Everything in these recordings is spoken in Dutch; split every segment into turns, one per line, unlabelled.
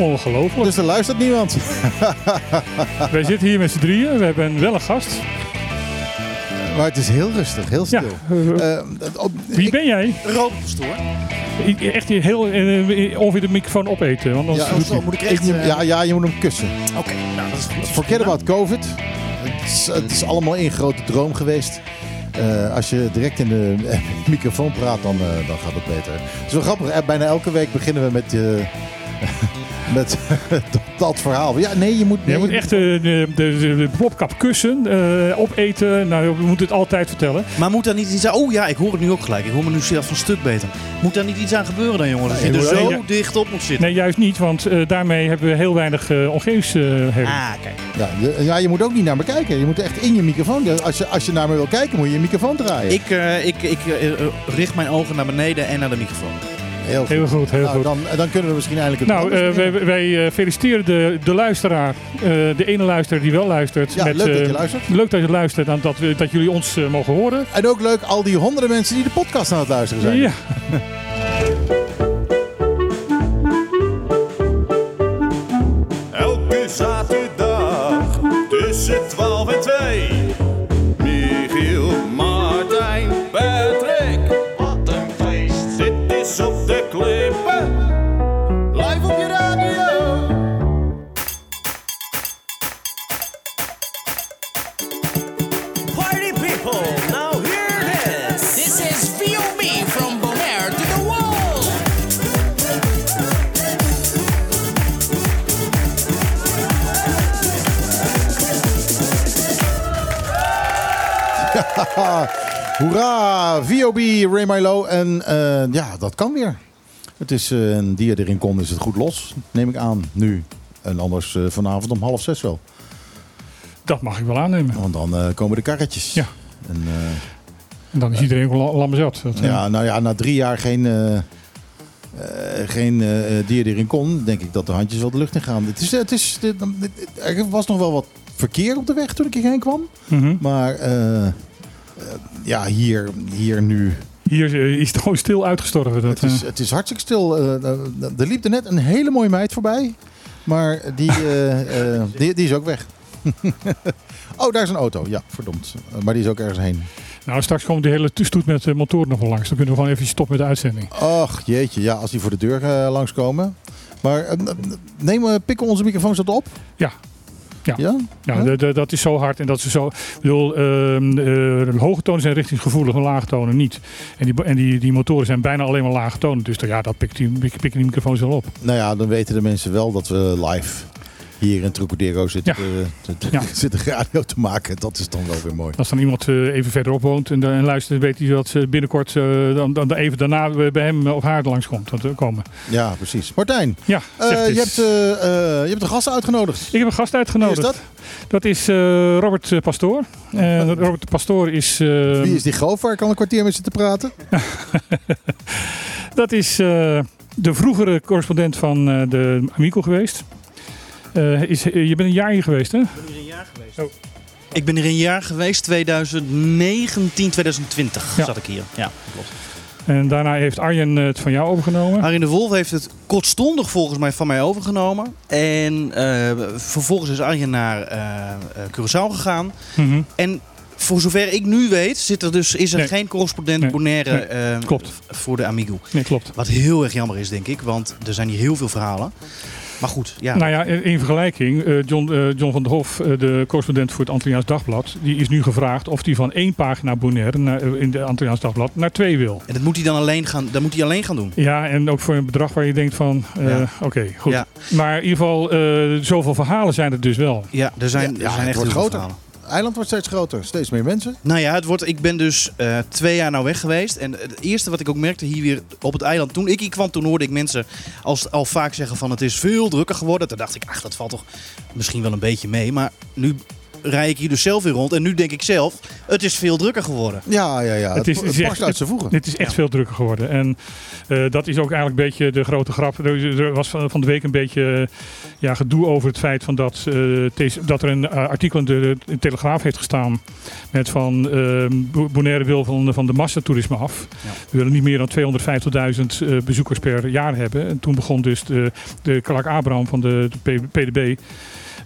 Ongelooflijk.
Dus er luistert niemand.
Wij zitten hier met z'n drieën. We hebben wel een gast.
Maar het is heel rustig, heel stil.
eh,
Eh, op-
wie
ik-
ben jij?
Robert Pastoor.
Echt heel eh, ongeveer de microfoon opeten. Want anders
Ja,
Zo moet ik echt...
ja, ja, je moet hem kussen.
Oké, nou dat is goed.
Forget about COVID. Het is, het is allemaal één grote droom geweest. Als je direct in de microfoon praat, dan, dan gaat het beter. Het is wel grappig. Bijna elke week beginnen we met, eh, met dat, dat verhaal. Ja, nee, je moet... Nee,
moet echt eh, de, de, de, de plopkap kussen, eh, opeten. Nou, we moeten het altijd vertellen.
Maar moet daar niet iets aan... Oh ja, ik hoor het nu ook gelijk. Ik hoor me nu zelf een stuk beter. Moet daar niet iets aan gebeuren dan, jongen? Dat je er zo
nee,
dicht op moet zitten.
Nee, juist niet, want eh, daarmee hebben we heel weinig uh, omgevingsherrie.
Ah, kijk.
Ja, je, ja, je moet ook niet naar me kijken. Je moet echt in je microfoon. Als je, als je naar me wil kijken, moet je je microfoon draaien.
Ik, eh, ik, ik richt mijn ogen naar beneden en naar de microfoon.
Heel goed.
Heel goed, heel
nou,
goed.
Dan, dan kunnen we misschien eindelijk het
Nou, eh, wij, wij eh, feliciteren de, de luisteraar. eh, de ene luisteraar die wel luistert.
Ja, leuk dat
eh,
je luistert.
Leuk dat je luistert en dat, we, dat jullie ons eh, mogen horen.
En ook leuk al die honderden mensen die de podcast aan het luisteren zijn.
Ja.
Elke zaterdag tussen 12
Hoera, VOB, Ray Milo. En eh, ja, dat kan weer. Het is eh, een die erin kon, is het goed los, neem ik aan, nu. En anders eh, vanavond om half zes wel.
Dat mag ik wel aannemen.
Want dan komen de karretjes.
Ja.
En,
En dan is iedereen wel lam zat. Dat, eh,
ja, nou ja, na drie jaar geen, eh, geen eh die erin kon, denk ik dat de handjes wel de lucht in gaan. Het is, het is, dit- er was nog wel wat verkeer op de weg toen ik hierheen kwam.
mhm.
Maar ja, hier, hier nu
Hier eh, is het gewoon stil uitgestorven. Dat,
Het is,
eh,
het is hartstikke stil. Eh, eh, er liep er net een hele mooie meid voorbij. Maar die, eh, eh, die, die is ook weg. oh, daar is een auto. Ja, verdomd. Eh, maar die is ook ergens heen.
nou, straks komt de hele stoet met uh, motoren nog wel langs. Dan kunnen we gewoon even stoppen met de uitzending.
Och, jeetje. Ja, als die voor de deur eh, langskomen. Maar eh, neem, eh, pikken onze microfoons dat op?
Ja. Ja.
Ja?
Dat is zo hard en dat is zo. Ik bedoel, ehm, eh, hoge tonen zijn richtingsgevoelig, en lage tonen niet. En, die, en die, die motoren zijn bijna alleen maar lage tonen. Dus ja, dat pikt die, pik- pikken die microfoons wel op.
Nou ja, dan weten de mensen wel dat we live hier in Trocadero zitten,
Ja.
eh, te- te-
Ja.
zitten radio te maken. Dat is dan wel weer mooi.
Als dan iemand eh, even verderop woont en, en luistert, weet hij dat ze binnenkort eh, dan, dan even daarna bij hem of haar langskomt. Dat, eh, komen.
Ja, precies. Martijn,
Ja,
eh, je, hebt, eh, eh, je hebt een gast uitgenodigd.
Ik heb een gast
Wie
uitgenodigd.
is dat?
Dat is eh, Robert eh, Pastoor. En Robert Pastoor is. eh,
Wie is die goof waar ik al een kwartier mee zit te praten?
Dat is eh, de vroegere correspondent van eh, de Amico geweest. Eh, is, eh, je bent een jaar hier geweest, hè?
Ik ben hier een jaar geweest.
Oh.
Ik ben hier een jaar geweest, 2019, 2020
Ja.
zat ik hier. Ja, klopt.
En daarna heeft Arjen het van jou overgenomen.
Arjen de Wolf heeft het kortstondig volgens mij van mij overgenomen. En eh, vervolgens is Arjen naar eh, Curaçao gegaan.
Mhm.
En voor zover ik nu weet, zit er dus, is er
Nee.
geen correspondent
Nee.
Bonaire
Nee. Klopt.
voor de Amigo.
Nee, klopt.
Wat heel erg jammer is, denk ik. Want er zijn hier heel veel verhalen. Maar goed, ja.
Nou ja, in in vergelijking, eh, John, eh, John van der Hof, eh, de correspondent voor het Antilliaans Dagblad, die is nu gevraagd of hij van één pagina Bonaire naar, in het Antilliaans Dagblad naar twee wil.
En dat moet hij dan alleen gaan, dat moet hij alleen gaan doen.
Ja, en ook voor een bedrag waar je denkt van, eh, oké, goed.
Ja.
Maar in ieder geval, eh, zoveel verhalen zijn er dus wel.
Ja, er zijn,
Ja,
er zijn echt
wordt
heel veel
groter.
verhalen.
Eiland wordt steeds groter. Steeds meer mensen.
Nou ja, het wordt, ik ben dus eh, twee jaar nou weg geweest. En het eerste wat ik ook merkte hier weer op het eiland. Toen ik hier kwam, toen hoorde ik mensen als, al vaak zeggen van het is veel drukker geworden. Toen dacht ik, ach dat valt toch misschien wel een beetje mee. Maar nu rij ik hier dus zelf weer rond. En nu denk ik zelf, het is veel drukker geworden.
Ja, ja, ja. Het,
Het is-
het,
het is echt-
uit zijn voegen.
Dit is echt
Ja.
veel drukker geworden. En eh, dat is ook eigenlijk een beetje de grote grap. Er, was van, van de week een beetje eh, ja, gedoe over het feit van dat, eh, dat er een artikel in de, in de Telegraaf heeft gestaan. Met van eh, Bo- Bonaire wil van, van de massatoerisme af.
Ja.
We willen niet meer dan 250.000 eh, bezoekers per jaar hebben. En toen begon dus de, de Clark Abraham van de, de PDB.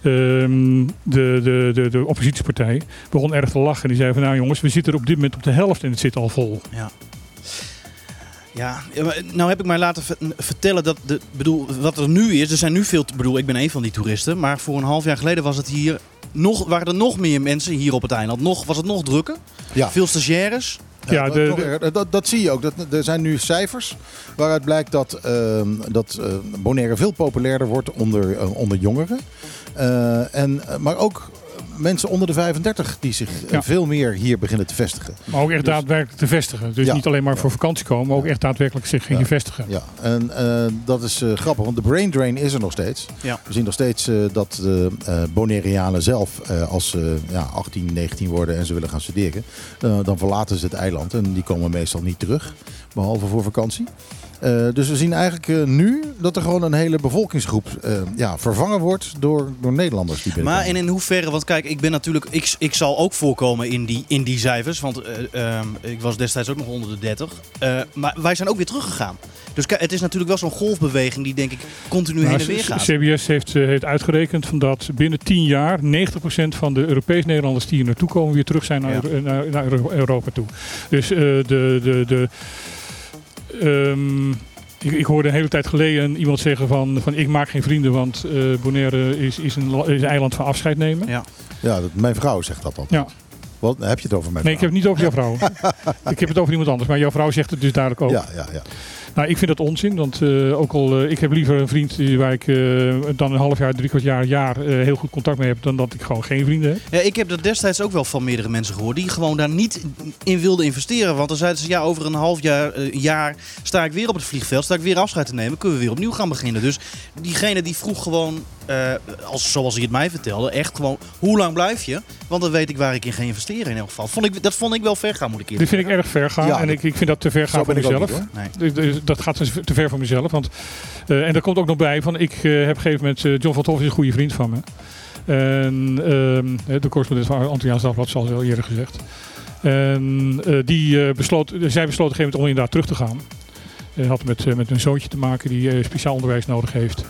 Ehm, de, de, de, de oppositiepartij begon erg te lachen. Die zei van nou jongens, we zitten er op dit moment op de helft en het zit al vol.
Ja. Ja, nou heb ik mij laten ver- vertellen dat, de, bedoel, wat er nu is, er zijn nu veel, bedoel, ik ben een van die toeristen, maar voor een half jaar geleden was het hier nog, waren er nog meer mensen hier op het eiland. Nog, was het nog drukker?
Ja.
Veel stagiaires?
Ja, de- de-
erger. dat, dat zie je ook. Dat, er zijn nu cijfers waaruit blijkt dat, ehm, dat eh, Bonaire veel populairder wordt onder, eh, onder jongeren. Eh, en, eh, maar ook mensen onder de 35 die zich eh,
Ja.
veel meer hier beginnen te vestigen.
Maar ook echt
Dus-
daadwerkelijk te vestigen. Dus
Ja.
niet alleen maar voor vakantie komen, maar ook echt daadwerkelijk zich gingen vestigen.
Ja, en dat is grappig, want de brain drain is er nog steeds.
Ja.
We zien nog steeds dat de Bonaireanen zelf, als ze ja, 18, 19 worden en ze willen gaan studeren, dan verlaten ze het eiland en die komen meestal niet terug, behalve voor vakantie. Eh, dus we zien eigenlijk eh, nu dat er gewoon een hele bevolkingsgroep eh, ja, vervangen wordt door, door Nederlanders die
Maar en in hoeverre, want kijk, ik ben natuurlijk, ik, ik zal ook voorkomen in die, in die cijfers, want eh, ehm, ik was destijds ook nog onder de 30. Eh, maar wij zijn ook weer teruggegaan. Dus het is natuurlijk wel zo'n golfbeweging die denk ik continu
Nou,
heen en weer gaat.
CBS heeft, heeft uitgerekend van dat binnen 10 jaar 90% van de Europees-Nederlanders die hier naartoe komen weer terug zijn naar,
Ja.
Naar, naar Euro- Europa toe. Dus eh, de, de, de, ehm, ik, ik hoorde een hele tijd geleden iemand zeggen van, van ik maak geen vrienden, want eh Bonaire is, is, een, is een eiland van afscheid nemen.
Ja.
Ja, dat, mijn vrouw zegt dat al.
Ja.
Wat heb je het over mijn
Nee, ik heb het niet over jouw vrouw. ik heb het over iemand anders, maar jouw vrouw zegt het dus duidelijk ook.
Ja, ja, ja.
Nou, ik vind dat onzin, want eh, ook al, eh, ik heb liever een vriend waar ik eh, dan een half jaar, drie kwart jaar, jaar heel goed contact mee heb, dan dat ik gewoon geen vrienden heb.
Ja, ik heb dat destijds ook wel van meerdere mensen gehoord die gewoon daar niet in wilden investeren. Want dan zeiden ze, ja, over een half jaar, jaar sta ik weer op het vliegveld, sta ik weer afscheid te nemen, kunnen we weer opnieuw gaan beginnen. Dus diegene die vroeg gewoon, eh, als, zoals hij het mij vertelde, echt gewoon, hoe lang blijf je? Want dan weet ik waar ik in ga investeren in elk geval. Vond ik, dat vond ik wel ver gaan, moet ik
Dit
eerlijk
vind ik erg ver gaan
Ja,
en
dat-
ik, ik vind dat te ver gaan voor mezelf.
niet, hoor.
Nee.
Dus, dus dat gaat te ver voor mezelf. Want, eh, en daar komt ook nog bij van ik eh, heb op een gegeven moment, John van Toff is een goede vriend van me. En ehm, de correspondent van Antilliaans Dagblad, zoals al eerder gezegd. En die, besloot, zij besloot op een gegeven moment om inderdaad terug te gaan. Hij had met, met een zoontje te maken die speciaal onderwijs nodig heeft.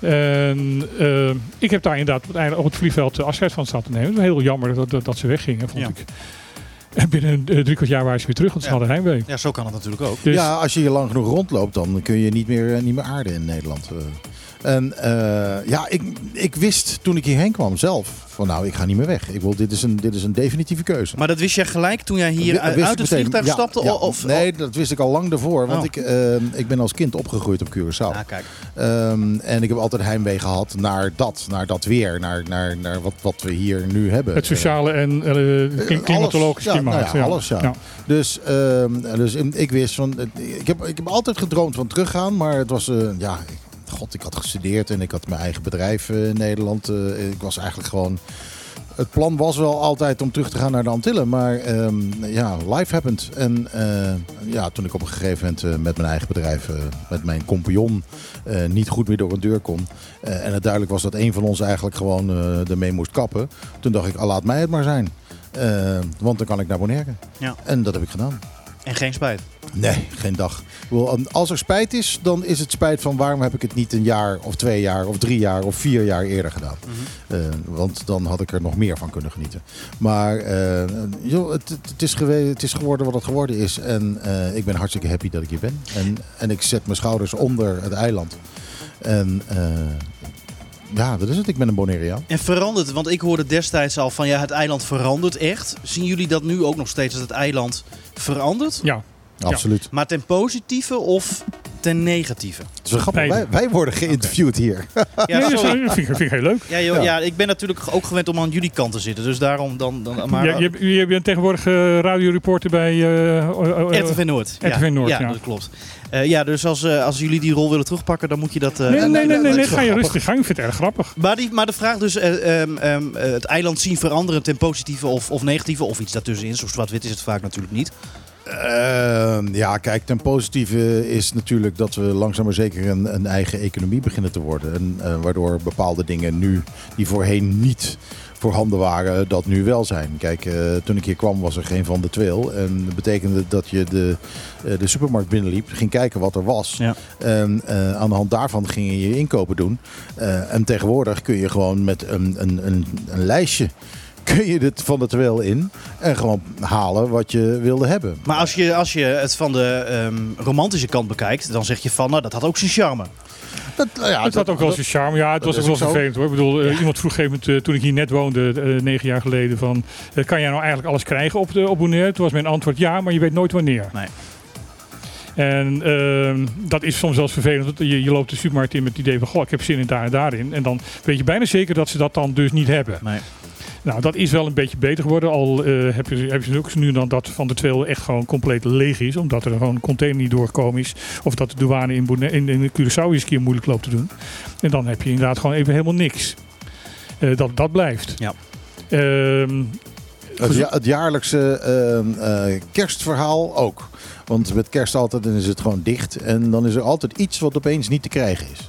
En eh, ik heb daar inderdaad op het, einde- op het vliegveld eh, afscheid van staan te nemen. Het was heel jammer dat, dat, dat ze weggingen, vond
Ja.
ik. En binnen uh, drie kwart jaar waren ze weer terug, want ze
Ja.
hadden heimwee.
Ja, zo kan het natuurlijk ook.
Dus,
Ja, als je hier lang genoeg rondloopt, dan kun je niet meer, eh, niet meer aarden in Nederland. eh. En eh, ja, ik, ik wist toen ik hierheen kwam zelf van nou, ik ga niet meer weg. Ik wil, dit, is een, dit is een definitieve keuze.
Maar dat wist jij gelijk toen jij hier uit, het
meteen.
vliegtuig
Ja,
stapte?
ja.
Of,
nee, dat wist ik al lang daarvoor. Want
Oh.
ik, eh, ik ben als kind opgegroeid op Curaçao.
Ah, kijk.
Ehm, en ik heb altijd heimwee gehad naar dat, naar dat weer, naar, naar, naar wat, wat we hier nu hebben.
het sociale en eh,
alles. Ja,
klimaat.
nou ja, alles, ja.
Ja.
Dus, ehm, dus ik wist van, ik heb, ik heb altijd gedroomd van teruggaan, maar het was, eh, ja, god, ik had gestudeerd en ik had mijn eigen bedrijf eh, in Nederland. Eh, ik was eigenlijk gewoon, het plan was wel altijd om terug te gaan naar de Antillen, maar ehm, ja, life happened. En eh, ja, toen ik op een gegeven moment met mijn eigen bedrijf, met mijn compagnon, niet goed meer door een deur kon. en het duidelijk was dat een van ons eigenlijk gewoon ermee moest kappen. Toen dacht ik, ah, laat mij het maar zijn. Want dan kan ik naar Bonaire.
Ja.
En dat heb ik gedaan.
En geen spijt.
Nee, geen dag. Als er spijt is, dan is het spijt van waarom heb ik het niet een jaar of twee jaar of drie jaar of vier jaar eerder gedaan.
Mhm.
Eh, want dan had ik er nog meer van kunnen genieten. Maar eh, joh, het, het, is het is geworden wat het geworden is. En eh, ik ben hartstikke happy dat ik hier ben. En, en ik zet mijn schouders onder het eiland. En ja, dat is het. Ik ben een Bonaireaan.
En verandert, want ik hoorde destijds al van ja, het eiland verandert echt. Zien jullie dat nu ook nog steeds, dat het eiland verandert?
Ja.
Absoluut.
Maar ten positieve of ten negatieve?
is wel grappig. Wij, wij worden geïnterviewd hier.
Ja,
nee, dat is-
sorry.
dat vind, ik, vind ik heel leuk.
Ja, joh,
Ja.
ja. ik ben natuurlijk ook gewend om aan jullie kant te zitten. Dus daarom dan... dan maar,
Ja, je, bent tegenwoordig eh, radioreporter bij... eh, eh,
RTV Noord.
RTV Noord,
ja.
ja.
dat klopt. Eh, ja, dus als, als jullie die rol willen terugpakken, dan moet je dat... eh,
Nee, nee, nee, nee,
dat
nee,
is
ga je rustig gang. Ik vind het erg grappig.
Maar, die, maar de vraag dus, eh, ehm, ehm, eh, het eiland zien veranderen ten positieve of, of negatieve, of iets daartussenin. Zo zwart-wit is het vaak natuurlijk niet.
Ehm, ja, kijk, ten positieve is natuurlijk dat we langzaam maar zeker een, een eigen economie beginnen te worden. En, eh, waardoor bepaalde dingen nu, die voorheen niet voorhanden waren, dat nu wel zijn. Kijk, eh, toen ik hier kwam was er geen Van de Tweel. En dat betekende dat je de, eh, de supermarkt binnenliep, ging kijken wat er was.
Ja.
En aan de hand daarvan ging je je inkopen doen. En tegenwoordig kun je gewoon met een, een, een, een lijstje kun je dit van de Tweel in en gewoon halen wat je wilde hebben.
Maar als je, als je het van de ehm, romantische kant bekijkt, dan zeg je van, nou, dat had ook zijn charme.
Dat, nou ja,
het had ook wel zijn charme. Ja, het was ook wel vervelend hoor. Ik bedoel, eh, iemand vroeg op een gegeven moment, eh, toen ik hier net woonde, eh, negen jaar geleden, van kan jij nou eigenlijk alles krijgen op, de, op Bonaire? Toen was mijn antwoord ja, maar je weet nooit wanneer.
Nee.
En ehm, dat is soms wel eens vervelend. Want je, je loopt de supermarkt in met het idee van, goh, ik heb zin in daar en daarin. En dan weet je bijna zeker dat ze dat dan dus niet hebben.
Nee.
Nou, dat is wel een beetje beter geworden. Al eh, heb, je, heb je ook nu dan dat van de Tweel echt gewoon compleet leeg is. Omdat er gewoon een container niet doorgekomen is. Of dat de douane in, in Curaçao eens een keer moeilijk loopt te doen. En dan heb je inderdaad gewoon even helemaal niks. Eh, dat, dat blijft.
Ja.
Ehm,
Het, ja- het jaarlijkse ehm, eh, kerstverhaal ook. Want met kerst altijd dan is het gewoon dicht. En dan is er altijd iets wat opeens niet te krijgen is.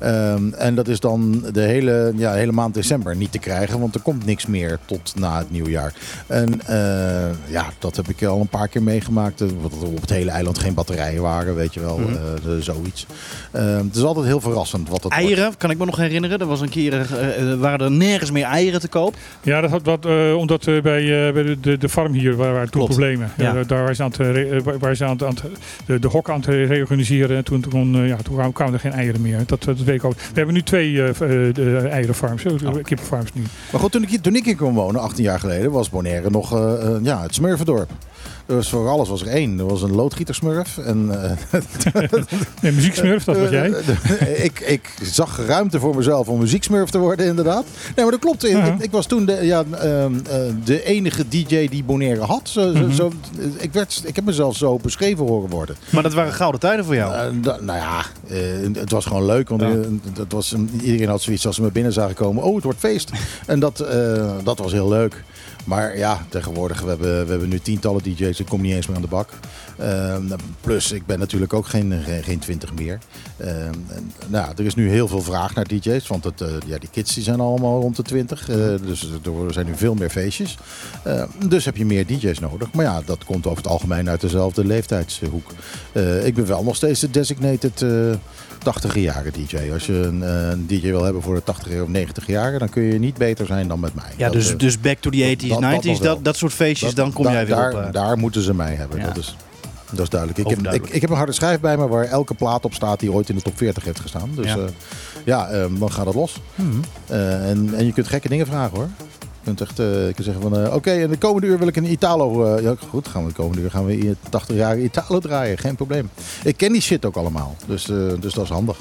Ehm, en dat is dan de hele, ja, hele maand december niet te krijgen. Want er komt niks meer tot na het nieuwjaar. En eh, ja, dat heb ik al een paar keer meegemaakt. eh, Dat er op het hele eiland geen batterijen waren, weet je wel.
Mhm.
eh, zoiets. Ehm, het is altijd heel verrassend wat het wordt.
Eieren, kan ik me nog herinneren. Er was een keer, eh, eh, waren er nergens meer eieren te koop.
ja, dat had wat, eh, omdat eh, bij, eh, bij de, de, farm hier waren, waren toen problemen.
Ja.
Ja, daar- waren ze aan het, eh, eh, ze aan het, aan het- de, de hokken aan het reorganiseren. En toen, toen, eh, ja, toen kwamen- kwamen er geen eieren meer. Dat, dat ook. We hebben nu twee eh, de eierenfarms, eh,
Oh.
kippenfarms nu.
Maar goed, toen ik, hier- toen ik hier kwam wonen, 18 jaar geleden, was Bonaire nog ja, het smurfendorp. Er was voor alles was er één. Er was een loodgietersmurf. En, eh,
Nee, muzieksmurf, dat was
eh,
jij.
ik, ik zag ruimte voor mezelf om muzieksmurf te worden, inderdaad. Nee, maar dat klopt. Ik, ik, ik was toen de, ja, ehm, eh, de enige DJ die Bonaire had. Zo, zo,
Mhm.
zo- ik, werd, ik heb mezelf zo beschreven horen worden.
Maar dat waren gouden tijden voor jou.
Eh, nou ja, eh, het was gewoon leuk. Want
Ja.
het was, een- iedereen had zoiets als ze me binnen zagen komen. Oh, het wordt feest. En dat, eh, dat was heel leuk. Maar ja, tegenwoordig, we hebben, we hebben nu tientallen DJ's. Ik kom niet eens meer aan de bak. Ehm, plus, ik ben natuurlijk ook geen, geen, geen twintig meer. Ehm, nou, er is nu heel veel vraag naar DJ's. Want het, eh, ja, die kids die zijn allemaal rond de 20. eh, dus er zijn nu veel meer feestjes. Ehm, dus heb je meer DJ's nodig. Maar ja, dat komt over het algemeen uit dezelfde leeftijdshoek. Eh, ik ben wel nog steeds de designated 80 jaren DJ. Als je een, eh, een DJ wil hebben voor de 80 of 90 jaren, dan kun je niet beter zijn dan met mij.
Ja,
Dat,
dus,
eh,
dus back to the 80s,
dat- dat
90s,
nog wel.
dat, dat soort feestjes, dan kom
da-
jij weer
daar,
op. eh,
Daar moeten ze mij hebben.
Ja.
Dat, is, dat is duidelijk. Ik heb, ik, heb een harde schijf bij me waar elke plaat op staat die ooit in de top 40 heeft gestaan. Dus
Ja.
ja, ja dan gaat het los.
mhm.
En, en je kunt gekke dingen vragen hoor. Je kunt echt eh, je kunt zeggen van eh, oké, in de komende uur wil ik een Italo. eh, ja, goed, gaan we de komende uur gaan we in 80 jaar Italo draaien. Geen probleem. Ik ken die shit ook allemaal. Dus, dus dat is handig.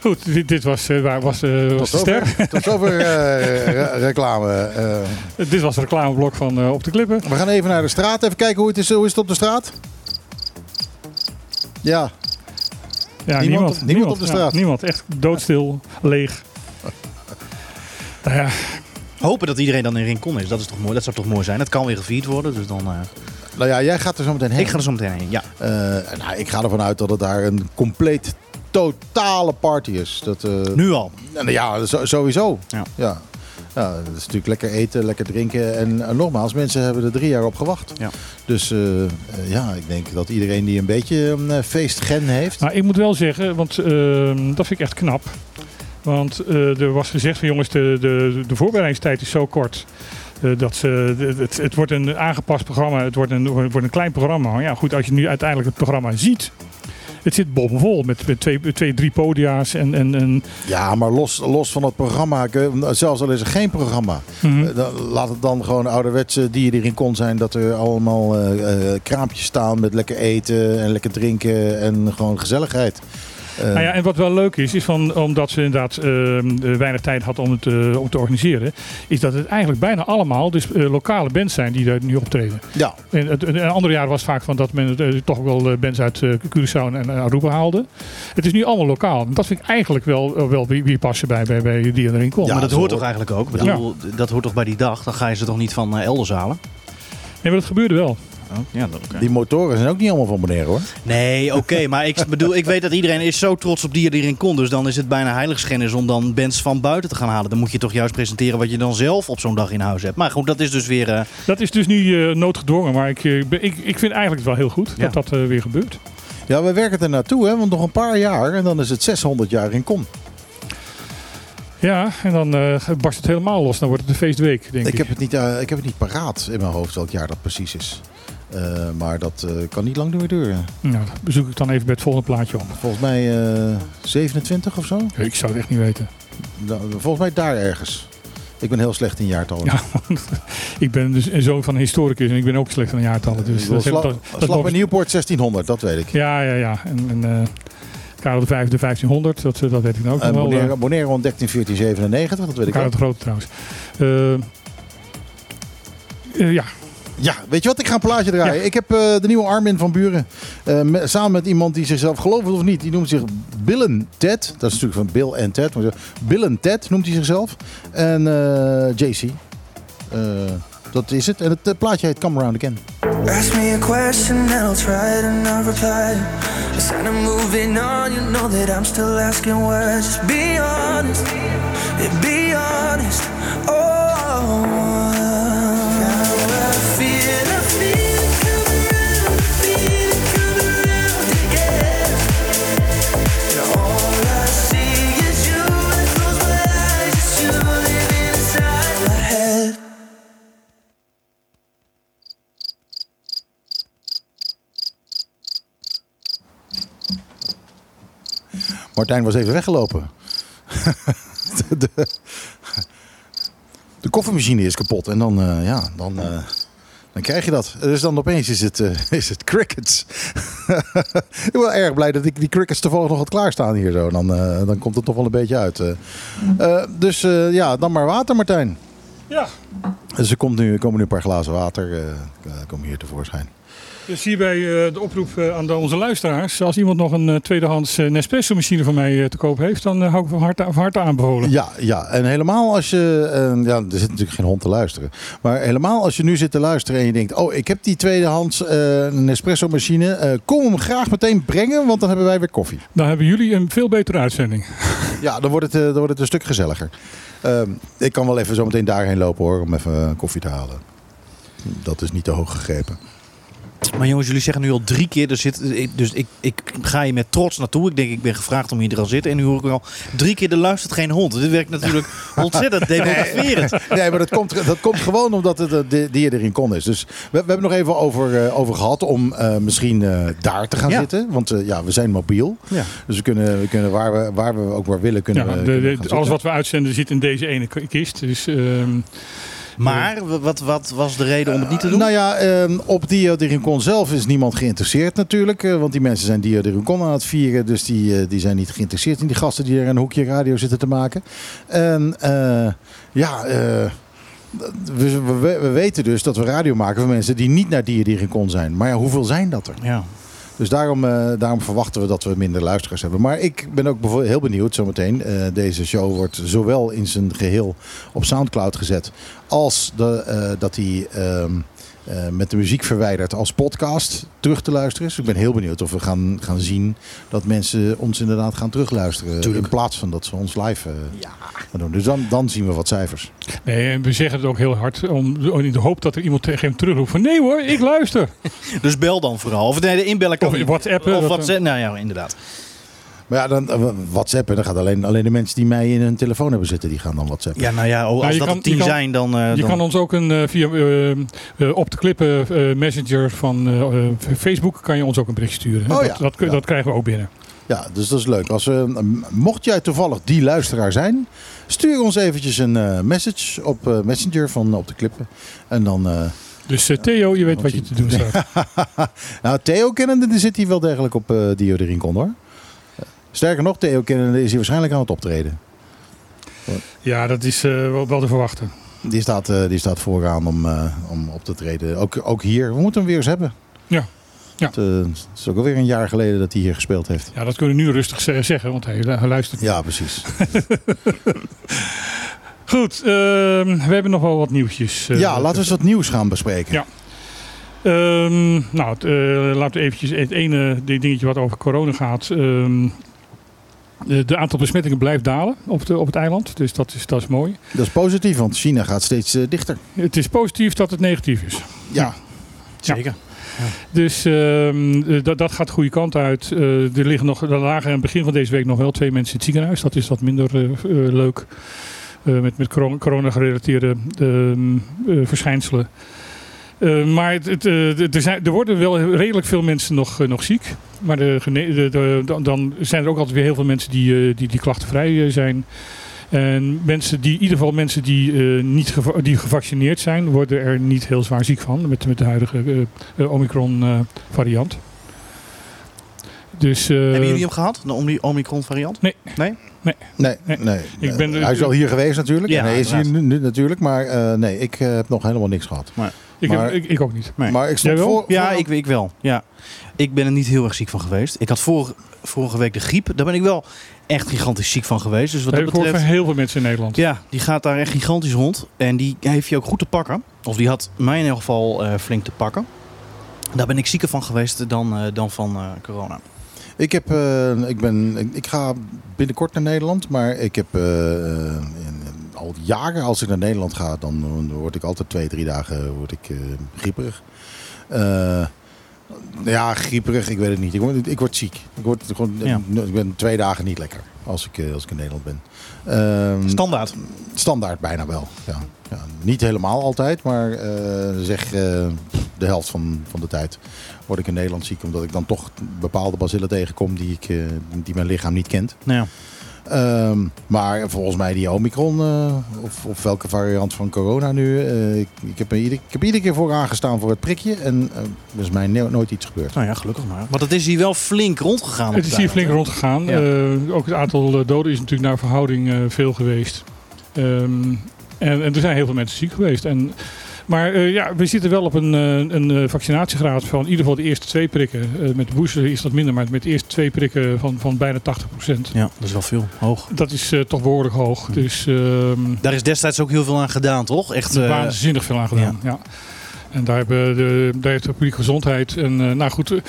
Goed, dit, dit was, waar was, was de ster.
tot zover re- reclame.
Dit was het reclameblok van Op de Klippen.
we gaan even naar de straat. Even kijken hoe het is, hoe is het op de straat. Ja,
Ja,
Niemand
niemand,
op- niemand op de
ja,
straat.
niemand, echt doodstil, leeg. Nou ja,
Hopen dat iedereen dan in Rincon is, dat, is toch mooi, dat zou toch mooi zijn. Het kan weer gevierd worden, dus dan... eh,
nou ja, jij gaat er zo meteen heen.
ik ga er zo meteen heen, ja.
Eh, nou, ik ga ervan uit dat het daar een compleet totale party is. Dat, eh,
Nu al.
Nou ja, sowieso.
Ja.
Ja. Ja, het is natuurlijk lekker eten, lekker drinken. En nogmaals, mensen hebben er drie jaar op gewacht.
Ja.
Dus ja, ik denk dat iedereen die een beetje een feestgen heeft.
Nou, ik moet wel zeggen, want ehm, dat vind ik echt knap. Want eh, er was gezegd van jongens, de, de, de voorbereidingstijd is zo kort. eh, dat ze, het, het wordt een aangepast programma, het wordt een, het wordt een klein programma. Maar ja, goed, als je nu uiteindelijk het programma ziet. Het zit bomvol met, met twee, twee, drie podia's en, en, en
Ja, maar los, los van het programma, eh, zelfs al is er geen programma,
Mhm.
laat het dan gewoon ouderwetse die erin kon zijn. Dat er allemaal kraampjes staan met lekker eten en lekker drinken en gewoon gezelligheid. Eh,
Nou ja, en wat wel leuk is, is van, omdat ze inderdaad ehm, eh, weinig tijd had om het, eh, om te organiseren, is dat het eigenlijk bijna allemaal dus, eh, lokale bands zijn die daar nu optreden.
ja,
En het, een andere jaar was het vaak van dat men toch wel bands uit Curaçao en Aruba haalde. Het is nu allemaal lokaal. En dat vind ik eigenlijk wel, wel wie, wie passen bij, bij, bij die erin komt.
Ja,
maar dat hoort toch eigenlijk ook? Ik bedoel, Dat hoort toch bij die dag? Dan ga je ze toch niet van elders halen?
Nee, maar dat gebeurde wel.
Oh, ja, dat
die motoren zijn ook niet allemaal van meneer hoor.
Nee, oké, maar ik bedoel, ik weet dat iedereen is zo trots op die er erin komt. Dus dan is het bijna heiligschennis om dan bands van buiten te gaan halen. Dan moet je toch juist presenteren wat je dan zelf op zo'n dag in huis hebt. Maar goed, dat is dus weer... eh,
Dat is dus nu eh, noodgedwongen, maar ik, eh, ik, ik vind eigenlijk het wel heel goed
Ja.
dat dat eh, weer gebeurt.
Ja, we werken er naartoe, hè, want nog een paar jaar en dan is het 600 jaar in kom.
Ja, en dan eh, barst het helemaal los. Dan wordt het een feestweek, denk ik.
Ik heb, het niet, eh, ik heb het niet paraat in mijn hoofd welk jaar dat precies is. Eh, maar dat eh, kan niet lang meer duren.
Nou, dat bezoek ik dan even bij het volgende plaatje op.
Volgens mij eh, 27 of zo.
Ik zou het echt niet weten.
Da- Volgens mij daar ergens. Ik ben heel slecht in jaartallen.
Ja, ik ben dus een zoon van een historicus en ik ben ook slecht van jaartallen. Dus dat,
Sla-
dat, dat,
Slag
dat-
bij Nieuwpoort 1600, dat weet ik.
Ja, ja, ja. En, en Karel de Vijfde 1500, dat, dat weet ik nou ook nog wel. Eh,
Monero ontdekt in 1497, dat weet ik
Karel
ook.
de Grote trouwens. Ja,
Ja, weet je wat? Ik ga een plaatje draaien.
Ja.
Ik heb eh, de nieuwe Armin van Buren. eh, me- samen met iemand die zichzelf, geloof het of niet, die noemt zich Billen Ted. Dat is natuurlijk van Bill en Ted. Maar Billen Ted noemt hij zichzelf. En eh, JC. Eh, dat is het. En het plaatje heet Come Around Again.
Ask me a question and I'll try to not reply. Instead of moving on, you know that I'm still asking why. Just be honest, be honest. Oh,
Martijn was even weggelopen. de, de, is kapot. En dan, eh, ja, dan, eh, dan krijg je dat. Dus dan opeens is het, eh, is het crickets. ik ben wel erg blij dat ik die crickets toevallig nog had klaarstaan hier zo. Dan, dan komt het toch wel een beetje uit. dus ja, dan maar water Martijn.
ja.
Dus er komt nu, er komen nu een paar glazen water komen hier tevoorschijn.
Dus hierbij eh, de oproep eh, aan onze luisteraars. Als iemand nog een eh, tweedehands eh, Nespresso machine van mij te koop heeft, dan hou ik van harte, van harte aanbevolen.
Ja, ja, en helemaal als je. ja, er zit natuurlijk geen hond te luisteren. Maar helemaal als je nu zit te luisteren en je denkt: Oh, ik heb die tweedehands eh Nespresso machine. eh, kom hem graag meteen brengen, want dan hebben wij weer koffie.
Dan hebben jullie een veel betere uitzending.
Ja, dan wordt het, dan wordt het een stuk gezelliger. Ehm, ik kan wel even zo meteen daarheen lopen hoor, om even koffie te halen. Dat is niet te hoog gegrepen.
Maar jongens, jullie zeggen nu al drie keer. Er zit, dus ik, ik ga je met trots naartoe. Ik denk, ik ben gevraagd om hier te gaan zitten. En nu hoor ik al drie keer, er luistert geen hond. Dit werkt natuurlijk ontzettend demotiverend.
Nee, maar dat komt, dat komt gewoon omdat het eh, de, die erin kon is. Dus we, we hebben nog even over, eh, over gehad om eh, misschien eh, daar te gaan
Ja.
zitten. Want eh, ja, we zijn mobiel.
Ja.
Dus we kunnen, we kunnen waar, we, waar we ook maar willen kunnen.
Ja,
we-
de-
kunnen
de-
gaan
alles wat we uitzenden zit in deze ene kist. Dus ehm,
Maar wat, wat was de reden om het niet te doen?
Nou ja, ehm, op Dio de Rincon zelf is niemand geïnteresseerd natuurlijk. eh, want die mensen zijn Dio de Rincon aan het vieren. Dus die, eh, die zijn niet geïnteresseerd in die gasten die er een hoekje radio zitten te maken. En eh, ja, we, we, we weten dus dat we radio maken voor mensen die niet naar Dio de Rincon zijn. Maar ja, hoeveel zijn dat er?
ja.
Dus daarom, eh, daarom verwachten we dat we minder luisteraars hebben. Maar ik ben ook heel benieuwd zometeen. Eh, deze show wordt zowel in zijn geheel op Soundcloud gezet. Als de, eh, dat hij ehm, eh, met de muziek verwijderd als podcast terug te luisteren is. Ik ben heel benieuwd of we gaan, gaan zien dat mensen ons inderdaad gaan terugluisteren.
Tuurlijk.
In plaats van dat ze ons live eh, gaan doen. Dus dan, dan zien we wat cijfers.
nee, en we zeggen het ook heel hard om, in de hoop dat er iemand tegen hem terugroept van nee hoor, ik luister.
Dus bel dan vooral. Of nee, de inbellen kan
Of
niet.
WhatsAppen,
Of WhatsApp. Nou ja, inderdaad.
Maar ja, dan eh, WhatsAppen, dan gaat alleen, alleen de mensen die mij in hun telefoon hebben zitten, die gaan dan WhatsAppen.
Ja, nou ja, oh, als
je
dat
kan-
tien
kan-
zijn, dan... eh,
Je
dan-
kan ons ook een, eh, via op de klippen eh, messenger van Facebook kan je ons ook een bericht sturen.
Oh
dat,
ja.
dat, krijgen we ook binnen.
Ja, dus dat is leuk. Als, eh, mocht jij toevallig die luisteraar zijn, stuur ons eventjes een eh, message op eh, Messenger van op de klippen. En dan, eh,
Dus Theo, je weet wat je te doen staat.
nou Theo kennende, die zit hier wel degelijk op eh Dio de Rincon hoor. Sterker nog, Theo kennende is hier waarschijnlijk aan het optreden.
Ja, dat is eh, wel, te verwachten.
Die staat, eh, die staat vooraan om, eh, om op te treden. Ook, ook hier. We moeten hem weer eens hebben.
Ja. Ja.
Het, het is ook alweer een jaar geleden dat hij hier gespeeld heeft.
Ja, dat kunnen we nu rustig ze- zeggen, want hij, hij luistert.
Ja, precies.
Goed, ehm, we hebben nog wel wat nieuwtjes.
ja, laten we eens wat nieuws gaan bespreken.
Ja. Ehm, nou, laten we eventjes het ene dingetje wat over corona gaat. Ehm de, de aantal besmettingen blijft dalen op, de, op het eiland. Dus dat is, dat is mooi.
Dat is positief, want China gaat steeds eh, dichter.
Het is positief dat het negatief is.
Ja.
Zeker.
Dus ehm, eh, dat, dat gaat de goede kant uit. Eh, er, liggen nog, er lagen aan het begin van deze week nog wel twee mensen in het ziekenhuis. Dat is wat minder leuk. Eh, met met corona- corona-gerelateerde ehm, eh, verschijnselen. Eh, maar het, het, eh, er, zijn, er worden wel redelijk veel mensen nog, eh, nog ziek. Maar de, de, de- dan- zijn er ook altijd weer heel veel mensen die, eh, die, die klachtenvrij eh, zijn. En mensen die, in ieder geval mensen die, eh, niet geva- die gevaccineerd zijn, worden er niet heel zwaar ziek van. Met, met de huidige eh, eh, Omicron eh, variant. Dus, eh,
Hebben jullie hem gehad, de Omni- Omicron variant?
Nee.
Nee?
Nee,
Nee.
nee.
Ik ben-
Eh, hij is wel hier geweest natuurlijk.
Ja,
en hij is hier nu, nu natuurlijk. Maar eh, nee, ik eh, heb nog helemaal niks gehad.
Ik,
maar-
heb, ik, ik ook niet.
Nee.
Maar ik stond
Jij wel?
voor...
Ja,
voor-
ik, ik wel. Ja. Ik ben er niet heel erg ziek van geweest. Ik had vorige, vorige week de griep. Daar ben ik wel echt gigantisch ziek van geweest. Dus wat
Dat
dat betreft...
heel veel mensen in Nederland.
Ja, die gaat daar echt gigantisch rond. En die heeft je ook goed te pakken. Of die had mij in ieder geval eh, flink te pakken. Daar ben ik zieker van geweest dan, eh, dan van eh, corona.
Ik, heb, eh, ik, ben, ik, ik ga binnenkort naar Nederland, maar ik heb eh, al jaren als ik naar Nederland ga, dan, word ik altijd twee, drie dagen word ik, eh, grieperig. Eh, ja, grieperig, ik weet het niet. Ik word, ik word ziek. Ik, word, gewoon,
Ja.
ik ben twee dagen niet lekker als ik, eh, als ik in Nederland ben. Ehm,
Standaard.
Standaard bijna wel. Ja. Ja, niet helemaal altijd, maar eh, zeg eh, de helft van, van de tijd word ik in Nederland ziek. Omdat ik dan toch bepaalde bacillen tegenkom die, ik, eh, die mijn lichaam niet kent.
Nou ja.
Ehm, maar volgens mij die Omicron, eh, of, of welke variant van corona nu. eh, ik, ik, heb er ieder, ik heb iedere keer voor aangestaan voor het prikje. En eh, er is mij no- nooit iets gebeurd.
nou ja, gelukkig maar. Want het is hier wel flink rondgegaan. op
Het is hier flink rondgegaan.
Ja.
Eh, ook het aantal doden is natuurlijk naar verhouding eh, veel geweest. Ehm, en, en er zijn heel veel mensen ziek geweest. En, maar eh, ja, we zitten wel op een, eh, een eh, vaccinatiegraad van in ieder geval de eerste twee prikken. Eh, met de booster is dat minder, maar met de eerste twee prikken van, van bijna 80%.
Ja, dat is wel veel. Hoog.
Dat is eh, toch behoorlijk hoog. Dus ehm
Daar is destijds ook heel veel aan gedaan, toch? Echt. eh,
waanzinnig veel aan gedaan. Ja. En daar, hebben de, daar heeft de publieke gezondheid. En eh, nou goed, uh,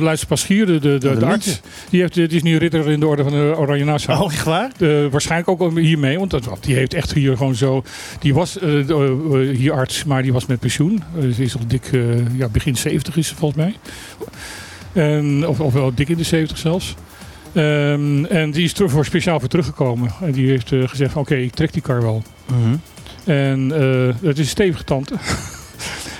Luister Paschier, de, de, de,
de
de arts, die, heeft, die is nu ridder in de orde van de Oranje Nassau.
Oh, echt waar?
Eh, waarschijnlijk ook hiermee, want dat, die heeft echt hier gewoon zo. Die was eh, eh, hier arts, maar die was met pensioen. Ze is al dik, eh, ja, begin 70 is ze volgens mij. En, of, of wel dik in de 70 zelfs. Ehm, en die is er voor speciaal voor teruggekomen. En die heeft eh, gezegd: Oké, ik trek die kar wel.
Mhm.
En eh, het is een stevige tante.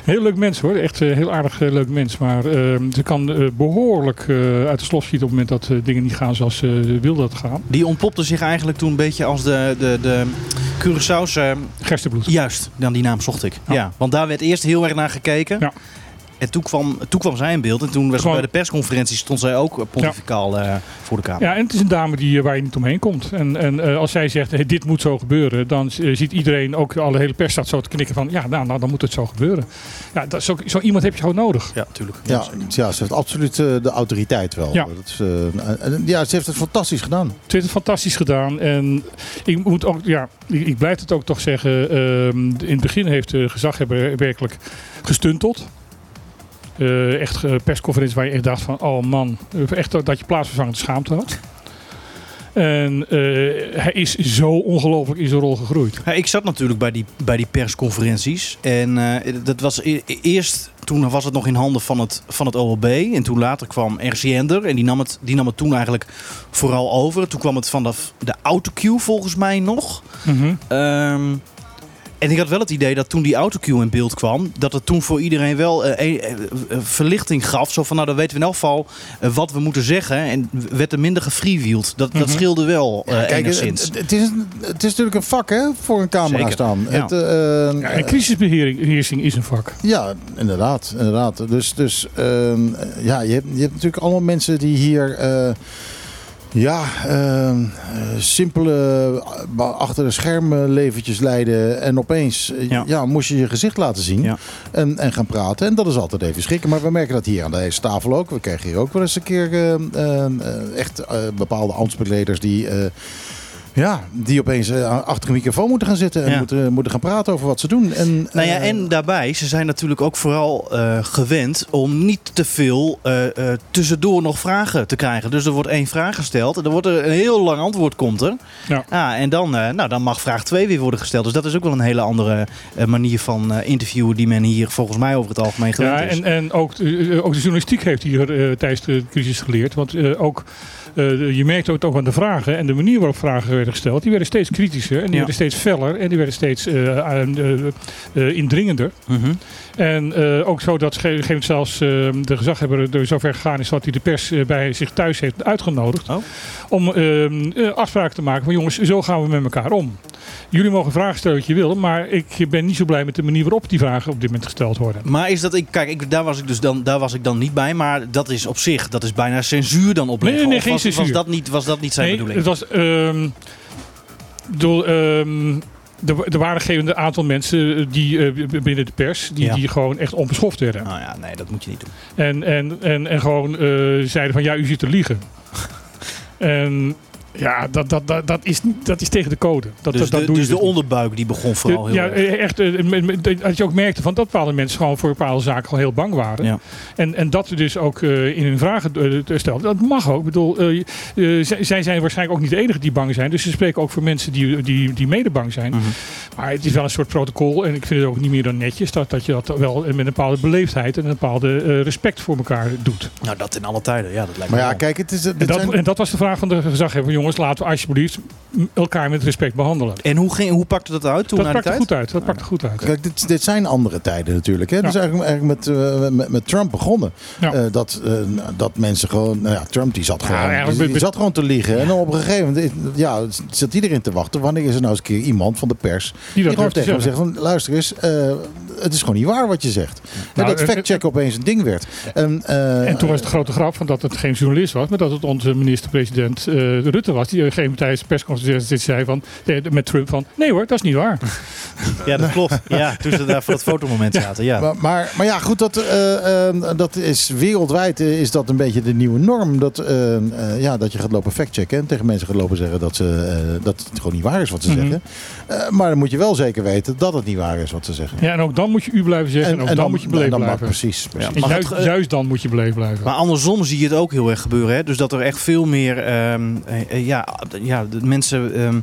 heel leuk mens hoor, echt een heel aardig eh, leuk mens. Maar ehm, ze kan eh, behoorlijk eh, uit de slof schieten op het moment dat eh, dingen niet gaan zoals ze wil dat gaan.
Die ontpopte zich eigenlijk toen een beetje als de, de, de Curaçao's. eh,
Gerstebloed.
juist, dan die naam zocht ik. Ja.
Ja.
want daar werd eerst heel erg naar gekeken.
Ja.
En toen kwam, toen kwam zij in beeld. En toen
Gewoon-
bij de persconferentie stond zij ook eh, pontificaal eh, voor de Kamer.
Ja, en het is een dame die, eh, waar je niet omheen komt. En, en eh, als zij zegt, hey, dit moet zo gebeuren, dan ziet iedereen, ook alle hele pers staat zo te knikken van, ja, nou, nou dan moet het zo gebeuren. Ja, dat, zo, zo iemand heb je gewoon nodig.
Ja, tuurlijk.
Ja, ja, ze heeft absoluut eh, de autoriteit wel.
Ja.
Dat is, eh, ja, ze heeft het fantastisch gedaan.
Ze heeft het fantastisch gedaan. En ik moet ook, ja, ik, ik blijf het ook toch zeggen. ehm, in het begin heeft de gezaghebber werkelijk gestunteld. Eh, echt eh, persconferentie waar je echt dacht van, oh man, eh, echt dat je plaatsvervangende schaamte had. En hij is zo ongelooflijk in zijn rol gegroeid.
Ja, ik zat natuurlijk bij die, bij die persconferenties. En dat was e- e- eerst, toen was het nog in handen van het, van het OLB. En toen later kwam RCN er. En die nam, het, die nam het toen eigenlijk vooral over. Toen kwam het van de, autocue volgens mij nog. Ehm, en ik had wel het idee dat toen die autocue in beeld kwam, dat het toen voor iedereen wel eh, eh, eh, verlichting gaf. Zo van, nou dan weten we in elk geval wat we moeten zeggen. En werd er minder gefreewheeld. Dat, dat scheelde wel eh
Kijk, het,
enigszins.
het- het is, het is natuurlijk een vak hè, voor een camera
Zeker,
staan.
ja.
Het, eh,
Ja, en crisisbeheersing is een vak.
Ja, inderdaad. inderdaad. Dus, dus ehm, ja, je, hebt, je hebt natuurlijk allemaal mensen die hier. Eh, ja, ehm, eh, simpele eh, achter de schermen leventjes leiden. En opeens eh,
Ja.
ja. moest je je gezicht laten zien.
Ja.
En, en gaan praten. En dat is altijd even schrikken. Maar we merken dat hier aan deze tafel ook. We krijgen hier ook wel eens een keer eh, eh, eh, echt eh, bepaalde ambtsbekleders die. Ja, die opeens eh, achter een microfoon moeten gaan zitten en
Ja.
moeten, moeten gaan praten over wat ze doen. En,
Nou ja,
eh,
en daarbij, ze zijn natuurlijk ook vooral eh, gewend om niet te veel eh, eh, tussendoor nog vragen te krijgen. Dus er wordt één vraag gesteld en dan wordt er een heel lang antwoord komt er.
Ja.
Ah, en dan, eh, nou, dan mag vraag 2 weer worden gesteld. Dus dat is ook wel een hele andere eh, manier van eh, interviewen die men hier volgens mij over het algemeen gewend
Ja,
is.
en, en ook, de- ook de journalistiek heeft hier eh, tijdens de crisis geleerd. Want eh, ook, eh, je merkte het ook aan de vragen en de manier waarop vragen werden gesteld. Die werden steeds kritischer en die
Ja.
werden steeds feller en die werden steeds eh, eh, indringender.
Mhm.
En eh, ook zo dat gegeven zelfs eh, de gezaghebber er zover gegaan is dat hij de pers eh, bij zich thuis heeft uitgenodigd.
Oh.
Om eh, eh, afspraken te maken van jongens, zo gaan we met elkaar om. Jullie mogen vragen stellen wat je wil, maar ik ben niet zo blij met de manier waarop die vragen op dit moment gesteld worden.
Maar is dat, ik, kijk, ik, daar, was ik dus dan, daar was ik dan niet bij, maar dat is op zich, dat is bijna censuur dan opleggen.
Nee, nee, geen
was, was,
censuur.
dat niet, was dat niet zijn
nee,
bedoeling?
het was. ehm door, ehm, er, er waren een aantal mensen eh, die eh, binnen de pers die,
Ja.
die gewoon echt onbeschoft werden.
Nou ja, nee, dat moet je niet doen.
En, en, en, en gewoon eh, zeiden van ja, u zit te liegen. en ja, dat, dat, dat, dat, is, niet- dat is tegen de code. Dat,
dus
dat, dat
de,
doe je
dus de onderbuik die begon vooral heel
ja,
erg.
eh, echt. eh, met- Dat je ook merkte van dat bepaalde mensen gewoon voor bepaalde zaken gewoon heel bang waren.
Ja.
En, en dat ze dus ook eh, in hun vragen eh, stelden. Dat mag ook. Ik bedoel, eh, eh, zij, zij zijn waarschijnlijk ook niet de enige die bang zijn. Dus ze spreken ook voor mensen die, die, die mede bang zijn.
Mhm.
Maar het is wel een soort protocol. En ik vind het ook niet meer dan netjes dat, dat je dat wel met een bepaalde beleefdheid en een bepaalde eh, respect voor elkaar doet.
Nou, dat in alle tijden. Ja, dat lijkt
Maar
me
ja,
wel.
kijk, het is,
En dat,
zijn,
en dat was de vraag van de gezaghebber. Jongens, laten we alsjeblieft elkaar met respect behandelen.
En hoe, ging, hoe pakte dat uit toen
Dat
die
pakte goed uit. Dat pakte goed uit.
Kijk, dit, dit zijn andere tijden natuurlijk. Hè?
Ja.
Dus eigenlijk, eigenlijk met, eh, met, met Trump begonnen.
Ja.
Eh, dat, eh, dat mensen gewoon... Nou ja, Trump die zat, gewoon, die, die zat gewoon te liegen. En dan op een gegeven moment ja, zit iedereen te wachten. Wanneer is er nou eens een keer iemand van de pers... Die,
dat te
tegen hem
zeggen.
zegt van... Luister eens, eh, het is gewoon niet waar wat je zegt. En
Nou,
dat
eh,
factcheck opeens een ding werd. En, eh,
En toen was het de grote grap van dat het geen journalist was, maar dat het onze minister-president eh, Rutte was. Die op een gegeven moment tijdens de persconferentie zei van, eh, met Trump van, nee hoor, dat is niet waar.
Ja, dat klopt. Ja, toen ze daar voor het fotomoment zaten. Ja.
Maar, maar, maar ja, goed, dat, eh, eh, dat is wereldwijd eh, is dat een beetje de nieuwe norm. Dat, eh, eh, ja, dat je gaat lopen factchecken en tegen mensen gaat lopen zeggen dat, ze, eh, dat het gewoon niet waar is wat ze
Mhm.
zeggen. Eh, maar dan moet je wel zeker weten dat het niet waar is wat ze zeggen.
Ja, en ook dan moet je u blijven zeggen en, ook dan, moet je beleefd
en dan mag-
blijven.
Precies. precies.
Mag
juist,
het, eh,
juist dan moet je beleefd blijven.
Maar andersom zie je het ook heel erg gebeuren. Hè? Dus dat er echt veel meer ehm, eh, eh, ja, ja, de mensen ehm,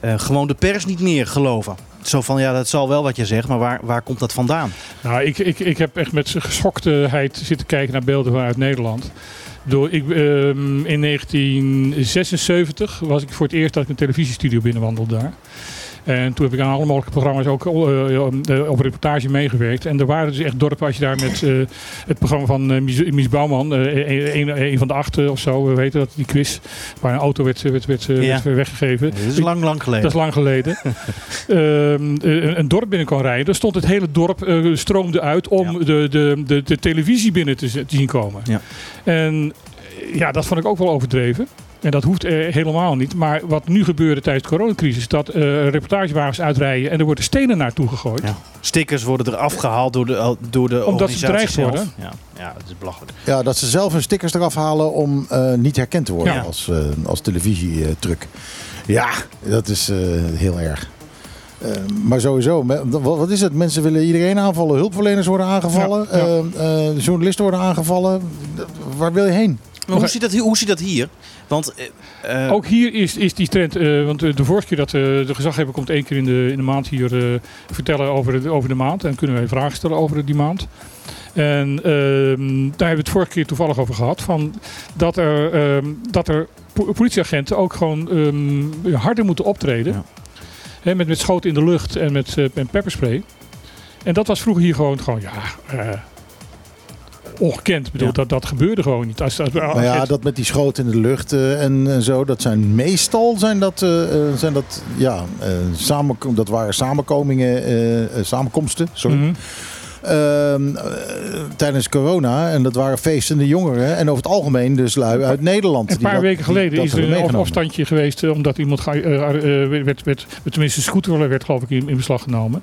eh, gewoon de pers niet meer geloven. Zo van, ja, dat zal wel wat je zegt, maar waar, waar komt dat vandaan?
Nou, ik, ik, ik heb echt met geschoktheid zitten kijken naar beelden vanuit Nederland. Door, ik, ehm, in 1976 was ik voor het eerst dat ik een televisiestudio binnenwandelde daar. En toen heb ik aan alle mogelijke programma's ook eh, eh, op reportage meegewerkt. En er waren dus echt dorpen, als je daar met eh, het programma van Mies, Bouwman, eh, een, een, een van de acht of zo, we weten dat, die quiz, waar een auto werd, werd, werd,
Ja.
weggegeven.
Dat is lang, lang geleden.
Dat is lang geleden. Ehm, een, een dorp binnen kon rijden. Dan stond het hele dorp, stroomde uit om
Ja.
de, de, de, de televisie binnen te, te zien komen.
Ja.
En ja, dat vond ik ook wel overdreven. En dat hoeft eh, helemaal niet. Maar wat nu gebeurde tijdens de coronacrisis, dat eh, reportagewagens uitrijden en er worden stenen naartoe gegooid.
Ja. Stickers worden er afgehaald door de, door de
Omdat ze bedreigd worden.
Ja, ja, dat is belachelijk.
Ja, dat ze zelf hun stickers eraf halen om eh, niet herkend te worden
Ja.
als, eh als televisietruc. Ja, dat is eh, heel erg. Eh, maar sowieso, wat is het? Mensen willen iedereen aanvallen. Hulpverleners worden aangevallen.
Ja, ja.
eh, eh, journalisten worden aangevallen. Waar wil je heen?
Maar hoe ziet, dat, hier- hoe ziet dat hier? Want eh, eh,
Ook hier is, is die trend, eh, want de vorige keer dat de gezaghebber komt één keer in de, in de maand hier vertellen over de, over de maand. En kunnen wij vragen stellen over die maand. En ehm, daar hebben we het vorige keer toevallig over gehad. Van dat, er, ehm, dat er po- politieagenten ook gewoon ehm, harder moeten optreden.
Ja.
Hè, met, met schoten in de lucht en met, met pepperspray. En dat was vroeger hier gewoon, gewoon ja, ongekend. Ik bedoel,
Ja.
dat, dat gebeurde gewoon niet. Als, als,
Maar ja, dat met die schoten in de lucht eh, en, en zo, dat zijn meestal zijn dat, eh, eh, zijn dat, ja, samenkom- dat waren samenkomingen, samenkomsten, sorry.
Mhm.
Tijdens corona. En dat waren feestende jongeren. En over het algemeen dus lui uit Nederland.
Een paar weken geleden is er een afstandje geweest eh, omdat iemand eh, eh, werd, werd, tenminste een scooter werd geloof ik in, in beslag genomen.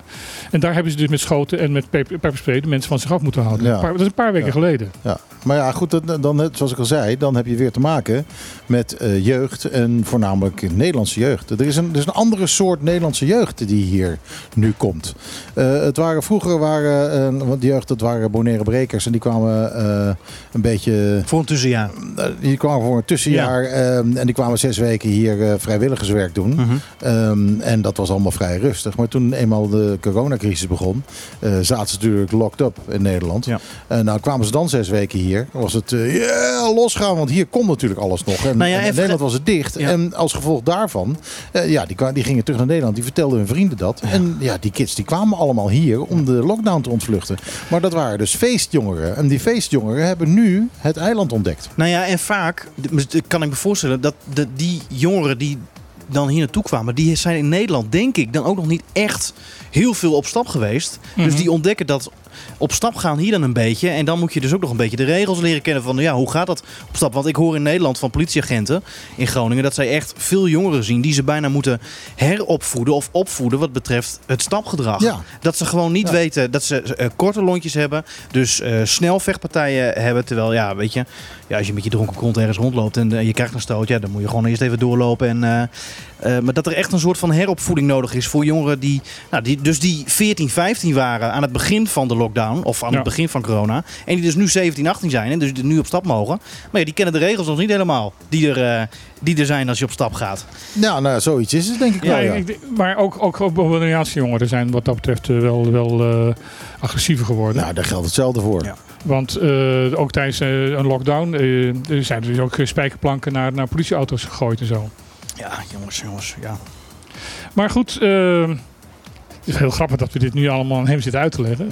En daar hebben ze dus met schoten en met pep- pepperspray de mensen van zich af moeten houden.
Ja.
Paar- dat is een paar weken
Ja.
geleden.
Ja. Maar ja, goed, dan, dan, zoals ik al zei, dan heb je weer te maken met eh, jeugd en voornamelijk Nederlandse jeugd. Er is, een, er is een andere soort Nederlandse jeugd die hier nu komt. Eh, het waren, vroeger waren, want de jeugd, dat waren Bonaire Brekers en die kwamen eh, een beetje
voor een tussenjaar.
Eh, Die kwamen voor een tussenjaar ehm, en die kwamen zes weken hier eh, vrijwilligerswerk doen.
Mhm.
Ehm, en dat was allemaal vrij rustig. Maar toen eenmaal de coronacrisis begon, zaten ze natuurlijk locked up in Nederland.
Ja.
En nou kwamen ze dan zes weken hier. Was het losgaan, want hier kon natuurlijk alles nog. En,
Nou ja,
en in Nederland was het dicht.
Ja.
En als gevolg daarvan, ja, die, die gingen terug naar Nederland. Die vertelden hun vrienden dat. En ja, die kids die kwamen allemaal hier om de lockdown te ontvluchten. Maar dat waren dus feestjongeren. En die feestjongeren hebben nu het eiland ontdekt.
Nou ja, en vaak kan ik me voorstellen dat de, die jongeren die dan hier naartoe kwamen, die zijn in Nederland, denk ik, dan ook nog niet echt heel veel op stap geweest. Dus
Mhm.
die ontdekken dat op stap gaan hier dan een beetje. En dan moet je dus ook nog een beetje de regels leren kennen van, ja, hoe gaat dat op stap? Want ik hoor in Nederland van politieagenten in Groningen dat zij echt veel jongeren zien die ze bijna moeten heropvoeden of opvoeden wat betreft het stapgedrag.
Ja.
Dat ze gewoon niet
Ja.
weten dat ze eh, korte lontjes hebben. Dus eh, snel vechtpartijen hebben. Terwijl, ja, weet je, ja, als je met je dronken kont ergens rondloopt en eh, je krijgt een stoot, ja, dan moet je gewoon eerst even doorlopen. En, maar dat er echt een soort van heropvoeding nodig is voor jongeren die, nou, die dus die 14, 15 waren aan het begin van de lockdown. Of aan
Ja.
het begin van corona. En die dus nu 17, 18 zijn en dus die nu op stap mogen. Maar ja, die kennen de regels nog niet helemaal. Die er, eh, die er zijn als je op stap gaat.
Ja, nou, zoiets is het denk ik
Ja,
wel. Ja.
ik denk- maar ook, ook Boliviaanse jongeren zijn wat dat betreft eh, wel, wel eh, agressiever geworden.
Nou, daar geldt hetzelfde voor.
Ja.
Want eh, ook tijdens een lockdown zijn er dus ook spijkerplanken naar, naar politieauto's gegooid en zo.
Ja, jongens, jongens, ja.
Maar goed, het is heel grappig dat we dit nu allemaal aan hem zitten uit te leggen.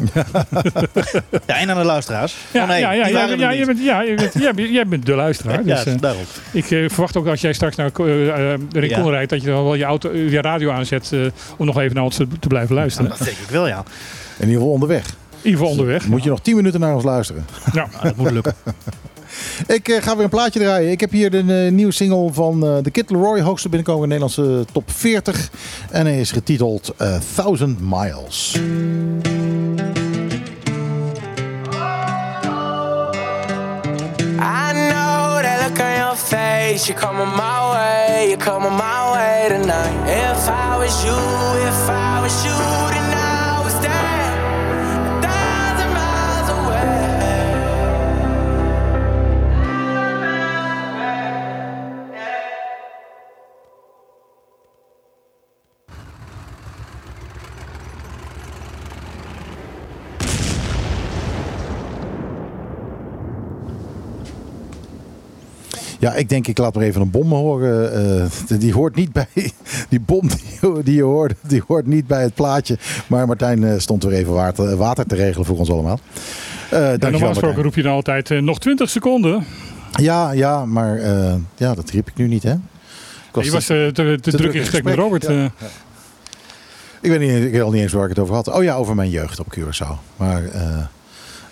Ja, en aan de luisteraars.
Ja,
Oh, nee,
ja, ja, ja, ja, je bent, ja, jij, bent, jij bent de luisteraar.
Ja,
Dus, eh,
daarom.
ik eh, verwacht ook als jij straks naar uh, de Rincon
Ja.
rijdt, dat je dan wel je, auto, je radio aanzet eh, om nog even naar ons te, blijven luisteren.
Dat denk ik wel, ja.
In ieder geval onderweg.
In ieder geval onderweg.
Moet je nog 10 minuten naar ons luisteren.
Ja.
Nou, dat moet lukken.
Ik eh, ga weer een plaatje draaien. Ik heb hier de eh, nieuwe single van eh, de Kid Leroy, hoogste binnenkomen in de Nederlandse top 40. En hij is getiteld Thousand Miles.
I know that look on your face. You're coming my way. You're coming my way tonight. If I was you, if I was you, then
Ja, ik denk ik laat maar even een bom horen. Eh, die hoort niet bij. Die bom die, die je hoort, die hoort niet bij het plaatje. Maar Martijn eh, stond weer even water, water te regelen voor ons allemaal. Eh
Ja, normaal gesproken roep je dan altijd eh, nog 20 seconden.
Ja, ja, maar ja, dat riep ik nu niet, hè?
Je was te, te, druk in gesprek met Robert.
Ja. Ik weet niet, ik weet al niet eens waar ik het over had. Oh ja, over mijn jeugd op Curaçao. Maar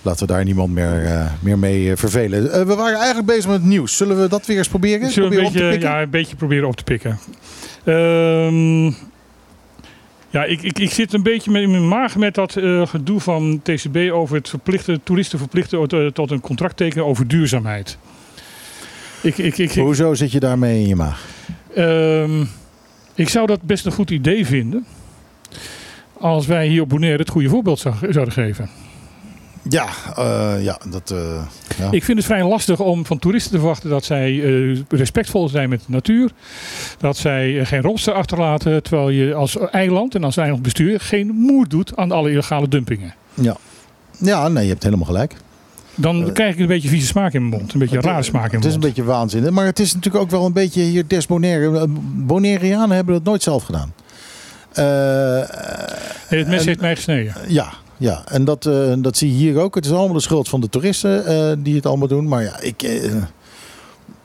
laten we daar niemand meer, eh, meer mee eh, vervelen. Eh, we waren eigenlijk bezig met het nieuws. Zullen we dat weer eens proberen?
Zullen we een
Proberen
beetje, ja, een beetje proberen op te pikken? Ehm, ja, ik, ik, ik zit een beetje met, in mijn maag met dat gedoe van TCB over het verplichten, toeristen verplichten tot, een contract tekenen over duurzaamheid. Ik, ik, ik,
Hoezo zit je daarmee in je maag?
ehm, ik zou dat best een goed idee vinden als wij hier op Bonaire het goede voorbeeld zou- zouden geven.
Ja, eh, ja, dat... eh, ja.
Ik vind het vrij lastig om van toeristen te verwachten dat zij eh, respectvol zijn met de natuur. Dat zij geen rotsen achterlaten. Terwijl je als eiland en als eilandbestuur geen moer doet aan alle illegale dumpingen.
ja. ja, nee, je hebt helemaal gelijk.
Dan krijg ik een beetje vieze smaak in mijn mond. Een beetje een rare smaak in
Het
mijn
is een
mond.
beetje waanzinnig. Maar het is natuurlijk ook wel een beetje hier des Bonaire. Eh, Bonaireanen hebben dat nooit zelf gedaan.
Het mes heeft mij gesneden.
ja, ja, en dat, eh, dat zie je hier ook. Het is allemaal de schuld van de toeristen eh, die het allemaal doen. Maar ja, ik, eh,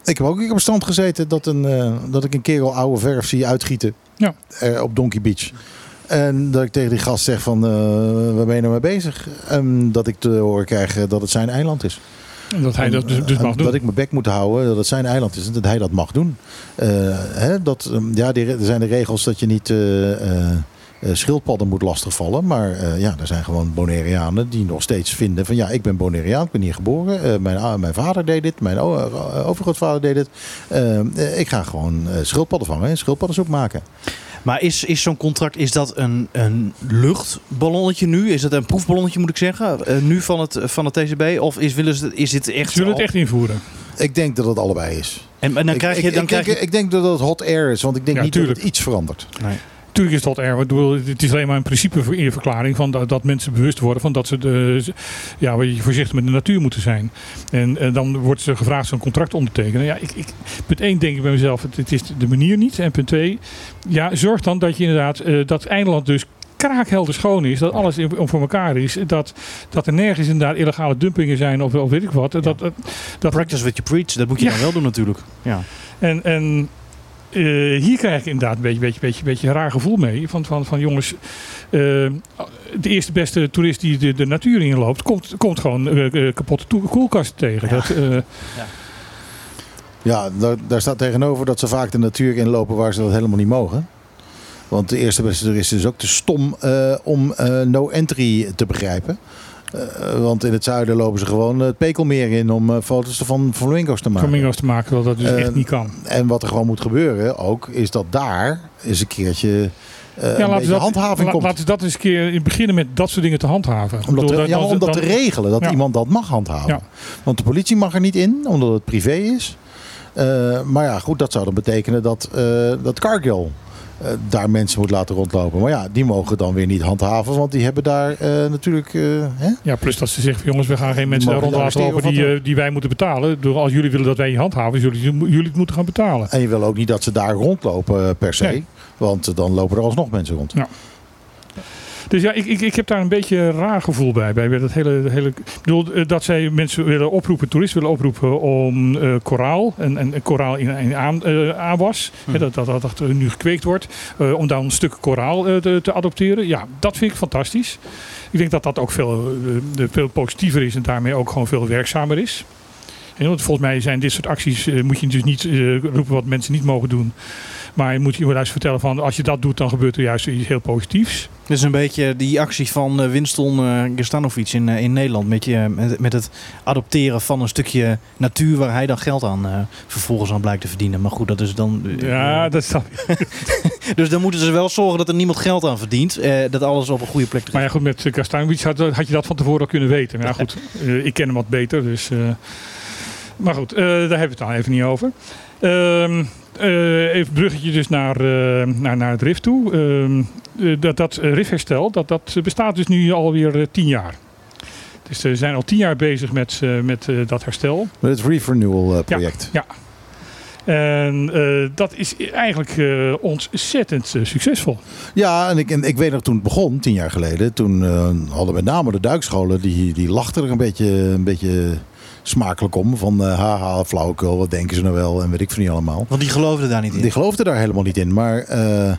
ik heb ook op stand gezeten dat, een, dat ik een kerel oude verf zie uitgieten
Ja.
op Donkey Beach. En dat ik tegen die gast zeg van, waar ben je nou mee bezig? En dat ik te horen krijg dat het zijn eiland is.
En dat hij dat dus, dus mag doen.
Dat ik mijn bek moet houden, dat het zijn eiland is en dat hij dat mag doen. Hè, dat, ehm, ja, er zijn de regels dat je niet schildpadden moet lastigvallen. Maar eh, ja, er zijn gewoon Bonaireanen die nog steeds vinden van ja, ik ben Bonaireaan, ik ben hier geboren. Eh, mijn, mijn vader deed dit, mijn eh, overgrootvader deed dit. Eh, eh, ik ga gewoon eh, schildpadden vangen en schildpaddensoep maken.
Maar is, is zo'n contract, is dat een, een luchtballonnetje nu? Is dat een proefballonnetje moet ik zeggen? eh, nu van het, van het TCB? Of is, willen ze, is dit echt...
Ze willen het echt invoeren.
Ik denk dat het allebei is.
En, en dan
Ik-
krijg
ik,
je... Dan
ik,
krijg
denk,
je
ik denk dat het hot air is, want ik denk
Ja,
niet
tuurlijk.
dat het iets verandert.
Tuurlijk is dat erg. Ik bedoel, Het is alleen maar een principeverklaring van dat, dat mensen bewust worden van dat ze de, ja, voorzichtig met de natuur moeten zijn. En, en dan wordt ze gevraagd zo'n contract ondertekenen. Ja, ik, ik, punt 1 denk ik bij mezelf, het, het is de manier niet. En punt 2, ja, zorg dan dat je inderdaad eh, dat eiland dus kraakhelder schoon is, dat alles in- voor elkaar is, dat, dat er nergens inderdaad illegale dumpingen zijn of, of weet ik wat. Dat, dat, dat,
practice what you preach. Dat moet je
Ja.
dan wel doen natuurlijk. Ja.
en, en eh, hier krijg ik inderdaad een beetje, beetje, beetje, beetje een raar gevoel mee. Van, van, van jongens, eh, de eerste beste toerist die de, de natuur inloopt, komt, komt gewoon eh, eh, kapotte toe- koelkasten tegen. Dat, eh,
Ja, daar, daar staat tegenover dat ze vaak de natuur inlopen waar ze dat helemaal niet mogen. Want de eerste beste toerist is ook te stom eh, om eh, no entry te begrijpen. Eh, want in het zuiden lopen ze gewoon het Pekelmeer in om eh, foto's van flamingo's te maken.
flamingo's te maken, terwijl dat dus echt niet kan.
En wat er gewoon moet gebeuren ook, is dat daar eens een keertje eh een
laten we
handhaving
la- laten we dat eens een keer beginnen met dat soort dingen te handhaven.
Om dat,
bedoel,
te, ja,
dan-
om dat
dan-
te regelen, dat
Ja.
iemand dat mag handhaven.
Ja.
Want de politie mag er niet in, omdat het privé is. Maar ja, goed, dat zou dan betekenen dat, dat Cargill eh, daar mensen moet laten rondlopen. Maar ja, die mogen dan weer niet handhaven, want die hebben daar eh, natuurlijk... eh, hè?
Ja, plus dat ze zeggen, jongens, we gaan geen mensen
Mogen
rond
die
laten lopen die, die wij moeten betalen. Bedoel, als jullie willen dat wij je handhaven, zullen jullie, het moeten gaan betalen.
En je wil ook niet dat ze daar rondlopen per se.
Nee.
Want dan lopen er alsnog mensen rond.
Dus ja, ik, ik, ik heb daar een beetje een raar gevoel bij. bij dat hele, hele, ik bedoel, eh, dat zij mensen willen oproepen, toeristen willen oproepen om eh, koraal en, en koraal in, in aan, eh, aanwas, hè, dat, dat, dat, dat nu gekweekt wordt, om dan een stuk koraal te, te adopteren. Ja, dat vind ik fantastisch. Ik denk dat dat ook veel, de- veel positiever is en daarmee ook gewoon veel werkzamer is. En want volgens mij zijn dit soort acties, moet je dus niet roepen wat mensen niet mogen doen. Maar je moet je juist vertellen van als je dat doet, dan gebeurt er juist iets heel positiefs.
Dit is een beetje die actie van eh, Winston eh Gerstanovic in, eh, in Nederland. Met, je, met, met het adopteren van een stukje natuur waar hij dan geld aan vervolgens aan blijkt te verdienen. Maar goed, dat is dan...
Ja, dat is dan.
Dus dan moeten ze wel zorgen dat er niemand geld aan verdient. dat alles op een goede plek
Maar ja,
terecht.
goed, met Kastanovic had, had je dat van tevoren al kunnen weten. Maar ja, goed, ik ken hem wat beter, dus... maar goed, daar hebben we het dan even niet over. Ehm, eh, even bruggetje dus naar, eh, naar, naar het RIF toe. Ehm, eh, dat, dat RIF-herstel, dat, dat bestaat dus nu alweer tien jaar. Dus we zijn al tien jaar bezig met, met dat herstel.
Met het Reef Renewal project.
Ja. En dat is eigenlijk ontzettend succesvol.
Ja, en ik, en ik weet nog toen het begon, tien jaar geleden. Toen hadden met name de duikscholen, die, die lachten er een beetje, een beetje smakelijk om. Van eh, haha, flauwekul, wat denken ze nou wel en weet ik van niet allemaal.
Want die geloofden daar niet in.
Die geloofden daar helemaal niet in. Maar eh,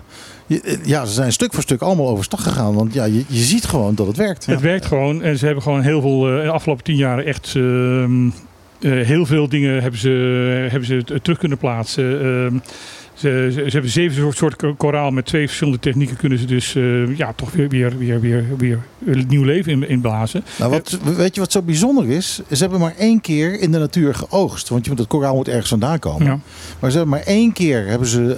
je- ja, ze zijn stuk voor stuk allemaal overstag gegaan. Want ja, je, je ziet gewoon dat het werkt.
Het werkt gewoon en ze hebben gewoon heel veel, eh, de afgelopen tien jaar echt ehm, eh, heel veel dingen hebben ze, hebben ze terug kunnen plaatsen. Ze, ze, ze hebben zeven soort- soorten koraal met twee verschillende technieken. Kunnen ze dus eh, ja, toch weer, weer, weer, weer, weer nieuw leven in, inblazen.
Nou, wat, weet je wat zo bijzonder is? Ze hebben maar één keer in de natuur geoogst. Want je moet, het koraal moet ergens vandaan komen.
Ja.
Maar ze hebben maar één keer hebben ze,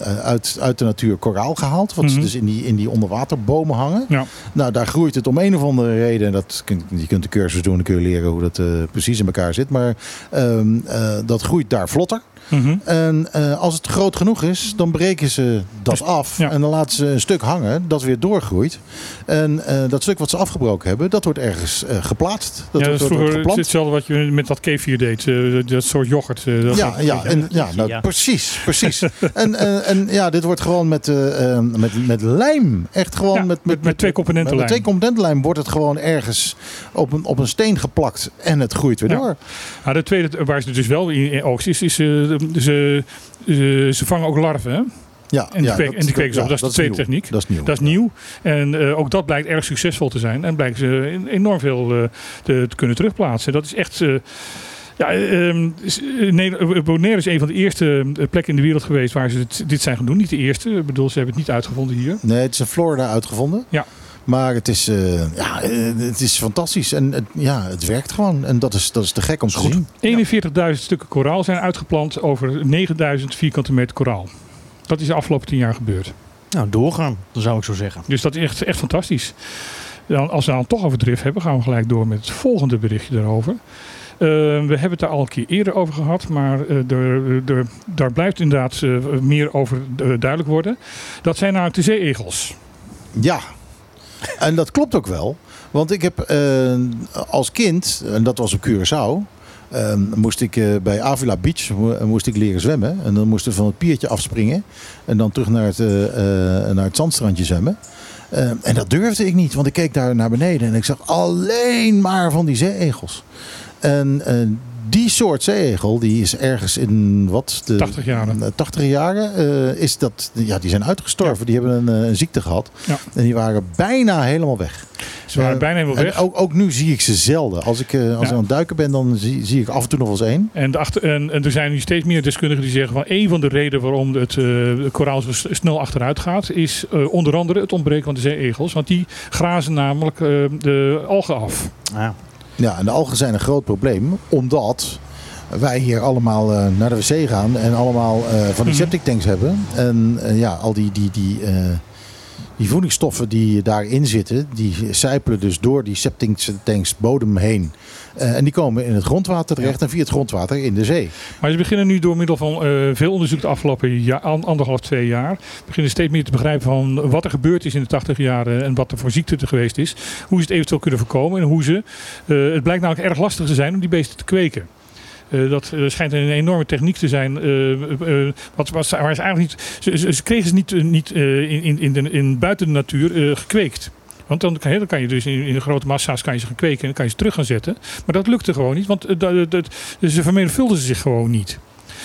eh, uit, uit de natuur koraal gehaald. Wat ze
Mhm.
dus in die, in die onderwaterbomen hangen.
Ja.
Nou, daar groeit het om een of andere reden. En dat, je kunt de cursus doen en kun je leren hoe dat eh, precies in elkaar zit. Maar ehm, eh, dat groeit daar vlotter.
Mhm.
En eh, als het groot genoeg is, dan breken ze dat af.
Dus- ja.
En dan laten ze een stuk hangen dat weer doorgroeit. En eh, dat stuk wat ze afgebroken hebben, dat wordt ergens eh, geplaatst. Dat
ja, dat
wordt,
is
wordt
vroeger hetzelfde wat je met dat kefir deed. dat soort yoghurt. dat
Ja, ja, en, ja, nou,
Ja.
precies, precies. en, en ja, dit wordt gewoon met, eh, eh, met, met lijm. Echt gewoon
Ja,
met,
met- met twee componenten
met,
lijm.
twee componenten lijm wordt het gewoon ergens op een, op een steen geplakt. En het groeit weer
Ja.
door.
Nou, de tweede waar ze dus wel in oogst is, is eh, ze, ze, ze vangen ook larven. Hè?
Ja,
En die
ja,
kweken- en die kweken ze op. Dat is de tweede techniek.
Dat is nieuw.
Dat is nieuw. En eh, ook dat blijkt erg succesvol te zijn. En blijkt ze en- enorm veel eh, te, te kunnen terugplaatsen. Dat is echt. eh, ja, is- eh, Neder- Bonaire is een van de eerste eh, plekken in de wereld geweest waar ze dit zijn gaan doen. Niet de eerste. Ik bedoel, ze hebben het niet uitgevonden hier.
Nee, het is in Florida uitgevonden.
Ja.
Maar het is, eh, ja, eh, het is fantastisch. En het, ja, het werkt gewoon. En dat is, dat is te gek om te zien.
41.000 stukken koraal zijn uitgeplant over 9.000 vierkante meter koraal. Dat is de afgelopen 10 jaar gebeurd.
Nou, doorgaan, dan zou ik zo zeggen.
Dus dat is echt, echt fantastisch. Dan, als we dan toch over drift hebben, gaan we gelijk door met het volgende berichtje daarover. Eh, we hebben het daar al een keer eerder over gehad, maar er, daar blijft inderdaad meer over duidelijk worden. Dat zijn namelijk de zeeegels.
Ja, en dat klopt ook wel. Want ik heb eh, als kind, en dat was op Curaçao, eh, moest ik eh, bij Avila Beach mo- moest ik leren zwemmen. En dan moesten we van het piertje afspringen en dan terug naar het, naar het zandstrandje zwemmen. En dat durfde ik niet, want ik keek daar naar beneden en ik zag alleen maar van die zeeegels. En die soort zeeegel, die is ergens in wat? De
80 jaren.
eh, 80 jaren eh, is dat, ja, die zijn uitgestorven. Die hebben een, eh, een ziekte gehad.
Ja.
En die waren bijna helemaal weg.
Ze waren
Eh,
bijna helemaal weg.
ook, ook nu zie ik ze zelden. Als ik, eh, als
Ja.
ik aan het duiken ben, dan zie, zie ik af en toe nog wel eens één.
En, de achter, en, en er zijn nu steeds meer deskundigen die zeggen van een van de redenen waarom het eh, koraal zo snel achteruit gaat, is eh, onder andere het ontbreken van de zeeegels. Want die grazen namelijk eh, de algen af.
Ja.
Ja, en de algen zijn een groot probleem. Omdat wij hier allemaal eh, naar de wc gaan. En allemaal eh, van die
Mhm.
septic tanks hebben. En eh, ja, al die, die, die, die voedingsstoffen die daarin zitten. Die sijpelen dus door die septic tanks bodem heen. Eh, en die komen in het grondwater terecht. En via het grondwater in de zee.
Maar ze beginnen nu door middel van eh, veel onderzoek de afgelopen jaar, an- anderhalf, twee jaar, beginnen steeds meer te begrijpen van wat er gebeurd is in de 80 jaren en wat er voor ziekte er geweest is. Hoe ze het eventueel kunnen voorkomen en hoe ze. eh, het blijkt namelijk erg lastig te zijn om die beesten te kweken. Eh, dat eh, schijnt een enorme techniek te zijn. eh, wat, wat, waar ze eigenlijk niet. Ze, kregen ze niet, niet in, in, in, de, in buiten de natuur gekweekt. Want dan kan, kan je dus in, in grote massa's kan je ze gaan kweken en kan je ze terug gaan zetten. Maar dat lukte gewoon niet, want dat, dat, ze vermenigvuldigden zich gewoon niet.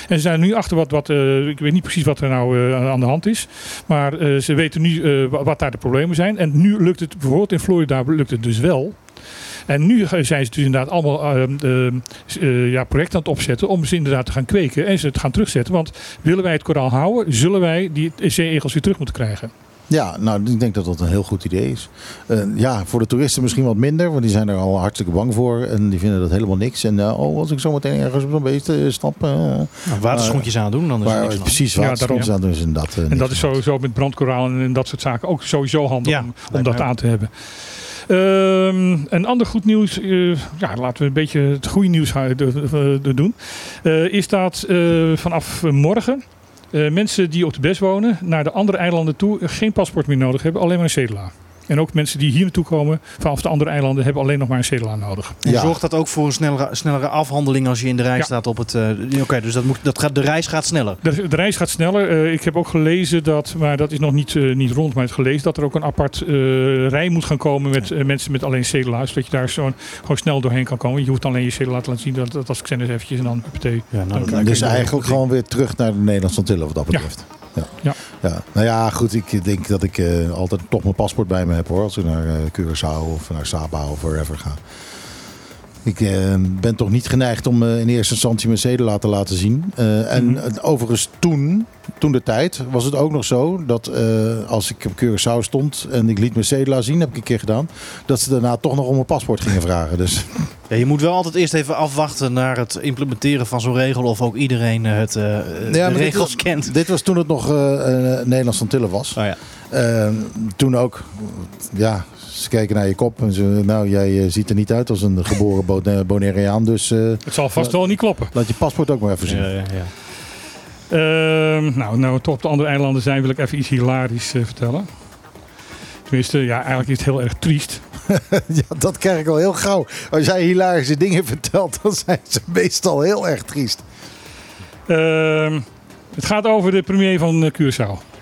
En ze zijn nu achter wat, wat ik weet niet precies wat er nou aan de hand is. Maar ze weten nu wa- wat daar de problemen zijn. En nu lukt het, bijvoorbeeld in Florida lukt het dus wel. En nu zijn ze dus inderdaad allemaal eh, eh, eh, ja, projecten aan het opzetten om ze inderdaad te gaan kweken en ze te gaan terugzetten. Want willen wij het koraal houden, zullen wij die zeeegels weer terug moeten krijgen.
Ja, nou, ik denk dat dat een heel goed idee is. Eh, ja, voor de toeristen misschien wat minder, want die zijn er al hartstikke bang voor. En die vinden dat helemaal niks. En eh, oh, als ik zo meteen ergens op zo'n beest stap.
Nou, waterschoentjes aan doen, dan is er
maar
niks
precies
Ja,
wat
daarom.
is aan doen is inderdaad.
En dat is sowieso met brandkoraal en, dat soort zaken ook sowieso handig
Ja,
om, dat aan te hebben. Ehm, een ander goed nieuws, eh, ja, laten we een beetje het goede nieuws de doen, Eh, is dat eh, vanaf morgen eh, mensen die op de Bes wonen naar de andere eilanden toe geen paspoort meer nodig hebben, alleen maar een cedula. En ook mensen die hier naartoe komen vanaf de andere eilanden hebben alleen nog maar een cedula nodig.
En
Ja.
zorgt dat ook voor een snellere, snellere afhandeling als je in de rij
Ja.
staat op het... eh, Oké, dus dat moet, dat gaat, de reis gaat sneller.
De, de reis gaat sneller. Eh, ik heb ook gelezen dat, maar dat is nog niet, eh, niet rond, maar het gelezen dat er ook een apart eh, rij moet gaan komen met mensen met alleen cedula's. Zodat je daar zo gewoon snel doorheen kan komen. Je hoeft alleen je cedula te laten zien. Dat, dat als ik zend eventjes en dan huppatee.
Ja, nou,
Dan
Dus eigenlijk gewoon weer terug naar de Nederlandse Antillen wat dat betreft. Ja.
Ja.
Ja. Nou ja, goed. Ik denk dat ik eh, altijd toch mijn paspoort bij me heb hoor. Als ik naar eh, Curaçao of naar Saba of wherever ga. Ik eh, ben toch niet geneigd om eh, in eerste instantie mijn zeden te laten zien. Eh, en
Mhm.
overigens toen, toen de tijd, was het ook nog zo dat als ik op Curaçao stond en ik liet mijn zedela zien, heb ik een keer gedaan, dat ze daarna toch nog om mijn paspoort gingen vragen. Dus
Ja, je moet wel altijd eerst even afwachten naar het implementeren van zo'n regel. Of ook iedereen het, de
dit
regels kent.
Dit was toen het nog Nederlands Antillen was.
Oh ja.
Toen ook, ja, ze keken naar je kop en ze, nou, jij eh, ziet er niet uit als een geboren Bona- Bonaireaan, dus eh,
Het zal vast wel niet kloppen.
laat je paspoort ook maar even zien.
Ja, ja, ja.
Ehm, nou, nou we toch op de andere eilanden zijn, wil ik even iets hilarisch eh, vertellen. Tenminste, ja, eigenlijk is het heel erg triest.
Ja, dat krijg ik al heel gauw. Als jij hilarische dingen vertelt, dan zijn ze meestal heel erg triest.
Ehm, het gaat over de premier van eh, Curaçao.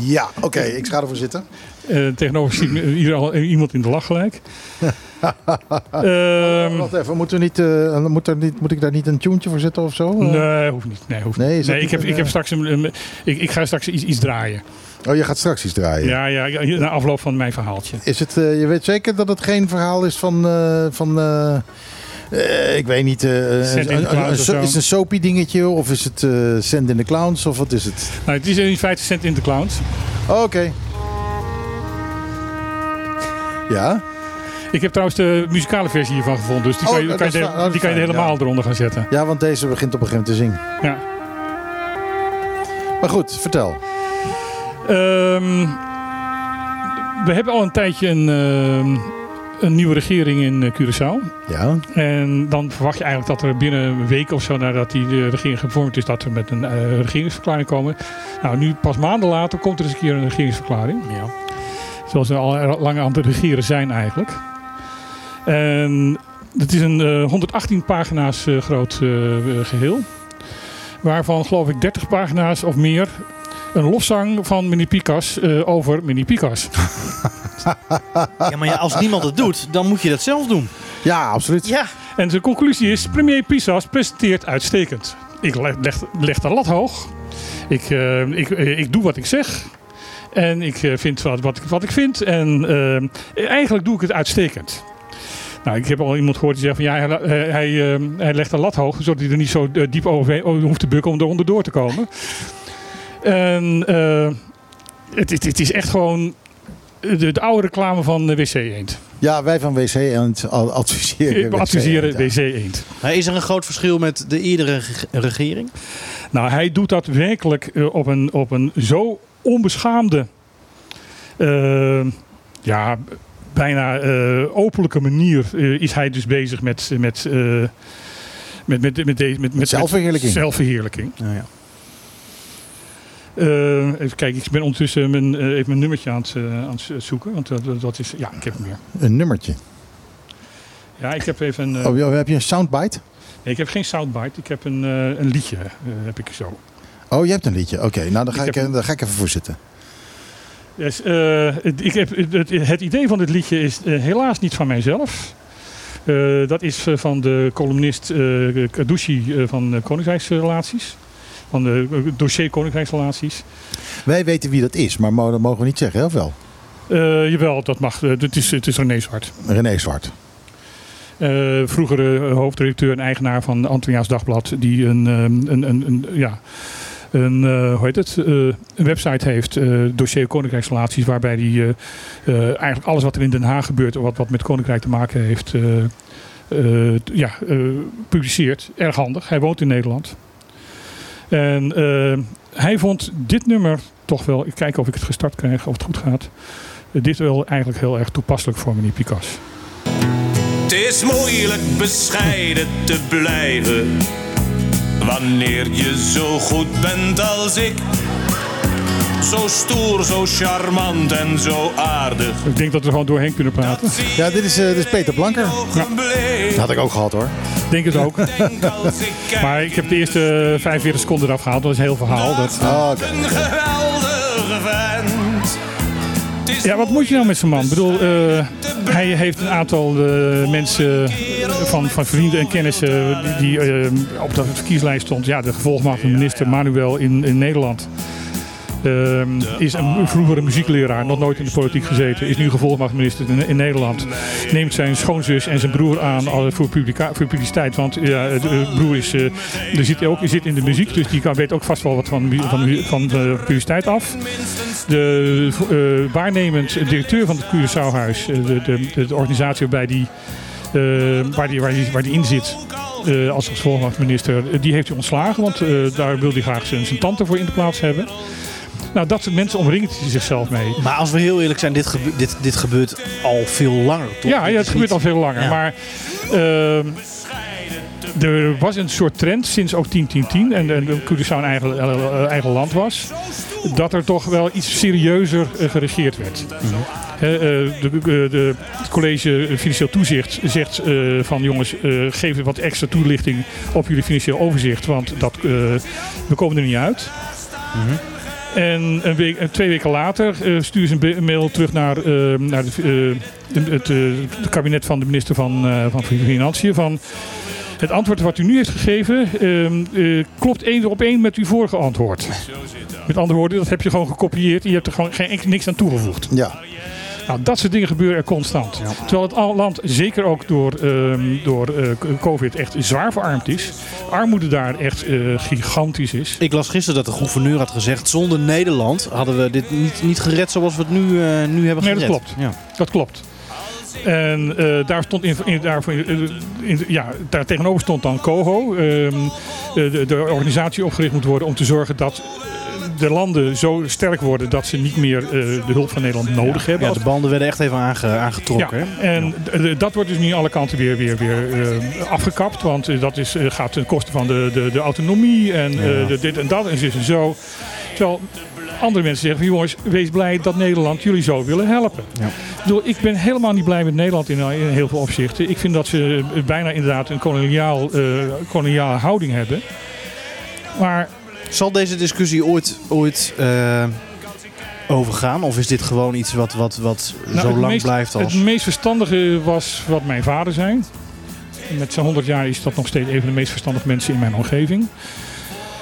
Ja, oké, ik ga ervoor zitten.
Eh, tegenover me hier al iemand in de lach gelijk. Ehm,
Wacht even, moeten we niet, eh, moet, er niet, moet ik daar niet een tuentje voor zetten of zo?
nee, hoeft niet. Nee, hoeft
Nee,
niet. nee, ik, heb,
een,
ik, heb
eh,
straks een, een- ik, ik ga straks iets, iets draaien.
Oh, je gaat straks iets draaien.
Ja, ja, na afloop van mijn verhaaltje.
Is het, eh, je weet zeker dat het geen verhaal is van, eh, van eh, ik weet niet, eh,
Send
een, een, een, so- is het een soapy dingetje of is het eh Send in the Clowns of wat is het?
Nou, het is in feite Cent in the Clowns.
Oh, Oké. Ja?
Ik heb trouwens de muzikale versie hiervan gevonden. Dus die
Oh,
kan je,
dat
kan je.
Oh,
die kan je helemaal
ja.
eronder gaan zetten.
ja, want deze begint op een gegeven moment te zingen.
Ja.
Maar goed, vertel.
Ehm, we hebben al een tijdje een, ehm, een nieuwe regering in eh, Curaçao.
Ja,
En dan verwacht je eigenlijk dat er binnen een week of zo nadat die de regering gevormd is, dat we met een eh, regeringsverklaring komen. Nou, nu pas maanden later komt er eens een keer een regeringsverklaring.
Ja.
Zoals we al lang aan het regeren zijn eigenlijk. En het is een eh, 118 pagina's eh, groot eh, geheel. Waarvan geloof ik 30 pagina's of meer een lofzang van Mini Picas eh, over Mini Picas.
ja, maar ja, als niemand het doet, dan moet je dat zelf doen.
ja absoluut.
Ja.
En de conclusie is, premier Pisas presenteert uitstekend. Ik leg, leg, leg de lat hoog. Ik, eh, ik, eh, ik doe wat ik zeg. En ik eh, vind wat, wat, ik- wat ik vind. En eigenlijk doe ik het uitstekend. Nou, ik heb al iemand gehoord die zegt van ja, hij, eh, hij, hij legt de lat hoog, zodat hij er niet zo diep over over hoeft te bukken om eronder door te komen. En eh, het, het, het is echt gewoon de, de oude reclame van WC Eend.
Ja, wij van WC en adviseren.
We adviseren. WC Eend.
Maar is er een groot verschil met de eerdere reg- regering?
Nou, hij doet dat werkelijk eh, op, een, op een zo onbeschaamde, eh, ja, bijna eh, openlijke manier eh, is hij dus bezig met, met, eh, met, met, met, deze- met, met,
zelfverheerlijking.
met zelfverheerlijking.
Nou ja.
Eh, even kijken, ik ben ondertussen mijn, eh, even mijn nummertje aan het, eh, aan het zoeken. Want dat, dat is, ja, ik heb hem weer.
Een nummertje.
Ja, ik heb even een,
Oh, heb je een soundbite?
nee, ik heb geen soundbite, ik heb een, een liedje, heb ik zo.
Oh, je hebt een liedje. Oké, nou dan ga
Ik
daar ga ik even voor zitten.
Yes, ik heb, het, het idee van dit liedje is helaas niet van mijzelf. Dat is van de columnist eh Kadushi van Koninkrijksrelaties. Van de eh, dossier Koninkrijksrelaties.
Wij weten wie dat is, maar dat mogen we niet zeggen, hè, of wel?
Eh, jawel, dat mag. Eh, het, is, het is René Zwart.
René Zwart.
Eh, vroegere hoofdredacteur en eigenaar van Antilliaans Dagblad. Die een, ehm, een, een, een, ja, een, eh, hoe heet het? Eh, een website heeft, eh, dossier Koninkrijksrelaties. Waarbij hij eh, eh, eigenlijk alles wat er in Den Haag gebeurt. Wat, wat met Koninkrijk te maken heeft. eh, eh, ja, eh, publiceert. Erg handig. Hij woont in Nederland. En eh, hij vond dit nummer toch wel. Ik kijk of ik het gestart krijg. Of het goed gaat. Eh, dit wel eigenlijk heel erg toepasselijk voor meneer Picas.
Het is moeilijk bescheiden te blijven wanneer je zo goed bent als ik. Zo stoer, zo charmant en zo aardig.
Ik denk dat we er gewoon doorheen kunnen praten.
Dat
Ja, dit is, eh, dit is Peter Blanker. Dat had ik ook gehad hoor.
Denk het ook. Maar ik heb de eerste 45 seconden eraf gehaald. Dat is een heel verhaal. Dat,
Oh,
een geweldige vent.
Ja, wat moet je nou met zo'n man? Ik bedoel, eh, hij heeft een aantal eh, mensen van, van vrienden en kennissen die, die op de verkieslijst stond. Ja, de gevolgmatige minister Manuel in, in Nederland. Ehm, is een vroegere muziekleraar, nog nooit in de politiek gezeten. Is nu gevolgmachtminister in, in Nederland. Neemt zijn schoonzus en zijn broer aan voor, voor publiciteit. Want ja, de broer is, eh, er zit ook, zit in de muziek. Dus die kan, weet ook vast wel wat van, van, van publiciteit af. De eh, waarnemend directeur van het Curaçaohuis, eh, de, de, organisatie die, waar, die, waar, die, die in zit, als gevolgmachtminister, eh, die heeft hij ontslagen. Want daar wil hij graag zijn, zijn tante voor in de plaats hebben. Nou, dat soort mensen omringt hij zichzelf mee.
Maar als we heel eerlijk zijn, dit, gebe- dit, dit gebeurt al veel langer, toch?
Ja, ja, het gebeurt al veel langer.
Ja.
Maar ehm, er was een soort trend sinds ook 10-10-10 en, en Curaçao een eigen, eh, eigen land was. Dat er toch wel iets serieuzer eh, geregeerd werd. Eh, de, het college Financieel Toezicht zegt eh, van jongens, eh, geef wat extra toelichting op jullie financieel overzicht. Want dat, eh, we komen er niet uit. En een week, en twee weken later eh sturen ze een mail terug naar, eh, naar de, eh, het, eh, het kabinet van de minister van, eh, van Financiën. Van het antwoord wat u nu heeft gegeven ehm, eh, klopt één op één met uw vorige antwoord. Met andere woorden, dat heb je gewoon gekopieerd en je hebt er gewoon geen, niks aan toegevoegd.
Ja.
Nou, dat soort dingen gebeuren er constant. Terwijl het land, zeker ook door, ehm, door eh, COVID, echt zwaar verarmd is. Armoede daar echt eh, gigantisch is.
Ik las gisteren dat de gouverneur had gezegd... zonder Nederland hadden we dit niet, niet gered zoals we het nu, eh, nu hebben
Nee,
gered.
dat klopt.
Ja.
Dat klopt. En daar stond in, eh, in, ja, daar tegenover stond dan COHO. ehm, de, de organisatie opgericht moet worden om te zorgen dat de landen zo sterk worden dat ze niet meer eh, de hulp van Nederland nodig hebben.
Ja, de banden werden echt even aange, aangetrokken.
ja, en dat wordt dus nu alle kanten weer, weer, weer eh, afgekapt. Want eh, dat is, gaat ten koste van de, de, de autonomie en de, dit en dat en zus en zo. Terwijl andere mensen zeggen van jongens, wees blij dat Nederland jullie zo willen helpen.
Ja.
Ik, bedoel, ik ben helemaal niet blij met Nederland in, in heel veel opzichten. Ik vind dat ze bijna inderdaad een koloniaal, koloniale houding hebben. Maar
Zal deze discussie ooit, ooit eh, overgaan? Of is dit gewoon iets wat, wat, wat
Nou,
zo lang
meest-
blijft als...
Het meest verstandige was wat mijn vader zei. Met zijn 100 jaar is dat nog steeds een van de meest verstandige mensen in mijn omgeving.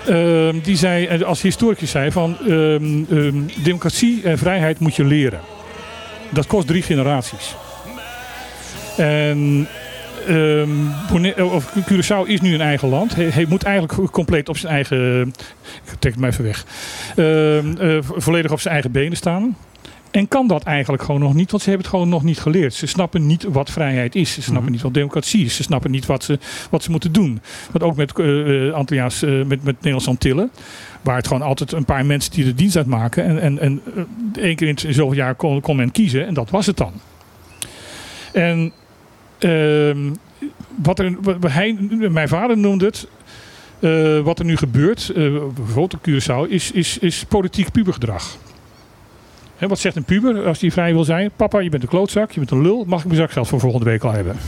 Ehm, die zei, als historicus zei van ehm, ehm, democratie en vrijheid moet je leren. Dat kost drie generaties. En ehm, of Curaçao is nu een eigen land. Hij, hij moet eigenlijk compleet op zijn eigen. Ik trek het maar even weg. Ehm, eh, vo- volledig op zijn eigen benen staan. En kan dat eigenlijk gewoon nog niet, want ze hebben het gewoon nog niet geleerd. Ze snappen niet wat vrijheid is. Ze snappen niet wat democratie is. Ze snappen niet wat ze, wat ze moeten doen. Want ook met, eh eh, Antilliaans, eh, met, met Nederlands Antillen, waar het gewoon altijd een paar mensen die de dienst uitmaken. En, en, en eh, één keer in zoveel jaar kon, kon men kiezen en dat was het dan. En wat er, hij, mijn vader noemde het, eh, wat er nu gebeurt, eh, bijvoorbeeld op Curaçao, is, is, is politiek pubergedrag. Hè, wat zegt een puber als die vrij wil zijn? Papa, je bent een klootzak, je bent een lul. Mag ik mijn zakgeld voor volgende week al hebben?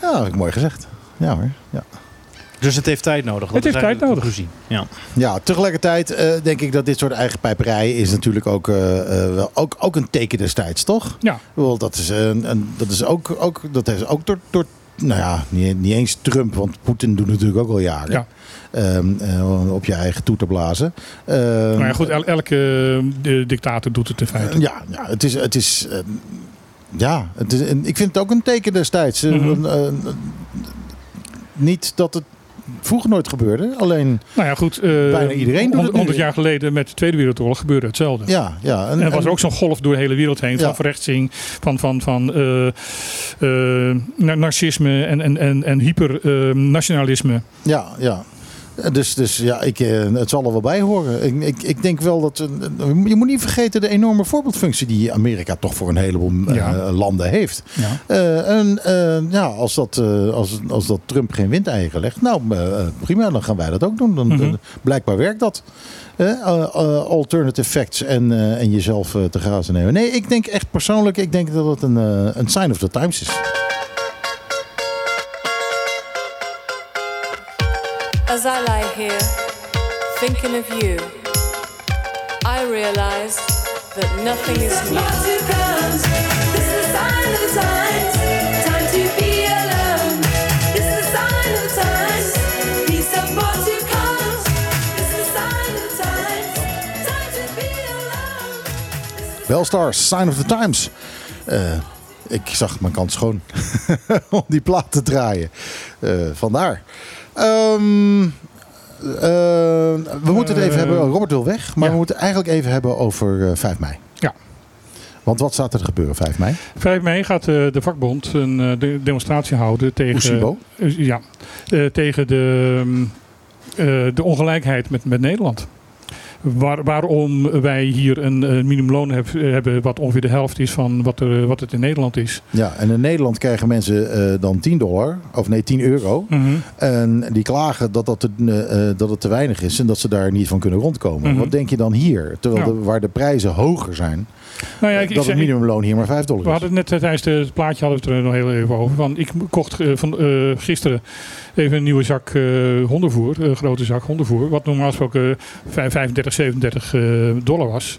Ja, mooi gezegd. Ja hoor. Ja.
Dus het heeft tijd nodig. Dat
Het heeft tijd nodig.
conclusie. Ja.
Ja, tegelijkertijd eh, denk ik dat dit soort eigen pijperij is natuurlijk ook, eh, eh, wel, ook, ook een teken destijds, toch?
Ja.
Bedoel, dat is, een, een, dat is ook, ook, dat is ook door, door, nou ja, niet, niet eens Trump, want Poetin doet natuurlijk ook al jaren.
Ja.
Ehm, eh, op je eigen toeter blazen. Ehm,
Nou ja, goed, el- elke dictator doet het in feite.
Ja, ja het is. Het is eh, ja, het is, en ik vind het ook een teken destijds. Eh, eh, niet dat het vroeger nooit gebeurde, alleen.
Nou ja, goed. eh,
Bijna iedereen doet het nu.
100 jaar geleden met de Tweede Wereldoorlog gebeurde hetzelfde.
Ja, ja.
En er was er ook zo'n golf door de hele wereld heen van verrechtsing, van, van, van na- narcisme en, en, en, en hypernationalisme.
Ja, ja. Dus, dus ja, ik, eh, het zal er wel bij horen. Ik, ik, ik denk wel dat. eh, Je moet niet vergeten de enorme voorbeeldfunctie die Amerika toch voor een heleboel eh, landen heeft.
Ja.
Eh, en eh, ja, als dat, eh, als, als dat Trump geen windeigen legt, nou eh, eh, prima, dan gaan wij dat ook doen. Dan,
Mhm.
blijkbaar werkt dat. Eh, eh, eh, alternative facts en, eh, en jezelf eh, te grazen nemen. Nee, ik denk echt persoonlijk, ik denk dat het een, eh, een sign of the times is.
As I here, thinking of you, I realize that nothing is new.
Sign of the times, Belstar, sign of the times.
Eh, ik zag mijn kans schoon om die plaat te draaien. Eh, vandaar. Ehm, eh, we moeten het even
Eh,
hebben. Robert wil weg, maar
ja.
we moeten het eigenlijk even hebben over eh, 5 mei.
Ja.
Want wat staat er te gebeuren 5 mei?
5 mei gaat eh, de vakbond een eh, de- demonstratie houden tegen,
Oesibo?
eh, ja, eh, tegen de, mm, eh, de ongelijkheid met, met Nederland. Waar, waarom wij hier een eh, minimumloon heb- hebben wat ongeveer de helft is van wat, er, wat het in Nederland is.
Ja, en in Nederland krijgen mensen eh, dan 10 dollar, of nee 10 euro. En die klagen dat, dat, te, eh, eh, dat het te weinig is en dat ze daar niet van kunnen rondkomen.
Mhm.
Wat denk je dan hier? Terwijl
Ja.
de, waar de prijzen hoger zijn,
Nou ja, ik, ik
dat
zei-
het minimumloon hier maar 5 dollar
We
is.
hadden het net eh, tijdens de- het plaatje hadden we het er nog heel even over. Want ik kocht eh, van, eh, gisteren even een nieuwe zak eh, hondenvoer, een grote zak hondenvoer. Wat normaal gesproken vijf- 35, 37 eh, dollar was.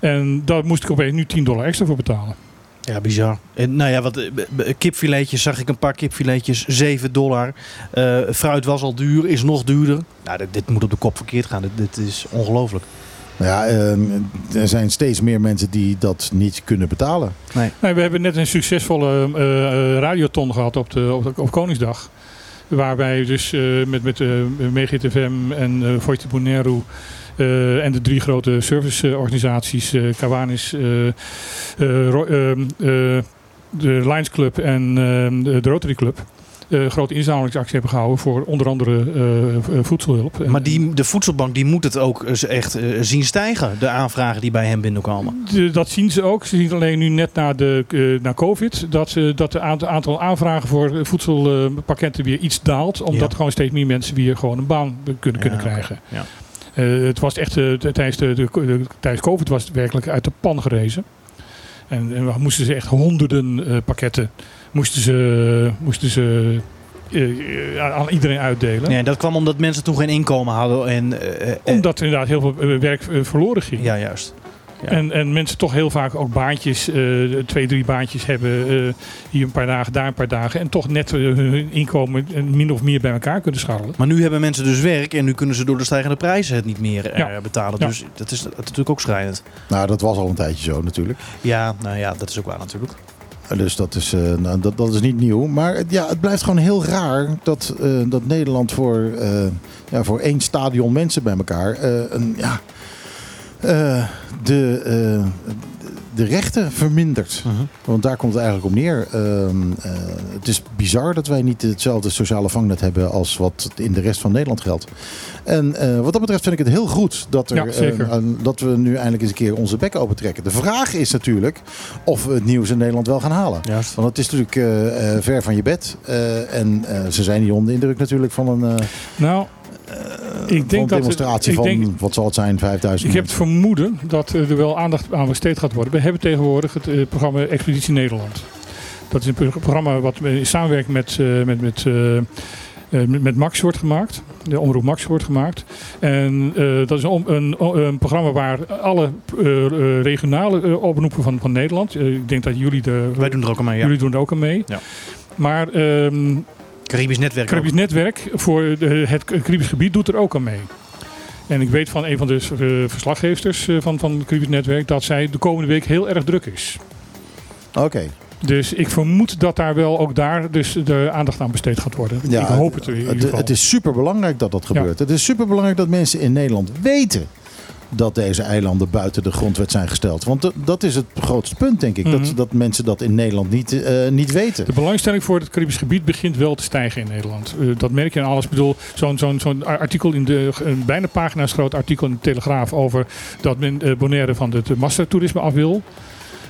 En daar moest ik opeens nu 10 dollar extra voor betalen.
Ja, bizar. En nou ja, wat kipfiletjes zag ik een paar kipfiletjes, 7 dollar. Eh, fruit was al duur, is nog duurder. Nou, dit, dit moet op de kop verkeerd gaan. Dit, dit is ongelooflijk.
Ja, ehm, er zijn steeds meer mensen die dat niet kunnen betalen.
Nee.
Nou, we hebben net een succesvolle eh, eh, radioton gehad op, de, op, de- op Koningsdag. Waar wij dus eh, met, met uh, en eh Voice eh, en de drie grote serviceorganisaties, eh Kawanis, eh, eh, ehm, eh, de Lions Club en eh, de, Rotary Club, grote inzamelingsactie hebben gehouden voor onder andere eh, voedselhulp. En-
Maar die, de voedselbank die moet het ook echt eh, zien stijgen. De aanvragen die bij hem binnenkomen.
De- dat zien ze ook. Ze zien alleen nu net na, de, eh, na COVID dat, ze, dat het aantal, aantal aanvragen voor voedselpakketten weer iets daalt. Omdat
Ja.
gewoon steeds meer mensen weer gewoon een baan kunnen, kunnen
Ja,
krijgen.
Ja.
Eh, het was echt, eh, tijdens, de, de, de- tijdens COVID was het werkelijk uit de pan gerezen. En, en we moesten ze echt honderden eh, pakketten moesten ze, moesten ze eh, eh, aan iedereen uitdelen.
Ja, dat kwam omdat mensen toen geen inkomen hadden. En, eh,
Omdat er inderdaad heel veel werk verloren ging.
Ja, juist. Ja.
En, en mensen toch heel vaak ook baantjes, eh, twee, drie baantjes hebben. eh, hier een paar dagen, daar een paar dagen. En toch net hun inkomen min of meer bij elkaar kunnen scharrelen.
Maar nu hebben mensen dus werk en nu kunnen ze door de stijgende prijzen het niet meer eh,
Ja.
betalen.
Ja.
Dus dat is, dat is natuurlijk ook schrijnend.
Nou, dat was al een tijdje zo natuurlijk.
Ja, nou ja, dat is ook waar natuurlijk.
Dus dat is, eh, nou, dat, dat is niet nieuw. Maar ja, het blijft gewoon heel raar dat, eh, dat Nederland voor, eh, ja, voor één stadion mensen bij elkaar eh, een, ja, eh, de, eh, de rechten vermindert.
Mhm.
Want daar komt het eigenlijk op neer. Ehm, eh, het is bizar dat wij niet hetzelfde sociale vangnet hebben als wat in de rest van Nederland geldt. En eh, wat dat betreft vind ik het heel goed dat, er,
Ja,
eh, dat we nu eindelijk eens een keer onze bek open trekken. De vraag is natuurlijk of we het nieuws in Nederland wel gaan halen.
Juist.
Want het is natuurlijk ver van je bed. En ze zijn niet onder de indruk natuurlijk van een,
Nou, ik denk
een
dat
demonstratie
ik
van,
denk-
wat zal het zijn, 5000
Ik heb het vermoeden dat er wel aandacht aan besteed gaat worden. We hebben tegenwoordig het eh, programma Expeditie Nederland. Dat is een pro- programma wat in samenwerking met, eh, met, met, eh, eh, met, Max wordt gemaakt. De omroep Max wordt gemaakt. En eh, dat is een, een, een programma waar alle eh, eh, regionale eh, omroepen van, van Nederland. eh, ik denk dat jullie de,
Wij doen er ook aan mee, ja.
jullie doen er ook aan mee.
Ja.
Maar ehm
Caribisch netwerk.
Caribisch Netwerk voor de, het Caribisch gebied doet er ook aan mee. En ik weet van een van de eh, verslaggeefsters eh, van, van het Caribisch Netwerk dat zij de komende week heel erg druk is.
Oké.
Dus ik vermoed dat daar wel ook daar dus de aandacht aan besteed gaat worden. ik hoop het in ieder
het,
geval.
het is super belangrijk dat dat gebeurt. Het is super belangrijk dat mensen in Nederland weten dat deze eilanden buiten de grondwet zijn gesteld. Want dat- dat is het grootste punt, denk ik.
Mhm.
dat, dat mensen dat in Nederland niet, eh, niet weten.
De belangstelling voor het Caribisch gebied begint wel te stijgen in Nederland. Eh, dat merk je aan alles. Ik bedoel, zo'n zo'n zo'n artikel in de, een bijna pagina's groot artikel in de Telegraaf over dat men eh, Bonaire van het mastertoerisme af wil.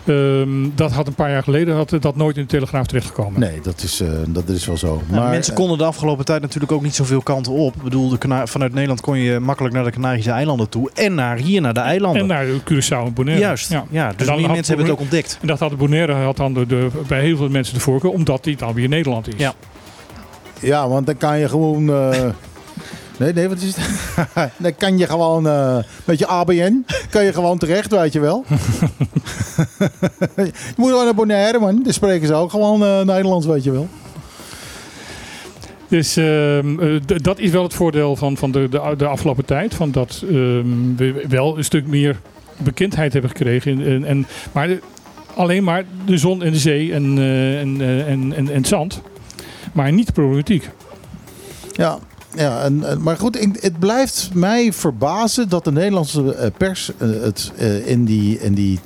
Ehm, dat had een paar jaar geleden had dat nooit in de Telegraaf terechtgekomen.
Nee, dat is, eh, dat is wel zo.
Ja,
maar
mensen konden de afgelopen tijd natuurlijk ook niet zoveel kanten op. Ik bedoel, de vanuit Nederland kon je makkelijk naar de Canarische eilanden toe. En naar hier, naar de eilanden.
En naar Curaçao en Bonaire.
Juist, ja. Dus
had
mensen hebben het ook ontdekt.
En dat had de Bonaire had dan de, de- bij heel veel mensen de voorkeur, omdat die dan weer Nederland is.
Ja.
Ja, want dan kan je gewoon. eh, nee, nee, wat is het? dan kan je gewoon. eh met je ABN. kan je gewoon terecht, weet je wel. je moet wel naar Bonaire, man. Daar spreken ze ook gewoon eh, Nederlands, weet je wel.
Dus ehm, eh, dat is wel het voordeel van, van de, de, de afgelopen tijd. Van dat ehm, we wel een stuk meer bekendheid hebben gekregen. En, en, en- maar de- alleen maar de zon en de zee en, eh, en, en, en, en het zand. Maar niet de problematiek.
Ja, ja en, maar goed, het blijft mij verbazen dat de Nederlandse eh, pers eh, het eh, in die, in die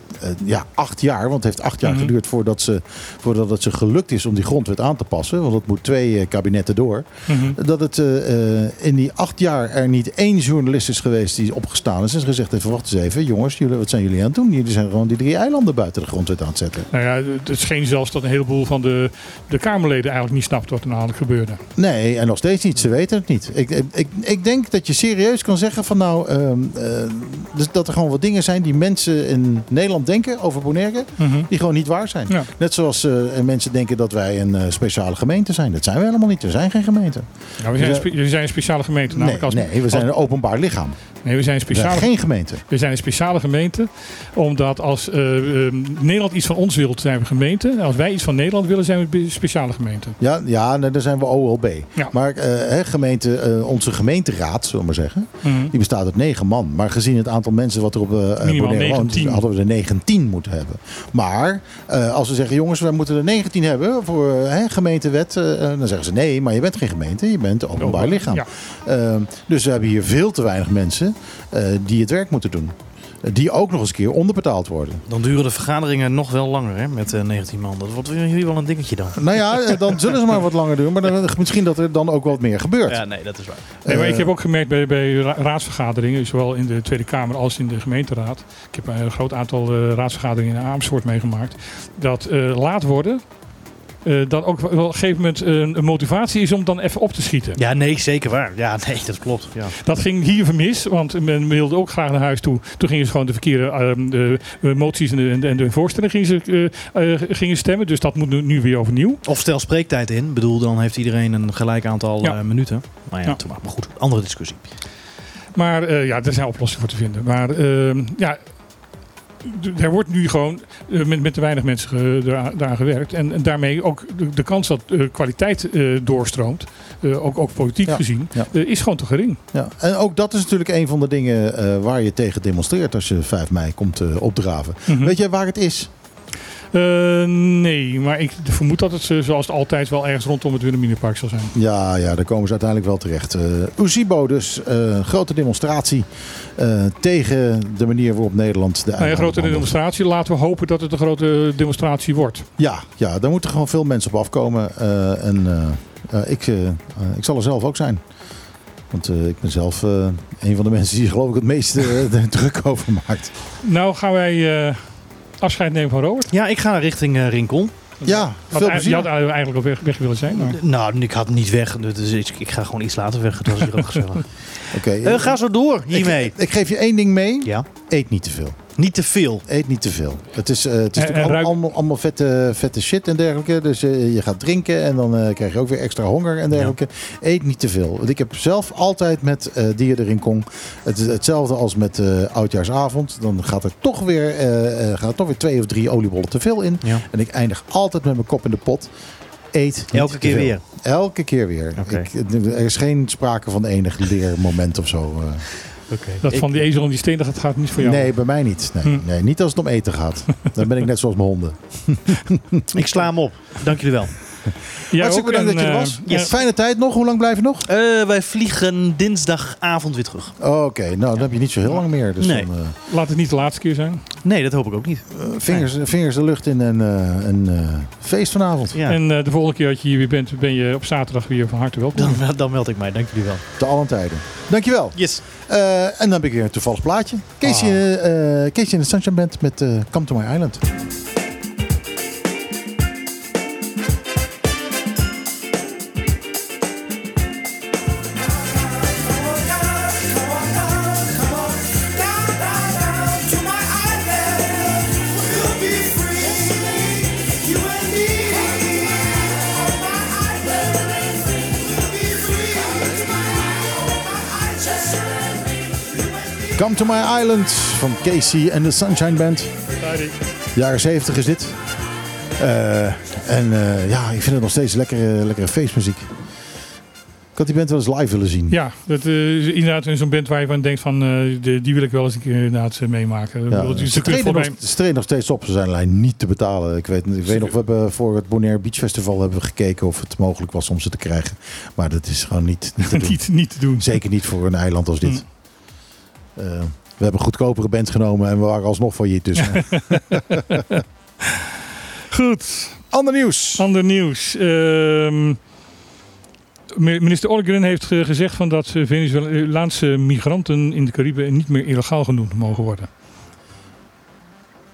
ja, acht jaar, want het heeft acht jaar
Mhm.
geduurd voordat, ze, voordat het ze gelukt is om die grondwet aan te passen, want dat moet twee eh, kabinetten door,
Mhm.
dat het eh, eh, in die acht jaar er niet één journalist is geweest die opgestaan is en gezegd heeft, wacht eens even, jongens, jullie, wat zijn jullie aan het doen? Jullie zijn gewoon die drie eilanden buiten de grondwet aan het zetten.
Nou ja, het scheen zelfs dat een heleboel van de, de Kamerleden eigenlijk niet snapten wat er nou gebeurde.
Nee, en nog steeds niet. Ze weten het niet. Ik, ik, ik denk dat je serieus kan zeggen van nou, ehm, eh, dus dat er gewoon wat dingen zijn die mensen in Nederland denken over Bonaire,
Mhm.
die gewoon niet waar zijn.
Ja.
Net zoals eh, mensen denken dat wij een eh, speciale gemeente zijn. Dat zijn we helemaal niet. We zijn geen gemeente.
Nou, we, zijn een spe- we zijn een speciale gemeente.
Nee,
namelijk als,
nee, we zijn
als-
een openbaar lichaam.
nee, we zijn een
We zijn
speciale
geen gemeente.
We zijn een speciale gemeente, omdat als eh, Nederland iets van ons wil, zijn we een gemeente. En als wij iets van Nederland willen, zijn we een speciale gemeente.
Ja, ja nee, dan zijn we OLB.
Ja.
Maar gemeente, onze gemeenteraad, zullen we maar zeggen,
Mhm.
die bestaat uit negen man. Maar gezien het aantal mensen wat er op
Minimaal
Bonaire woont,
19.
hadden we er 19 moeten hebben. Maar eh, als we zeggen, jongens, wij moeten er 19 hebben voor eh, hè, gemeentewet, eh, dan zeggen ze nee, maar je bent geen gemeente, je bent openbaar
Openbaar,
lichaam.
ja.
Dus we hebben hier veel te weinig mensen die het werk moeten doen. Eh, Die ook nog eens een keer onderbetaald worden.
Dan duren de vergaderingen nog wel langer hè, met eh, 19 man. Dat wordt hier wel een dingetje dan.
Nou ja, eh, dan zullen ze maar wat langer doen. Maar dan, misschien dat er dan ook wat meer gebeurt.
Ja, nee, dat is waar.
Nee, maar
Eh,
ik heb ook gemerkt bij, bij ra- raadsvergaderingen, zowel in de Tweede Kamer als in de gemeenteraad. Ik heb een groot aantal eh, raadsvergaderingen in Amersfoort meegemaakt. Dat eh, laat worden, eh, dat ook wel op een gegeven moment een, een motivatie is om dan even op te schieten.
Ja, nee, zeker waar. Ja, nee, dat klopt. Ja.
Dat ging hier vermis, want men wilde ook graag naar huis toe. Toen gingen ze gewoon de verkeerde ehm, de, eh, moties en de, en de- en de voorstellen gingen, ze, eh, gingen stemmen. Dus dat moet nu, weer overnieuw.
Of stel spreektijd in. Ik bedoel, dan heeft iedereen een gelijk aantal
Ja.
minuten. Maar ja,
Ja.
toen- maar goed, andere discussie.
Maar ja, er zijn oplossingen voor te vinden. Maar ehm, ja, er wordt nu gewoon eh, met, met te weinig mensen daaraan gewerkt. En, en daarmee ook de, de kans dat eh, kwaliteit eh, doorstroomt, ook, ook politiek
Ja,
gezien,
ja.
is gewoon te gering.
Ja, en ook dat is natuurlijk een van de dingen waar je tegen demonstreert als je 5 mei komt opdraven.
Mhm.
Weet je waar het is?
Eh, nee, maar ik vermoed dat het eh, zoals het altijd wel ergens rondom het Wilhelminapark zal zijn.
Ja, ja, daar komen ze uiteindelijk wel terecht. Eh Uzibo dus, grote demonstratie tegen de manier waarop Nederland de
Nou ja, grote demonstratie. Laten we hopen dat het een grote demonstratie wordt.
Ja, ja, daar moeten gewoon veel mensen op afkomen. en ik, ik zal er zelf ook zijn. Want ik ben zelf een van de mensen die geloof ik het meest er druk over maakt.
Nou gaan wij afscheid nemen van Robert.
Ja, ik ga richting eh, Rincon.
Ja,
Had,
veel
je
plezier.
had eigenlijk al weg, weg willen zijn. Maar.
Nou, ik had niet weg. Dus ik, ik ga gewoon iets later weg. Dat is hier ook gezellig.
Oké,
Eh, ga zo door hiermee.
ik, ik geef je één ding mee.
Ja.
Eet niet te veel.
Niet te veel.
Eet niet te veel. Het is, eh, het is
En-
natuurlijk
en
al-
ruik-
allemaal, allemaal vette, vette shit en dergelijke. Dus eh, je gaat drinken en dan eh, krijg je ook weer extra honger en dergelijke. Eet niet te veel. Want ik heb zelf altijd met eh die er in Kong het is hetzelfde als met eh oudjaarsavond. Dan gaat er toch weer, eh, eh, gaat er toch weer twee of drie oliebollen te veel in.
Ja.
En ik eindig altijd met mijn kop in de pot. Eet niet
Elke keer
veel.
weer.
Elke keer weer. Ik, er is geen sprake van enig leermoment of zo.
Dat van die ezel en die steen, dat gaat niet voor jou.
Nee, bij mij niet. Nee,
Hm.
nee, niet als het om eten gaat. Dan ben ik net zoals mijn honden.
Ik sla hem op. Dank jullie wel.
Jij
Hartstikke
ook,
bedankt dat je er
eh,
was.
ja,
Fijne tijd nog. Hoe lang blijf je nog?
Eh, wij vliegen dinsdagavond weer terug.
Oh, Oké, nou dan heb je niet zo heel lang meer. Dus
Nee.
dan, eh,
Laat het niet de laatste keer zijn.
Nee, dat hoop ik ook niet.
vingers, vingers de lucht in en eh, een eh, feest vanavond.
Ja.
En eh, de volgende keer dat je hier weer bent, ben je op zaterdag weer van harte welkom.
Dan, dan meld ik mij. Dank jullie wel.
Te allen tijden. Dankjewel.
Yes.
Eh, en dan heb ik weer een toevallig plaatje. Eh, eh, Casey in de Sunshine Band met eh, Come to My Island. Come to My Island van Casey en de Sunshine Band. Jaren 70 is dit. Eh, en eh, ja, ik vind het nog steeds lekkere, lekkere feestmuziek. Had die band wel eens live willen zien.
Ja, dat eh, is inderdaad zo'n band waar je van denkt van, eh, de- die wil ik wel eens een keer inderdaad eh, meemaken.
Ja,
die-
ze, treden nog,
mij-
ze treden nog steeds op. Ze zijn alleen niet te betalen. Ik weet, ik weet nog, we hebben voor het Bonaire Beach Festival hebben we gekeken of het mogelijk was om ze te krijgen. Maar dat is gewoon niet, niet te doen.
niet, niet te doen.
Zeker niet voor een eiland als dit.
Mm.
We hebben goedkopere bands genomen en we waren alsnog failliet. Dus.
Goed.
Ander nieuws.
Ander nieuws. Ehm, minister Ollgren heeft eh, gezegd van dat eh, Venezolaanse migranten in de Cariben niet meer illegaal genoemd mogen worden.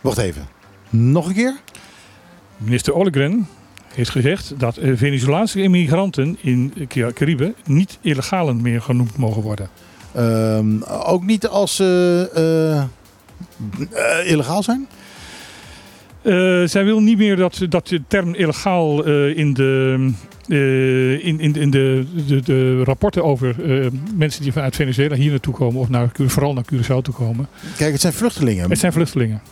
Wacht even. Nog een keer?
Minister Ollgren heeft gezegd dat eh, Venezolaanse immigranten in de Ca- Cariben niet illegaal meer genoemd mogen worden.
Ehm, ook niet als ze illegaal zijn?
Eh, zij wil niet meer dat, dat de term illegaal eh, in, de, eh, in, in, in de, de, de rapporten over mensen die vanuit Venezuela hier naartoe komen, of naar, vooral naar Curaçao toe komen.
Kijk, het zijn vluchtelingen.
Het zijn vluchtelingen.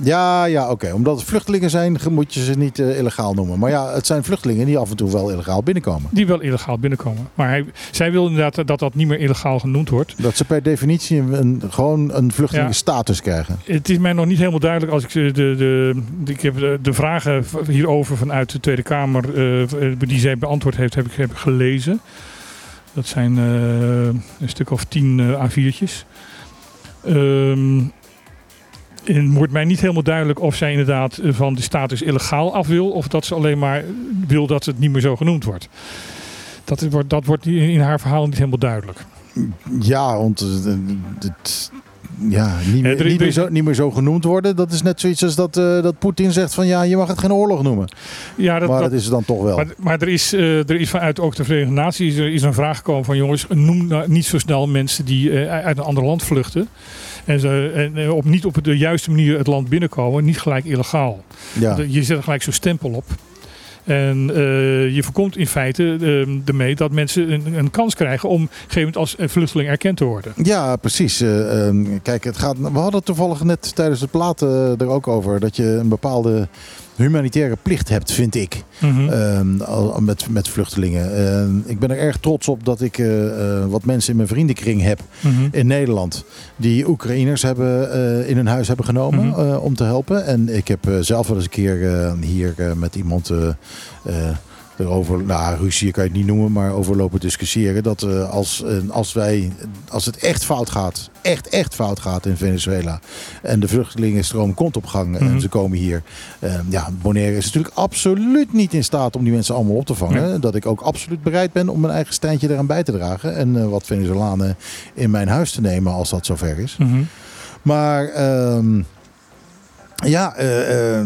Ja, ja, oké. Omdat het vluchtelingen zijn, moet je ze niet eh, illegaal noemen. Maar ja, het zijn vluchtelingen die af en toe wel illegaal binnenkomen.
Die wel illegaal binnenkomen. Maar hij, zij wil inderdaad dat dat niet meer illegaal genoemd wordt.
Dat ze per definitie een, gewoon een vluchtelingenstatus krijgen.
Het is mij nog niet helemaal duidelijk als ik de, de, de, ik heb de, de vragen hierover vanuit de Tweede Kamer eh, die zij beantwoord heeft, heb ik, heb gelezen. Dat zijn eh, een stuk of tien eh, A4'tjes. Ehm, en het wordt mij niet helemaal duidelijk of zij inderdaad eh, van de status illegaal af wil, of dat ze alleen maar wil dat het niet meer zo genoemd wordt. Dat, wordt, dat wordt in haar verhaal niet helemaal duidelijk.
Ja, want eh, het, ja, niet, meer,
er-
niet,
er-
meer zo, niet meer zo genoemd worden. Dat is net zoiets als dat, eh, dat Poetin zegt van ja, je mag het geen oorlog noemen.
Ja, dat,
maar
dat-
dat is het dan toch wel.
Maar, maar er, is, er is vanuit ook de Verenigde Naties er is een vraag gekomen van jongens, noem nou niet zo snel mensen die uit een ander land vluchten. En, ze, en eh, op, niet op de juiste manier het land binnenkomen, niet gelijk illegaal.
Ja.
Je zet er gelijk zo'n stempel op. En eh, je voorkomt in feite eh, ermee dat mensen een, een kans krijgen om gegeven moment als eh, vluchteling erkend te worden.
Ja, precies. Eh, ehm, kijk, het gaat, we hadden toevallig net tijdens het platen er ook over. Dat je een bepaalde humanitaire plicht hebt, vind ik.
Mhm.
Ehm, met, met vluchtelingen. Ehm, ik ben er erg trots op dat ik eh, eh, wat mensen in mijn vriendenkring heb
Mhm.
in Nederland. Die Oekraïners hebben, eh, in hun huis hebben genomen
Mhm.
om te helpen. En ik heb zelf wel eens een keer hier met iemand erover, nou ruzie kan je het niet noemen, maar over lopen discussiëren. Dat eh, als, als wij, als het echt fout gaat, echt echt fout gaat in Venezuela. En de vluchtelingenstroom komt op gang en
Mhm.
ze komen hier. eh, ja, Bonaire is natuurlijk absoluut niet in staat om die mensen allemaal op te vangen.
Nee.
Dat ik ook absoluut bereid ben om mijn eigen steintje eraan bij te dragen. En eh, wat Venezolanen in mijn huis te nemen als dat zover is.
Mhm.
Maar ehm, ja, eh,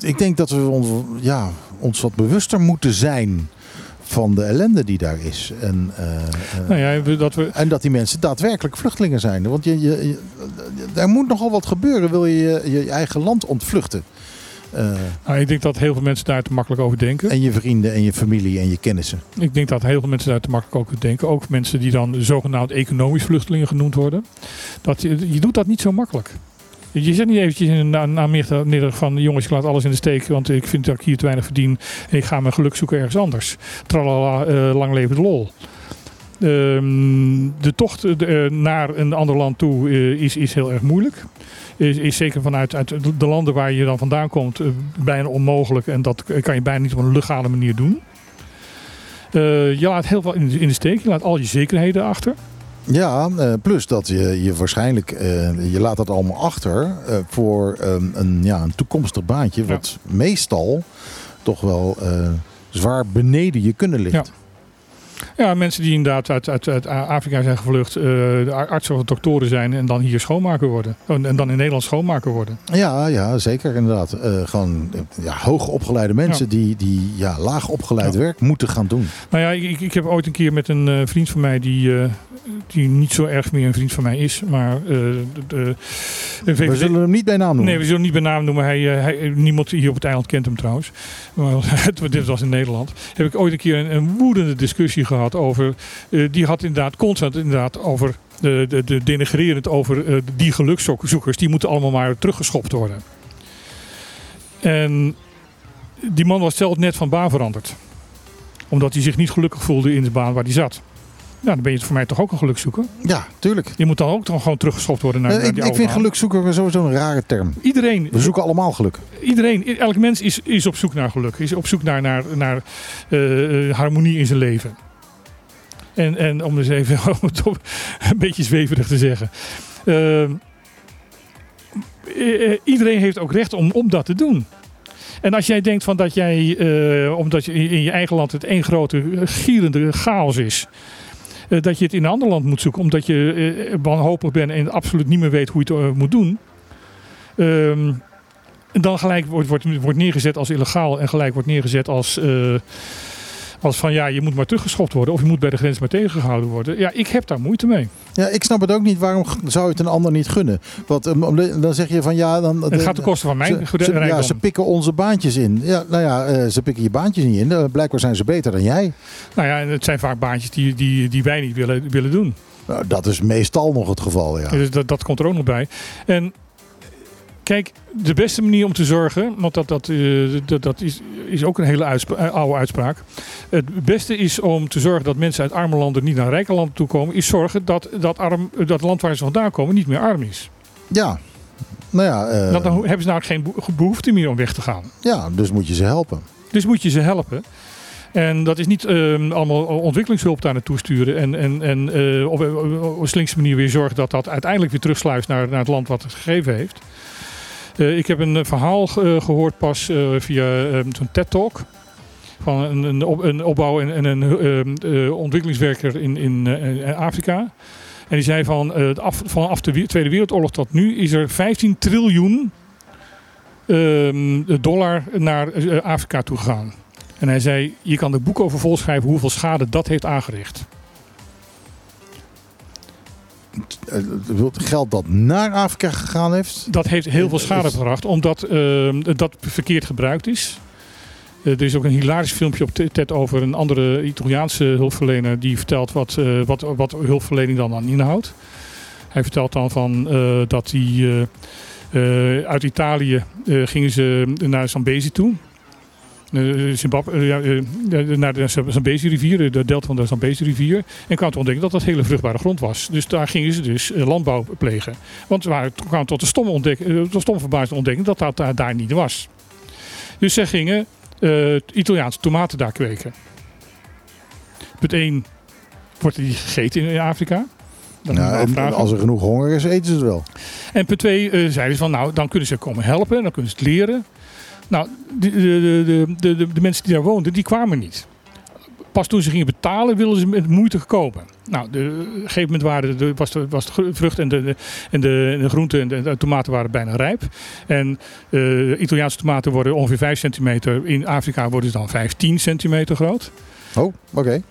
ik denk dat we ons, ja, ons wat bewuster moeten zijn van de ellende die daar is. En, eh, eh,
Nou ja, dat we,
en dat die mensen daadwerkelijk vluchtelingen zijn. Want je, je, je- er moet nogal wat gebeuren, wil je je, je eigen land ontvluchten. Eh,
nou, ik denk dat heel veel mensen daar te makkelijk over denken.
en je vrienden en je familie en je kennissen.
Ik denk dat heel veel mensen daar te makkelijk over denken. Ook mensen die dan zogenaamd economisch vluchtelingen genoemd worden. Dat je, je doet dat niet zo makkelijk. Je zet niet eventjes in een namiddag van jongens, ik laat alles in de steek, want ik vind dat ik hier te weinig verdien en ik ga mijn geluk zoeken ergens anders. Tralala, eh, lang leven lol. Ehm, de tocht eh, naar een ander land toe eh, is, is heel erg moeilijk. Is, is zeker vanuit uit de landen waar je dan vandaan komt eh, bijna onmogelijk. En dat kan je bijna niet op een legale manier doen. Eh, je laat heel veel in de, in de steek. Je laat al je zekerheden achter.
Ja, eh, plus dat je, je waarschijnlijk, eh, je laat dat allemaal achter eh, voor ehm, een, ja, een toekomstig baantje.
Ja.
Wat meestal toch wel zwaar beneden je kunnen ligt.
Ja. Ja, mensen die inderdaad uit, uit, uit Afrika zijn gevlucht, de artsen of doktoren zijn en dan hier schoonmaker worden. Oh, En dan in Nederland schoonmaker worden.
Ja, ja, zeker inderdaad. Eh, gewoon ja, hoogopgeleide mensen
Ja.
die, die ja, laag opgeleid
Ja.
werk moeten gaan doen.
Nou ja, ik, ik heb ooit een keer met een eh, vriend van mij die, die niet zo erg meer een vriend van mij is, maar de,
We zullen hem niet bij naam noemen.
Nee, we zullen hem niet bij naam noemen. Hij, hij, niemand hier op het eiland kent hem trouwens. Maar dit was in Nederland. Heb ik ooit een keer een, een woedende discussie gehad over. eh, die had inderdaad constant inderdaad over. De, de, de denigrerend over eh, die gelukszoekers. Die moeten allemaal maar teruggeschopt worden. En die man was zelf net van baan veranderd. Omdat hij zich niet gelukkig voelde in de baan waar hij zat. Nou, dan ben je voor mij toch ook een gelukzoeker.
Ja, tuurlijk.
Je moet dan ook dan gewoon teruggeschopt worden naar,
Eh,
naar
ik,
die
ik
oude
vind gelukzoeker sowieso een rare term.
Iedereen,
We zoeken allemaal geluk.
iedereen, elk mens is, is op zoek naar geluk. Is op zoek naar, naar, naar eh, eh, harmonie in zijn leven. En, en om dus even op- een beetje zweverig te zeggen. eh, eh, eh, iedereen heeft ook recht om, om dat te doen. En als jij denkt van dat jij, eh, omdat je in je eigen land het één grote gierende chaos is. dat je het in een ander land moet zoeken omdat je eh, wanhopig bent en absoluut niet meer weet hoe je het moet doen. Ehm, dan gelijk wordt, wordt, wordt neergezet als illegaal en gelijk wordt neergezet als, als van ja, je moet maar teruggeschopt worden of je moet bij de grens maar tegengehouden worden. Ja, ik heb daar moeite mee.
Ja, ik snap het ook niet. Waarom zou je het een ander niet gunnen? Want eh, om de- dan zeg je van ja, dan.
Het gaat ten koste van mijn
ze, ze- ja, ze pikken onze baantjes in. Ja, nou ja, eh, ze pikken je baantjes niet in. Eh, blijkbaar zijn ze beter dan jij.
Nou ja, en het zijn vaak baantjes die, die, die wij niet willen, willen doen.
Nou, dat is meestal nog het geval, ja.
Dus dat, dat komt er ook nog bij. En kijk, de beste manier om te zorgen, want dat, dat, eh, dat, dat is, is ook een hele eh, oude uitspraak. Het beste is om te zorgen dat mensen uit arme landen niet naar rijke landen toe komen, is zorgen dat dat, arm, dat land waar ze vandaan komen niet meer arm is.
Ja. Nou ja, eh,
dan hebben ze namelijk geen beho- behoefte meer om weg te gaan.
ja, dus moet je ze helpen.
Dus moet je ze helpen. En dat is niet ehm, allemaal ontwikkelingshulp daar naartoe sturen. En, en, en op, op, op een slinkse manier weer zorgen dat dat uiteindelijk weer terugsluist naar, naar het land wat het gegeven heeft. Eh, ik heb een eh, verhaal ge- gehoord pas eh, via ehm, zo'n TED-talk. Van een, een, op, een opbouw- en, en een ehm, eh, ontwikkelingswerker in, in eh, Afrika. En die zei van eh, af, vanaf de we- Tweede Wereldoorlog tot nu is er 15 triljoen ehm, dollar naar eh, Afrika toe gegaan. En hij zei, je kan er boek over volschrijven hoeveel schade dat heeft aangericht.
Eh, geld dat naar Afrika gegaan heeft.
Dat heeft heel veel schade gebracht, omdat ehm, dat verkeerd gebruikt is. Eh, er is ook een hilarisch filmpje op TED over een andere Italiaanse hulpverlener die vertelt wat, eh, wat, wat hulpverlening dan aan inhoudt. Hij vertelt dan van dat hij uit Italië gingen ze naar Zambezi toe. Eh, Zimbabwe, eh, eh, naar de Zambezi-rivier, de delta van de Zambezi-rivier. En kwamen te ontdekken dat dat hele vruchtbare grond was. Dus daar gingen ze dus landbouw plegen. Want ze waren, kwamen tot de stomme, ontdek, eh, tot stomme verbazing ontdekking dat dat daar, daar niet was. Dus zij gingen eh, Italiaanse tomaten daar kweken. Punt 1, wordt die gegeten in Afrika?
Nou, als er genoeg honger is, eten ze het wel.
En punt twee eh, zeiden ze van, nou, dan kunnen ze komen helpen, dan kunnen ze het leren. Nou, de, de, de, de, mensen die daar woonden, die kwamen niet. Pas toen ze gingen betalen, wilden ze met moeite komen. Nou, de, op een gegeven moment waren de, was, de, was de gru- vrucht en de, de, en de, de groenten en de, de tomaten waren bijna rijp. En eh, Italiaanse tomaten worden ongeveer 5 centimeter. In Afrika worden ze dan 15 centimeter groot.
Oh, oké.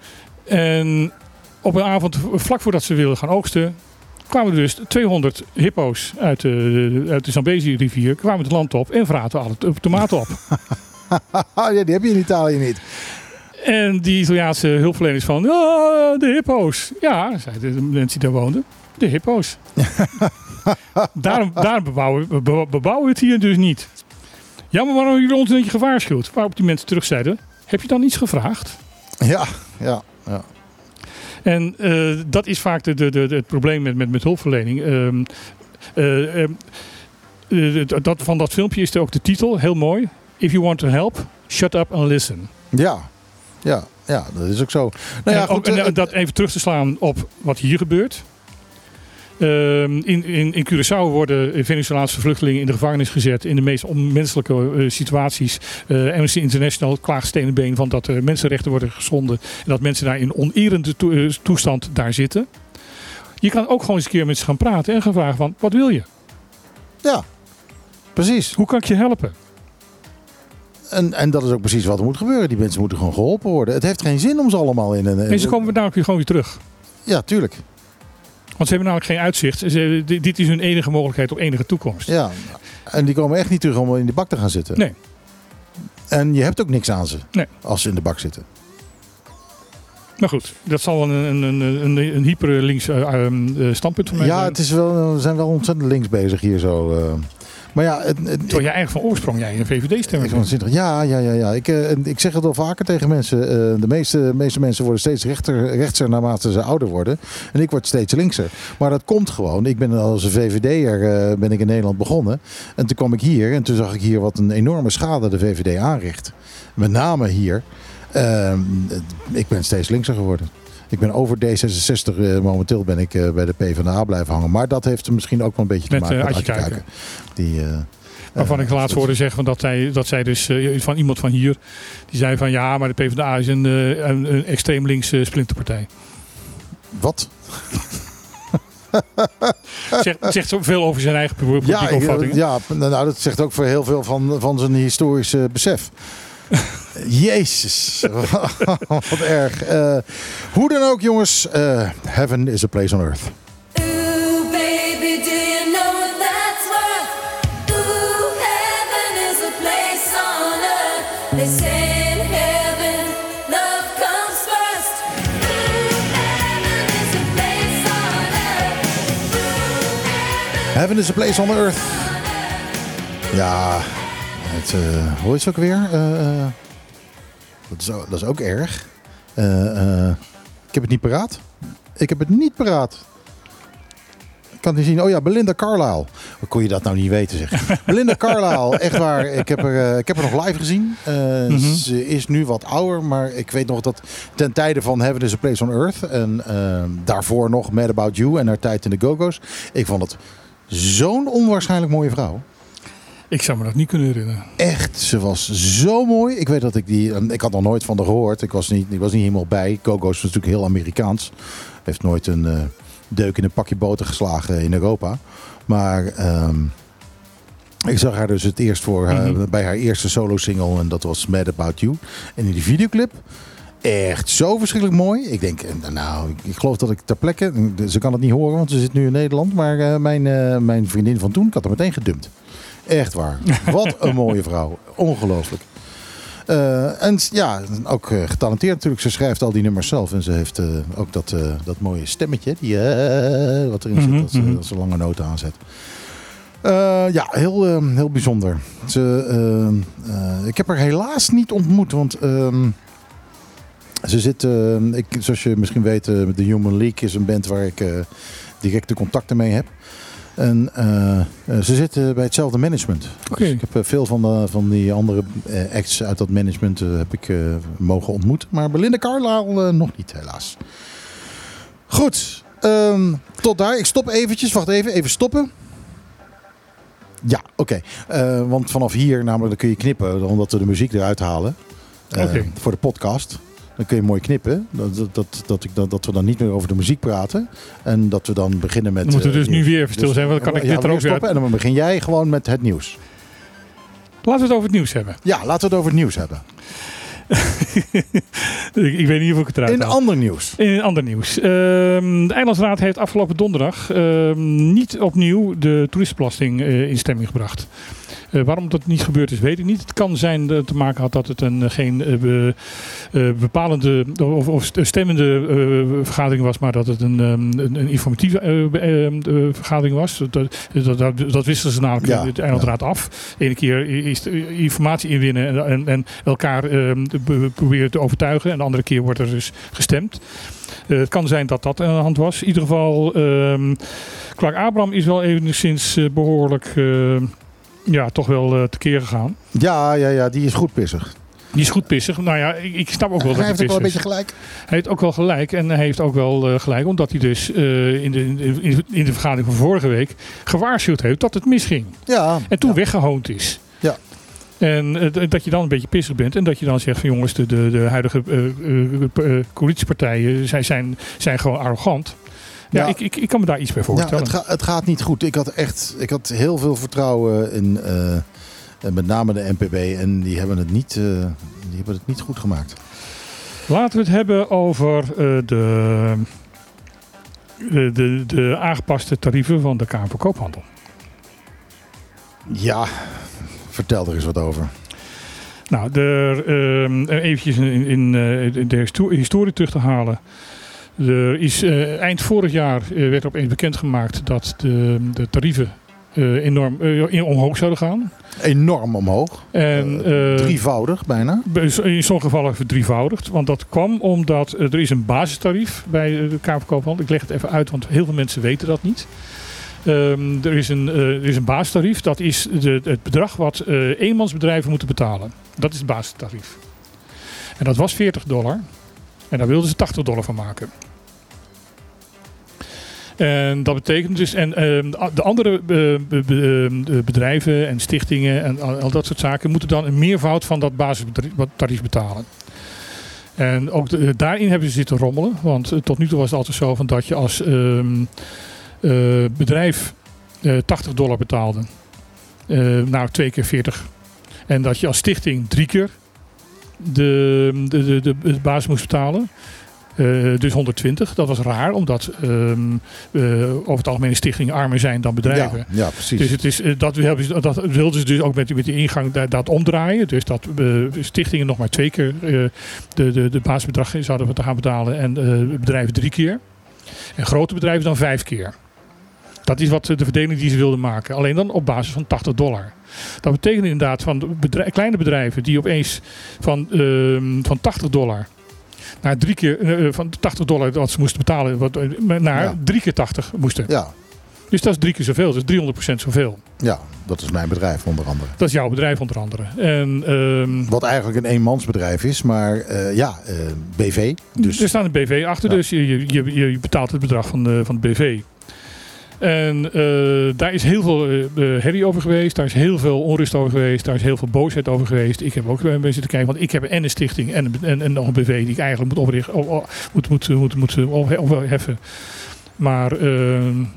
En op een avond, vlak voordat ze wilden gaan oogsten, kwamen er dus 200 hippo's uit de, uit de Zambezi-rivier, kwamen het land op en vraten alle to- tomaten op.
ja, die heb je in Italië niet.
en die Italiaanse hulpverleners van, "Ah, de hippo's. Ja, zeiden de mensen die daar woonden, de hippo's. daarom daarom bebouwen, we be- bebouwen we het hier dus niet. Ja, maar waarom jullie ons niet gewaarschuwd? Waarop die mensen terug zeiden, heb je dan iets gevraagd?
Ja, ja, ja.
En eh, dat is vaak de, de, de, het probleem met, met, met hulpverlening. Ehm, eh, ehm, eh, dat- van dat filmpje is er ook de titel, heel mooi. If you want to help, shut up and listen.
Ja, ja, ja dat is ook zo. Nou ja,
en, ook-
goed,
en, dat even terug te slaan op wat hier gebeurt. Ehm, in, in, in Curaçao worden Venezolaanse vluchtelingen in de gevangenis gezet in de meest onmenselijke eh, situaties. Eh Amnesty International klaagt stenen been van dat er mensenrechten worden geschonden en dat mensen daar in onerende to- eh, toestand daar zitten. Je kan ook gewoon eens een keer met ze gaan praten en gaan vragen van wat wil je?
Ja, precies.
Hoe kan ik je helpen?
En, en dat is ook precies wat er moet gebeuren. Die mensen moeten gewoon geholpen worden. Het heeft geen zin om ze allemaal in een...
En ze komen namelijk weer gewoon weer terug.
Ja, tuurlijk.
Want ze hebben namelijk geen uitzicht. Ze, dit is hun enige mogelijkheid op enige toekomst.
Ja. En die komen echt niet terug om in de bak te gaan zitten.
Nee.
En je hebt ook niks aan ze
Nee.
als ze in de bak zitten.
Maar goed, dat zal een, een, een, een, een hyperlinks eh, ehm, eh, standpunt van mij
Ja,
zijn.
het is wel, we zijn wel ontzettend links bezig hier zo. eh. Maar ja, het, het-
Terwijl jij eigenlijk van oorsprong jij een VVD-stemmer.
Ja, ja, ja. ja. Ik, eh, ik zeg het al vaker tegen mensen. eh, de meeste, meeste mensen worden steeds rechter, rechtser naarmate ze ouder worden. En ik word steeds linkser. Maar dat komt gewoon. Ik ben als een VVD'er eh, ben ik in Nederland begonnen. En toen kwam ik hier. En toen zag ik hier wat een enorme schade de VVD aanricht. Met name hier. Ehm, ik ben steeds linkser geworden. Ik ben over D66 eh, momenteel ben ik eh, bij de PvdA blijven hangen. Maar dat heeft er misschien ook wel een beetje te
Met,
maken
eh,
met
Adje Kuiken.
Die,
Waarvan ik laatst hoorde zeggen van dat, zij, dat zij dus van iemand van hier. Die zei van ja, maar de PvdA is een, een, een extreem linkse splinterpartij.
Wat?
Zegt, zegt zoveel over zijn eigen politieke
Ja, ja, nou, dat zegt ook voor heel veel van, van zijn historische besef. Jezus, wat erg. Eh, hoe dan ook, jongens. eh, heaven is a place on earth.
Is a place on. Heaven is a place on earth.
Ja, hoe is het ook weer? Eh, eh, dat, is, ook- dat is ook erg. Ik heb het niet paraat. Ik heb het niet paraat. Ik kan het niet zien. Oh ja, Belinda Carlisle. Hoe kon je dat nou niet weten zeg? Belinda Carlisle, echt waar. Ik heb eh, ik heb er nog live gezien.
Mhm.
Ze is nu wat ouder, maar ik weet nog dat ten tijde van Heaven is a Place on Earth. En daarvoor nog Mad About You en haar tijd in de Go-Go's. Ik vond het zo'n onwaarschijnlijk mooie vrouw.
Ik zou me dat niet kunnen herinneren.
Echt, ze was zo mooi. Ik weet dat ik die. Ik had nog nooit van haar gehoord. Ik was niet, ik was niet helemaal bij. Coco is natuurlijk heel Amerikaans. Heeft nooit een eh, deuk in een pakje boter geslagen in Europa. Maar ehm, ik zag haar dus het eerst voor
Mhm.
bij haar eerste solo single. En dat was Mad About You. En in die videoclip. Echt zo verschrikkelijk mooi. Ik denk, eh, nou, ik, geloof dat ik ter plekke. Ze kan het niet horen, want ze zit nu in Nederland. Maar eh, mijn, mijn vriendin van toen, ik had haar meteen gedumpt. Echt waar. Wat een mooie vrouw. Ongelooflijk. Eh, en ja, ook eh, getalenteerd natuurlijk. Ze schrijft al die nummers zelf. En ze heeft eh, ook dat, dat mooie stemmetje. Die, wat erin
Mhm,
zit als, ze-
mhm.
als ze lange noten aanzet. Ja, heel, heel bijzonder. Ze, eh, eh, ik heb haar helaas niet ontmoet. Want ehm, ze zit, eh, ik, zoals je misschien weet, de Human League is een band waar ik directe contacten mee heb. En eh, eh, ze zitten bij hetzelfde management. Dus ik heb eh, veel van, de- van die andere acts uit dat management heb ik mogen ontmoeten. Maar Belinda Carlisle nog niet, helaas. Goed, ehm, tot daar. Ik stop eventjes. Wacht even, even stoppen. Ja, oké. Want vanaf hier namelijk dan kun je knippen, omdat we de muziek eruit halen. Voor de podcast. Dan kun je mooi knippen. Dat, dat, dat, dat, ik, dat, dat we dan niet meer over de muziek praten. En dat we dan beginnen met...
Dan moeten we
eh,
dus nu
nieuws.
weer even stil zijn, want dan kan ik
ja,
dit er ook weer
stoppen. En dan begin jij gewoon met het nieuws.
Laten we het over het nieuws hebben.
Ja, laten we het over het nieuws hebben.
ik, ik weet niet of ik het eruit
In ander nieuws.
In ander nieuws. Ehm, de Eilandsraad heeft afgelopen donderdag ehm, niet opnieuw de toeristenbelasting eh, in stemming gebracht. Eh, waarom dat niet gebeurd is, weet ik niet. Het kan zijn dat het te maken had dat het een, eh, geen eh, be- bepalende of, of stemmende vergadering was, maar dat het een, ehm, een, een informatieve eh, be- eh, eh, vergadering was. Dat, dat, dat, dat wisten ze namelijk
Ja,
in de Eilandsraad af. De ene keer is informatie inwinnen en, en, en elkaar ehm, be- proberen te overtuigen. En de andere keer wordt er dus gestemd. Het kan zijn dat dat aan de hand was. In ieder geval, ehm Clark Abraham is wel enigszins eh, behoorlijk eh, ja, toch wel eh, tekeer gegaan.
Ja, ja, ja, die is goed pissig.
Die is goed pissig. Nou ja, ik, ik snap ook wel
Hij
dat
heeft
hij
ook wel een beetje gelijk.
Hij heeft ook wel gelijk. En hij heeft ook wel eh, gelijk, omdat hij dus eh, in, de, in, de, in de vergadering van vorige week gewaarschuwd heeft dat het misging.
Ja,
En toen
ja.
weggehoond is.
Ja.
En dat je dan een beetje pissig bent en dat je dan zegt van jongens, de, de, de huidige eh, eh, eh, coalitiepartijen zijn, zijn, zijn gewoon arrogant. Ja. Ik, ik, ik kan me daar iets bij
Ja,
voorstellen.
het, ga- het gaat niet goed. Ik had echt ik had heel veel vertrouwen in eh, met name de NPB. En die hebben het niet, eh, die hebben het niet goed gemaakt.
Laten we het hebben over eh, de, de, de, aangepaste tarieven van de Kamer Koophandel.
Ja, vertel er eens wat over.
Nou, er, ehm, eventjes in, in eh, de histo- historie terug te halen. Er is eh, eind vorig jaar eh, werd opeens bekendgemaakt dat de, de tarieven eh, enorm in- omhoog zouden gaan.
Enorm omhoog.
En,
Drievoudig bijna.
in sommige gevallen verdrievoudigd. Want dat kwam omdat er is een basistarief bij de Kamer van. Ik leg het even uit, want heel veel mensen weten dat niet. Ehm, er, is een, er is een basistarief. Dat is de, het bedrag wat eenmansbedrijven moeten betalen. Dat is het basistarief. En dat was 40 dollar. En daar wilden ze 80 dollar van maken. En dat betekent dus, en ehm, de andere eh, ehm, bedrijven en stichtingen en al, dat soort zaken moeten dan een meervoud van dat basistarief betalen. En ook de- daarin hebben ze zitten rommelen, want eh, tot nu toe was het altijd zo van dat je als ehm, eh, bedrijf eh, 80 dollar betaalde, Eh, nou twee keer 40. En dat je als stichting drie keer de, de, de, de basis moest betalen. Eh, dus 120. Dat was raar, omdat ehm, eh, over het algemeen stichtingen armer zijn dan bedrijven.
Ja, ja, precies.
Dus het is, eh, dat, hebben dat wilden ze dus ook met, die- met die ingang dat, dat omdraaien. Dus dat stichtingen nog maar twee keer de, de, de basisbedrag zouden moeten gaan betalen en bedrijven drie keer. En grote bedrijven dan vijf keer. Dat is wat de verdeling die ze wilden maken. Alleen dan op basis van 80 dollar. Dat betekent inderdaad van kleine bedrijven die opeens van, ehm, van 80 dollar naar drie keer eh, van 80 dollar wat ze moesten betalen, wat, eh, naar
Ja.
drie keer 80 moesten.
Ja,
Dus dat is drie keer zoveel, dus 300% zoveel.
ja, dat is mijn bedrijf onder andere.
Dat is jouw bedrijf onder andere. En ehm,
Wat eigenlijk een eenmansbedrijf is, maar eh, ja, eh, BV. Dus
er staat een BV achter,
Ja.
dus je, je, je, betaalt het bedrag van, de, van het BV. En eh, daar is heel veel eh, eh, herrie over geweest, daar is heel veel onrust over geweest, daar is heel veel boosheid over geweest. Ik heb ook bij zitten kijken, want ik heb en een stichting en, een- en, en nog een BV die ik eigenlijk moet oprichten, op- op- moet, moet, moet, moet, moet opheffen. Maar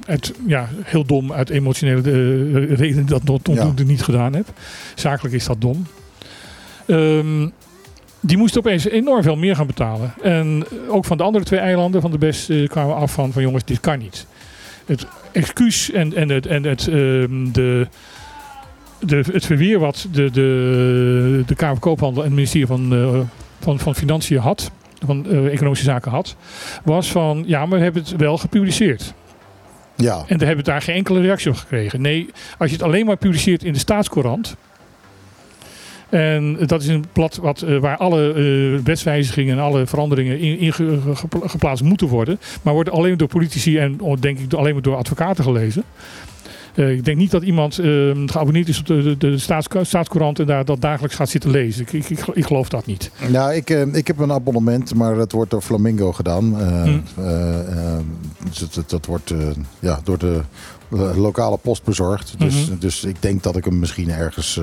het, ja, heel dom uit emotionele eh, redenen dat tot
Ja.
niet gedaan heb. Zakelijk is dat dom. Ehm, die moesten opeens enorm veel meer gaan betalen. En ook van de andere twee eilanden van de BES eh, kwamen we af van, van jongens, dit kan niet. Het excuus en, en, het, en het, ehm, de, de, het verweer wat de, de, de Kamer Koophandel en het ministerie van, eh, van, van Financiën had, van eh, Economische Zaken had, was van ja, maar we hebben het wel gepubliceerd.
ja,
En daar hebben we daar geen enkele reactie op gekregen. Nee, als je het alleen maar publiceert in de staatscourant. En dat is een blad wat, eh, waar alle eh, wetswijzigingen en alle veranderingen in, in ge- ge- geplaatst moeten worden. Maar worden alleen door politici en oh, denk ik alleen maar door advocaten gelezen. Eh, ik denk niet dat iemand eh, geabonneerd is op de, de, de staats, staatscourant en daar dat dagelijks gaat zitten lezen. Ik, ik, ik, ik geloof dat niet.
Nou, ik, ik heb een abonnement, maar dat wordt door Flamingo gedaan.
Hm.
dus dat, dat, dat wordt ja, door de lokale post bezorgd. Dus,
Mhm.
dus ik denk dat ik hem misschien ergens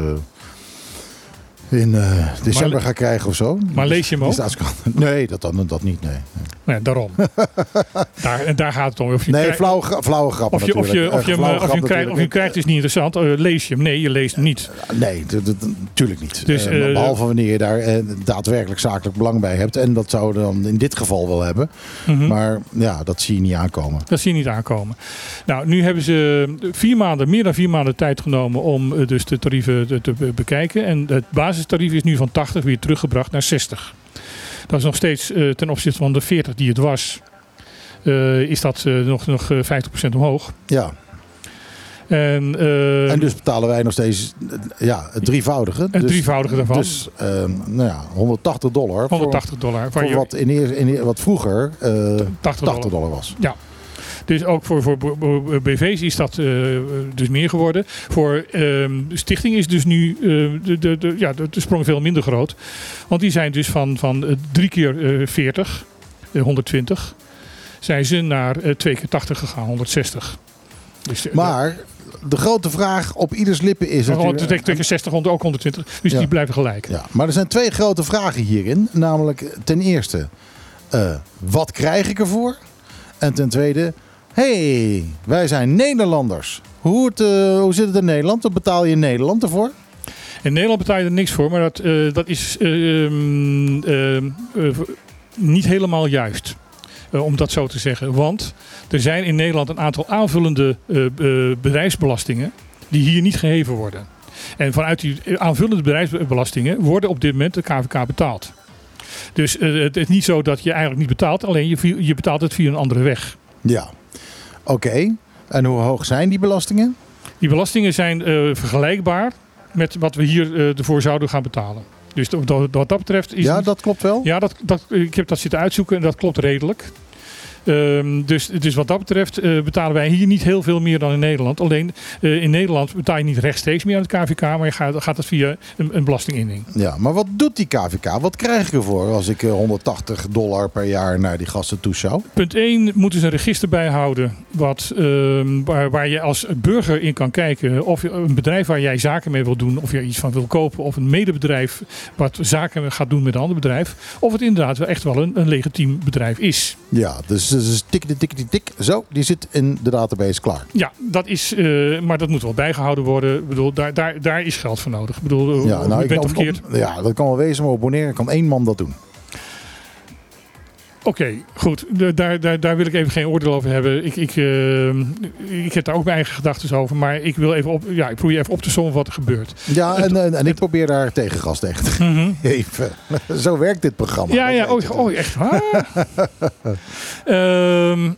in eh, december
Maar-
ga krijgen of zo.
maar lees je hem
Die
ook?
Nee, dat, dan, dat niet. Nee,
Nee, daarom. daar, en daar gaat het om. Of je
nee flauwe, flauwe grappen
Of je, of, je, of, je,
Eh,
hem, of, je hem krijgt, of je krijgt is niet interessant. Eh, lees je hem? Nee, je leest hem niet.
Nee, dat- dat- natuurlijk niet.
Dus,
Eh,
eh,
behalve wanneer je daar eh, daadwerkelijk zakelijk belang bij hebt. En dat zouden we dan in dit geval wel hebben.
Mhm.
Maar ja, dat zie je niet aankomen.
Dat zie je niet aankomen. Nou, nu hebben ze vier maanden, meer dan vier maanden tijd genomen om eh, dus de tarieven te, te be- bekijken. En het basistarief is nu van 80 weer teruggebracht naar 60. Dat is nog steeds eh, ten opzichte van de 40 die het was. eh, is dat eh, nog, nog eh, 50% omhoog.
Ja,
En,
en dus betalen wij nog steeds ja, het drievoudige.
Het
Dus-
drievoudige daarvan.
Dus nou ja, 180 dollar. voor-
180 dollar.
Voor,
je-
wat, in in wat vroeger eh
80
80 dollar was.
Ja. Dus ook voor, voor BV's is dat eh, dus meer geworden. Voor ehm, stichting is dus nu eh, de, de, de, ja, de, de sprong veel minder groot. Want die zijn dus van, van eh, drie keer eh, 40, eh, 120, zijn ze naar twee keer 80 gegaan, 160. Dus,
Maar de grote vraag op ieders lippen is natuurlijk...
keer 60, hond- ook 120. Dus
Ja.
die blijven gelijk.
Ja, maar er zijn twee grote vragen hierin. Namelijk ten eerste, wat krijg ik ervoor? En ten tweede, hey, wij zijn Nederlanders. Hoe, het, eh, hoe zit het in Nederland? Wat betaal je in Nederland ervoor?
In Nederland betaal je er niks voor, maar dat, eh, dat is eh, ehm, ehm, eh, niet helemaal juist. Om dat zo te zeggen. Want er zijn in Nederland een aantal aanvullende bedrijfsbelastingen die hier niet geheven worden. En vanuit die aanvullende bedrijfsbelastingen worden op dit moment de KVK betaald. Dus het is niet zo dat je eigenlijk niet betaalt, alleen je, je betaalt het via een andere weg.
Ja, oké. En hoe hoog zijn die belastingen?
Die belastingen zijn eh, vergelijkbaar met wat we hier eh, ervoor zouden gaan betalen. Dus wat dat betreft is
Ja, dat klopt wel.
ja, dat, dat, ik heb dat zitten uitzoeken en dat klopt redelijk. Ehm, dus, dus wat dat betreft eh, betalen wij hier niet heel veel meer dan in Nederland. Alleen eh, in Nederland betaal je niet rechtstreeks meer aan het KVK, maar je gaat, gaat het via een, een belastinginning.
Ja, maar wat doet die KVK? Wat krijg ik ervoor als ik eh, 180 dollar per jaar naar die gasten toeschouw?
Punt 1 moeten ze een register bijhouden wat, ehm, waar, waar je als burger in kan kijken of je een bedrijf waar jij zaken mee wil doen, of je iets van wil kopen, of een medebedrijf wat zaken gaat doen met een ander bedrijf, of het inderdaad wel echt wel een, een legitiem bedrijf is.
Ja, dus, dus tik, tik, tik, tik. Zo, die zit in de database klaar.
Ja, dat is, eh, maar dat moet wel bijgehouden worden. Ik bedoel, daar, daar, daar is geld voor nodig. Ik bedoel,
Ja, nou,
ik
op- ja, dat kan wel wezen, maar op kan één man dat doen?
Oké, goed. De- daar, daar, daar wil ik even geen oordeel over hebben. Ik, ik, eh, ik heb daar ook mijn eigen gedachten over. Maar ik wil even op, ja, ik probeer even op te sommen wat er gebeurt.
Ja, en, en, en ik probeer daar tegengas tegen te
Mhm.
geven. Zo werkt dit programma.
Ja, ja, oh, oh echt waar? Ehm,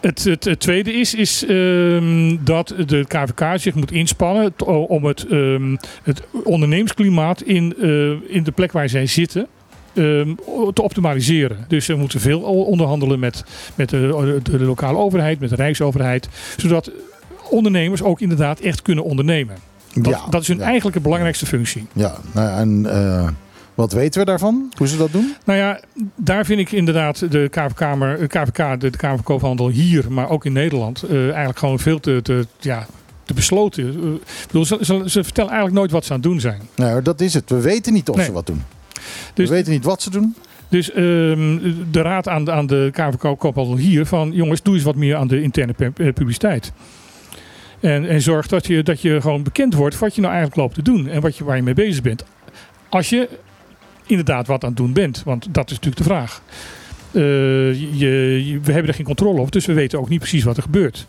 het, het, het tweede is, is ehm, dat de KVK zich moet inspannen om het, ehm, het ondernemersklimaat in, eh, in de plek waar zij zitten ehm, te optimaliseren. Dus ze moeten veel onderhandelen met, met de, de lokale overheid, met de rijksoverheid, zodat ondernemers ook inderdaad echt kunnen ondernemen. Dat,
Ja,
dat is hun
ja.
eigenlijke belangrijkste functie.
Ja, nou en eh, wat weten we daarvan? Hoe ze dat doen?
Nou ja, daar vind ik inderdaad de eh, KVK, de, de Kamer van Koophandel hier, maar ook in Nederland, eh, eigenlijk gewoon veel te, te, ja, te besloten. Eh, ik bedoel, ze, ze, ze vertellen eigenlijk nooit wat ze aan het doen zijn.
Nou, dat is het. We weten niet of
Nee.
ze wat doen.
Dus-
we weten niet wat ze doen.
Dus ehm, de raad aan, de- aan de van Koophandel hier van jongens, doe eens wat meer aan de interne eh, publiciteit. En, en zorg dat je, dat je gewoon bekend wordt wat je nou eigenlijk loopt te doen en wat je, waar je mee bezig bent. Als je inderdaad wat aan het doen bent, want dat is natuurlijk de vraag. Eh, je, je- we hebben er geen controle op, dus we weten ook niet precies wat er gebeurt.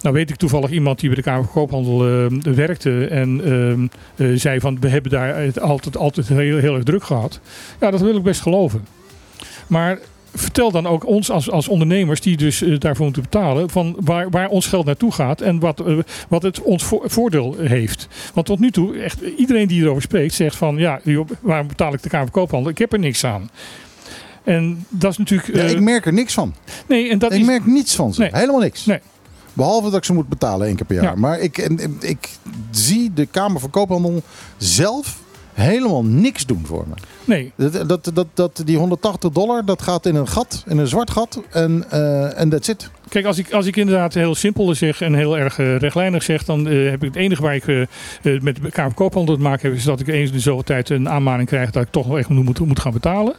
Nou weet ik toevallig iemand die bij de Kamer van Koophandel eh, werkte en ehm, eh, zei van we hebben daar het altijd, altijd heel, heel erg druk gehad. Ja, dat wil ik best geloven. Maar vertel dan ook ons als, als ondernemers die dus eh, daarvoor moeten betalen, van waar, waar ons geld naartoe gaat en wat, wat het ons vo- voordeel heeft. Want tot nu toe, echt iedereen die erover spreekt, zegt van ja, waarom betaal ik de Kamer van Koophandel? Ik heb er niks aan. En dat is natuurlijk.
Ja, ik merk er niks van.
nee, en dat
ik
is.
merk niets van ze.
Nee.
Helemaal niks.
Nee.
Behalve dat ik ze moet betalen één keer per jaar.
Ja.
Maar ik, en- ik zie de Kamer van Koophandel zelf helemaal niks doen voor me.
Nee,
Dat, dat, dat, dat, die 180 dollar, dat gaat in een gat, in een zwart gat. En eh, en that's it.
Kijk, als ik, als ik inderdaad heel simpel zeg en heel erg eh, rechtlijnig zeg, dan eh, heb ik het enige waar ik eh, eh, met de Kamer van Koophandel te maken heb, is dat ik eens in de zoveel tijd een aanmaning krijg dat ik toch wel echt moet, moet gaan betalen.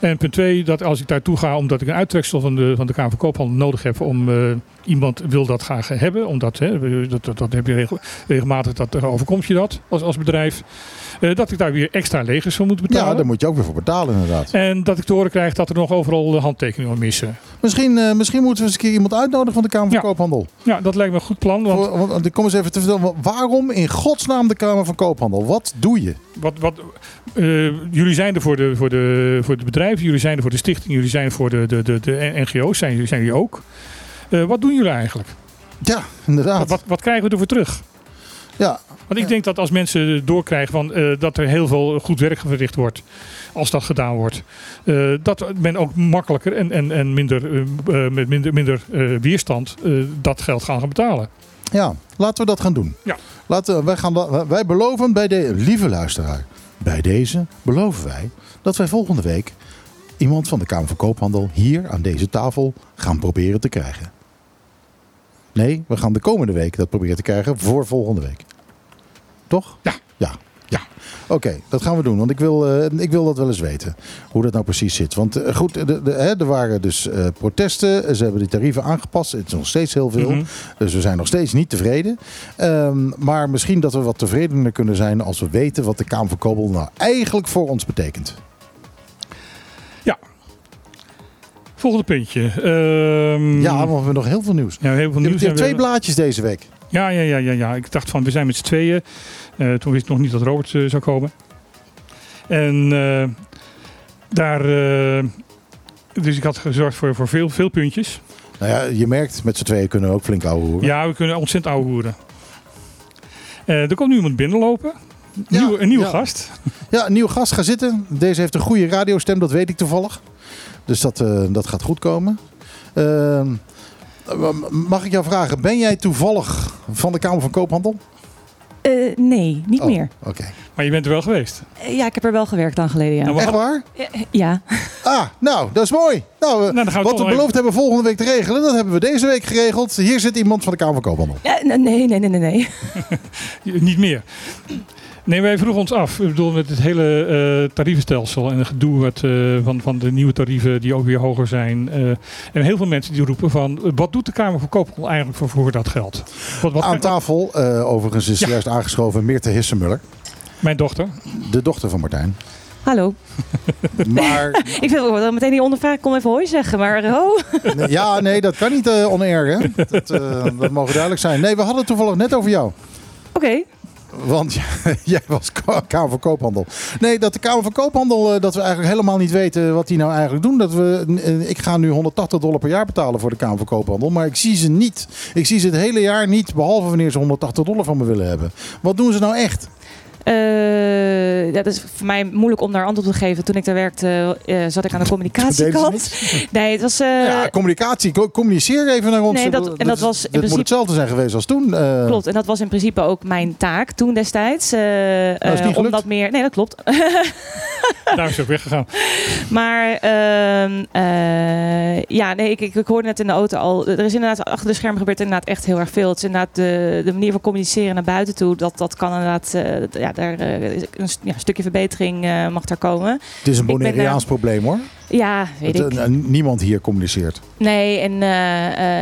En punt twee, dat als ik daartoe ga omdat ik een uittreksel van de, van de Kamer van Koophandel nodig heb om eh, iemand wil dat graag hebben, omdat hè, dat, dat, heb je regel- regelmatig, dat eh, overkomt je dat als, als bedrijf, dat ik daar weer extra legers voor moet betalen.
Ja, daar moet je ook weer voor betalen inderdaad.
En dat ik te horen krijg dat er nog overal eh, handtekeningen missen.
Misschien, eh, misschien moeten we eens een keer iemand uitnodigen van de Kamer van
Ja.
Koophandel.
Ja, dat lijkt me een goed plan. Want
Voor- Want, ik kom eens even te vertellen, wa- waarom in godsnaam de Kamer van Koophandel? Wat doe je?
Wat, wat, eh, jullie zijn er voor de, voor, de, voor de bedrijven, jullie zijn er voor de stichting, jullie zijn er voor de, de, de, de NGO's, zijn, jullie- zijn jullie ook. Eh, wat doen jullie eigenlijk?
Ja, inderdaad.
Wat, wat, wat krijgen we ervoor terug?
Ja,
Want ik denk dat als mensen doorkrijgen van, eh, dat er heel veel goed werk verricht wordt, als dat gedaan wordt, eh, dat men ook makkelijker en, en, en minder, eh, met minder, minder weerstand dat geld gaan gaan betalen.
ja, laten we dat gaan doen.
Ja.
Laten wij, gaan, wij beloven bij de lieve luisteraar, bij deze beloven wij dat wij volgende week iemand van de Kamer van Koophandel hier aan deze tafel gaan proberen te krijgen. Nee, we gaan de komende week dat proberen te krijgen voor volgende week. Toch?
Ja.
Ja. Ja. Oké, dat gaan we doen. Want ik wil, eh, ik wil dat wel eens weten. Hoe dat nou precies zit. Want eh, goed, de, de, hè, er waren dus eh, protesten. Ze hebben die tarieven aangepast. Het is nog steeds heel veel.
Mhm.
Dus we zijn nog steeds niet tevreden. Ehm, maar misschien dat we wat tevredener kunnen zijn als we weten wat de Kamer van Koophandel nou eigenlijk voor ons betekent.
Volgende puntje. Ehm,
Ja, want we hebben nog heel veel nieuws.
ja, heel veel
Je hebt,
nieuws.
je hebt twee
we-
blaadjes deze week.
Ja, ja, ja, ja, ja. Ik dacht van, we zijn met z'n tweeën. Eh, toen wist ik nog niet dat Robert eh, zou komen. En eh, daar... dus ik had gezorgd voor, voor veel, veel puntjes.
Nou ja, je merkt, met z'n tweeën kunnen we ook flink ouwe hoeren.
Ja, we kunnen ontzettend ouwe hoeren. Eh, er komt nu iemand binnenlopen. Nieuw, een nieuwe
ja.
gast.
Ja, een nieuwe gast gaat zitten. Deze heeft een goede radiostem, dat weet ik toevallig. Dus dat, dat gaat goed komen. Ehm, mag ik jou vragen, ben jij toevallig van de Kamer van Koophandel?
Eh, nee, niet
Oh,
meer.
Oké.
Maar je bent er wel geweest.
Eh, ja, ik heb er wel gewerkt aan geleden, ja.
Nou,
Echt waar?
Eh, Ja.
Ah, nou, dat is mooi. Nou,
dan gaan we
wat we beloofd hebben volgende week te regelen, dat hebben we deze week geregeld. Hier zit iemand van de Kamer van Koophandel.
Nee, nee, nee, nee, nee.
Niet meer. Nee, wij vroegen ons af. Ik bedoel, met het hele eh tarievenstelsel en het gedoe wat, eh, van, van de nieuwe tarieven die ook weer hoger zijn. eh, en heel veel mensen die roepen van, wat doet de Kamer van Koophandel eigenlijk voor, voor dat geld? Wat, wat,
Aan tafel, eh, overigens, is
Ja.
juist aangeschoven Meerte Hissemuller,
Mijn dochter.
de dochter van Martijn.
Hallo.
Maar
Ik wil wel meteen die ondervraag. Ik kon even hoi zeggen, maar oh.
Nee, Ja, nee, dat kan niet eh on-air, hè? Dat, eh, dat mogen duidelijk zijn. Nee, we hadden het toevallig net over jou.
Oké.
Want jij was Ka- Kamer van Koophandel. Nee, dat de Kamer van Koophandel, eh, dat we eigenlijk helemaal niet weten wat die nou eigenlijk doen. Dat we, eh, ik ga nu 180 dollar per jaar betalen voor de Kamer van Koophandel. Maar ik zie ze niet. Ik zie ze het hele jaar niet, behalve wanneer ze 180 dollar van me willen hebben. Wat doen ze nou echt?
Eh, dat is voor mij moeilijk om daar antwoord op te geven. Toen ik daar werkte, eh, zat ik aan de communicatiekant. Nee, het was. eh,
ja, communicatie. Co- Communiceer even naar ons.
Nee, dat- en dat was in principe-
moet hetzelfde zijn geweest als toen. eh.
Klopt, en dat was in principe ook mijn taak toen destijds. eh,
Nou,
eh, om dat meer. Nee, dat klopt.
Daar is ook weggegaan.
Maar ehm, eh, ja, nee, ik, ik, ik hoorde net in de auto al. Er is inderdaad achter de schermen gebeurt inderdaad echt heel erg veel. Het is inderdaad de, de manier van communiceren naar buiten toe. Dat, dat kan inderdaad. eh, ja, daar eh, een ja, stukje verbetering eh, mag daar komen.
Het is een Bonaireaans probleem hoor.
Ja, weet
Het,
ik.
eh, niemand hier communiceert.
Nee, en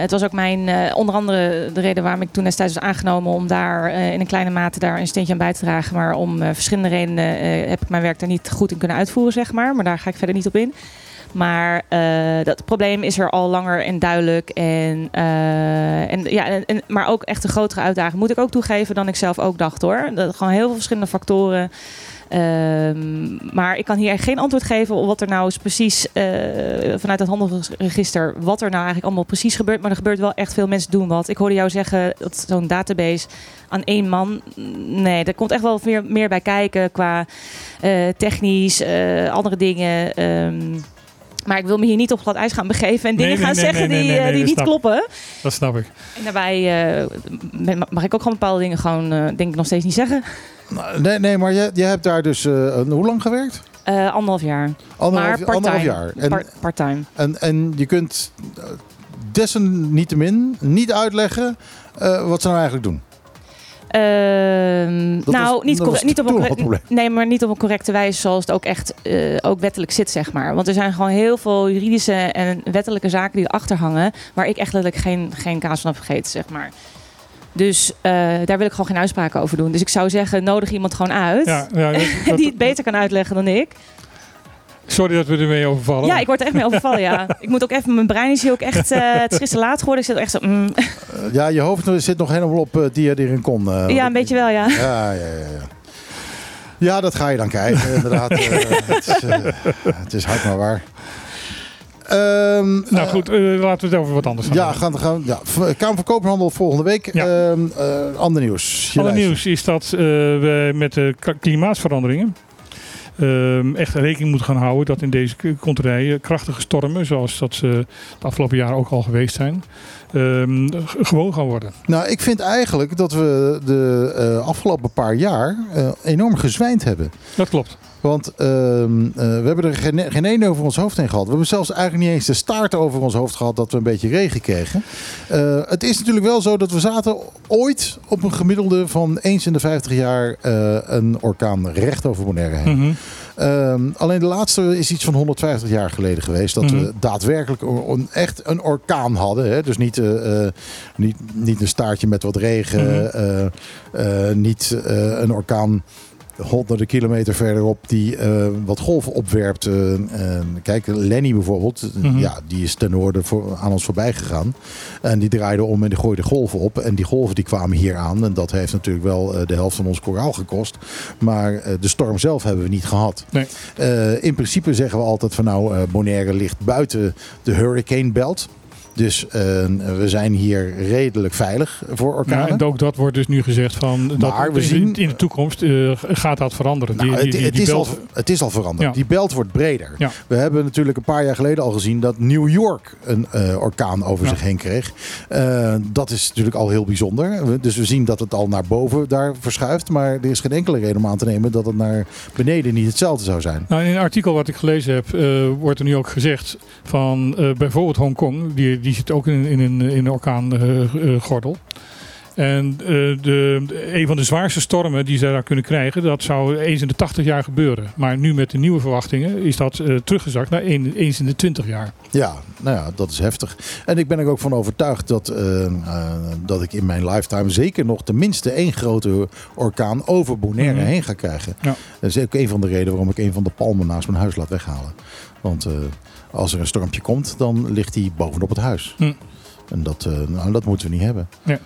het was ook mijn, onder andere de reden waarom ik toen destijds was aangenomen om daar in een kleine mate daar een steentje aan bij te dragen. Maar om verschillende redenen heb ik mijn werk daar niet goed in kunnen uitvoeren, zeg maar. Maar daar ga ik verder niet op in. Maar eh, dat probleem is er al langer en duidelijk. En, eh, en, ja, en, maar ook echt een grotere uitdaging. Moet ik ook toegeven dan ik zelf ook dacht hoor. Dat gewoon heel veel verschillende factoren. Ehm, maar ik kan hier geen antwoord geven op wat er nou is precies eh, vanuit het handelsregister, wat er nou eigenlijk allemaal precies gebeurt. Maar er gebeurt wel echt veel mensen doen wat. Ik hoorde jou zeggen dat zo'n database aan één man, nee, er komt echt wel meer, meer bij kijken qua technisch, andere dingen. ehm, maar ik wil me hier niet op glad ijs gaan begeven en dingen
nee,
gaan
nee,
zeggen
nee,
die,
nee,
eh,
nee,
die niet
snap
kloppen.
Dat snap ik.
En daarbij eh, mag ik ook gewoon bepaalde dingen gewoon, eh, denk ik, nog steeds niet zeggen.
Nou, Nee, nee maar je, je hebt daar dus eh, hoe lang gewerkt?
Eh, anderhalf jaar.
Anderhalf,
maar part-time.
anderhalf jaar. En,
Part- part-time.
en, en je kunt desalniettemin niet uitleggen eh, wat ze nou eigenlijk doen.
Ehm, nou,
was-
niet, niet op een nee, maar niet op een correcte wijze zoals het ook echt eh, ook wettelijk zit, zeg maar. Want er zijn gewoon heel veel juridische en wettelijke zaken die erachter hangen, waar ik echt letterlijk geen, geen kaas van heb gegeten, zeg maar. Dus eh, daar wil ik gewoon geen uitspraken over doen. Dus ik zou zeggen, nodig iemand gewoon uit.
Ja, ja, dat- dat-
die het beter kan uitleggen dan ik.
Sorry dat we ermee overvallen.
Ja, ik word er echt mee overvallen, ja. Ik moet ook even, mijn brein is hier ook echt, eh, het is gisteren laat geworden. Ik zit echt zo, mm.
Eh, ja, je hoofd zit nog helemaal op uh, dia erin kon. eh,
ja, een beetje wel, ja.
Ja, ja, ja. ja. Ja, dat ga je dan krijgen, inderdaad. eh, het, is, eh, het is hard maar waar. Ehm,
Nou goed, laten we het over wat anders gaan
Ja,
hebben.
gaan, gaan, ja. Kamer van Koophandel volgende week.
Ja.
Ehm, eh, ander nieuws.
Ander nieuws is dat eh, we met de klimaatveranderingen ehm, echt rekening moeten gaan houden dat in deze konterijen krachtige stormen, zoals dat ze de afgelopen jaren ook al geweest zijn, ehm, gewoon gaan worden.
Nou, ik vind eigenlijk dat we de eh, afgelopen paar jaar eh, enorm gezwijnd hebben.
Dat klopt.
Want ehm, eh, we hebben er geen, geen één over ons hoofd heen gehad. We hebben zelfs eigenlijk niet eens de staart over ons hoofd gehad dat we een beetje regen kregen. Eh, het is natuurlijk wel zo dat we zaten ooit op een gemiddelde van eens in de 50 jaar eh, een orkaan recht over Bonaire heen.
Mhm.
Ehm, alleen de laatste is iets van 150 jaar geleden geweest. Dat
Mhm.
we daadwerkelijk een, echt een orkaan hadden. Hè? Dus niet, niet, niet een staartje met wat regen.
Mhm.
niet een orkaan honderden kilometer verderop die eh, wat golven opwerpt. Eh, kijk, Lenny bijvoorbeeld,
Mhm.
ja, die is ten noorden voor, aan ons voorbij gegaan. En die draaide om en die gooide golven op. En die golven die kwamen hier aan. En dat heeft natuurlijk wel de helft van ons koraal gekost. Maar de storm zelf hebben we niet gehad.
Nee.
In principe zeggen we altijd van nou, Bonaire ligt buiten de hurricane belt. Dus eh, we zijn hier redelijk veilig voor
Ja,
orkanen.
en ook dat wordt dus nu gezegd van dat
we zien-
in de toekomst eh, gaat dat veranderen.
Nou,
Die- die- die-
het, het
die
is al, het is al veranderd.
Ja.
Die belt wordt breder.
Ja.
We hebben natuurlijk een paar jaar geleden al gezien dat New York een eh, orkaan over
Ja.
zich heen kreeg. Eh, dat is natuurlijk al heel bijzonder. Dus we zien dat het al naar boven daar verschuift. Maar er is geen enkele reden om aan te nemen dat het naar beneden niet hetzelfde zou zijn.
Nou, in een artikel wat ik gelezen heb, wordt er nu ook gezegd van bijvoorbeeld Hongkong, die, die zit ook in, in een, in een orkaangordel. en eh, de, een van de zwaarste stormen die ze daar kunnen krijgen, dat zou eens in de 80 jaar gebeuren. Maar nu met de nieuwe verwachtingen is dat eh, teruggezakt naar een- eens in de 20 jaar.
Ja, nou ja, dat is heftig. En ik ben er ook van overtuigd dat, eh, dat ik in mijn lifetime zeker nog tenminste één grote orkaan over Bonaire
Mhm.
heen ga krijgen.
Ja.
Dat is ook een van de redenen waarom ik een van de palmen naast mijn huis laat weghalen. Want als er een stormpje komt, dan ligt die bovenop het huis.
Hm.
En dat, eh, nou, dat moeten we niet hebben.
Ja.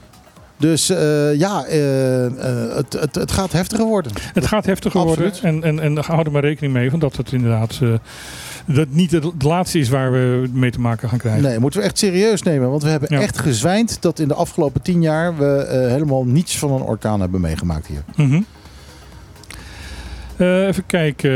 Dus eh, ja, eh, eh, het, het, het gaat heftiger worden.
Het gaat heftiger
Absoluut.
worden en, en, en hou er maar rekening mee van dat het inderdaad eh, dat niet het laatste is waar we mee te maken gaan krijgen.
Nee, moeten we echt serieus nemen. Want we hebben
Ja.
echt gezwijnd dat in de afgelopen tien jaar we helemaal niets van een orkaan hebben meegemaakt hier.
Mhm. Eh, even kijken.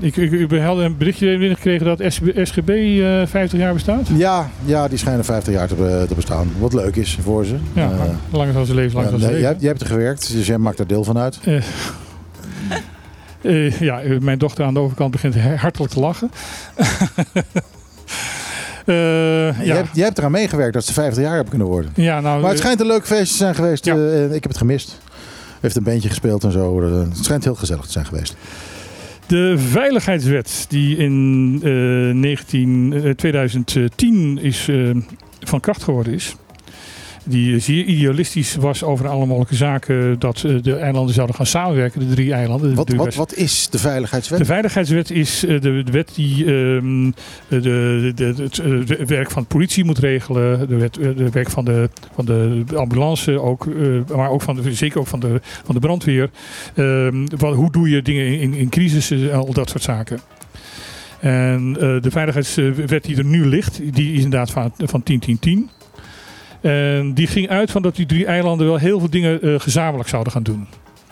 Eh, ik, ik, ik had een berichtje binnengekregen dat SGB eh 50 jaar bestaat.
Ja, ja, die schijnen 50 jaar te, be- te bestaan. Wat leuk is voor ze.
Ja,
Eh,
lang zal ze leven, lang
ja,
zal ze
nee,
leven.
jij, hebt- jij hebt er gewerkt, dus jij maakt er deel van uit.
Eh, eh, ja, eh, mijn dochter aan de overkant begint hartelijk te lachen. Eh,
Jij,
ja.
hebt, jij hebt eraan meegewerkt dat ze 50 jaar hebben kunnen worden.
ja, nou,
Maar het
eh,
schijnt een leuk feestje te zijn geweest.
Ja.
eh, ik heb het gemist. Heeft een bandje gespeeld en zo. Eh, Het schijnt heel gezellig te zijn geweest.
De veiligheidswet die in eh, 19, eh, 2010 is, eh, van kracht geworden is. Die zeer idealistisch was over alle mogelijke zaken dat eh, de eilanden zouden gaan samenwerken, de drie eilanden. de
Wat, wat, wat is de veiligheidswet?
De veiligheidswet is eh, de, de wet die ehm, de, de, het eh, werk van de politie moet regelen. De, wet, de werk van de, van de ambulance ook. maar ook van de, zeker ook van de, van de brandweer. Ehm, wat, hoe doe je dingen in, in crisis en al dat soort zaken. En de veiligheidswet die er nu ligt, die is inderdaad van, van 10-10-10. En die ging uit van dat die drie eilanden wel heel veel dingen eh, gezamenlijk zouden gaan doen.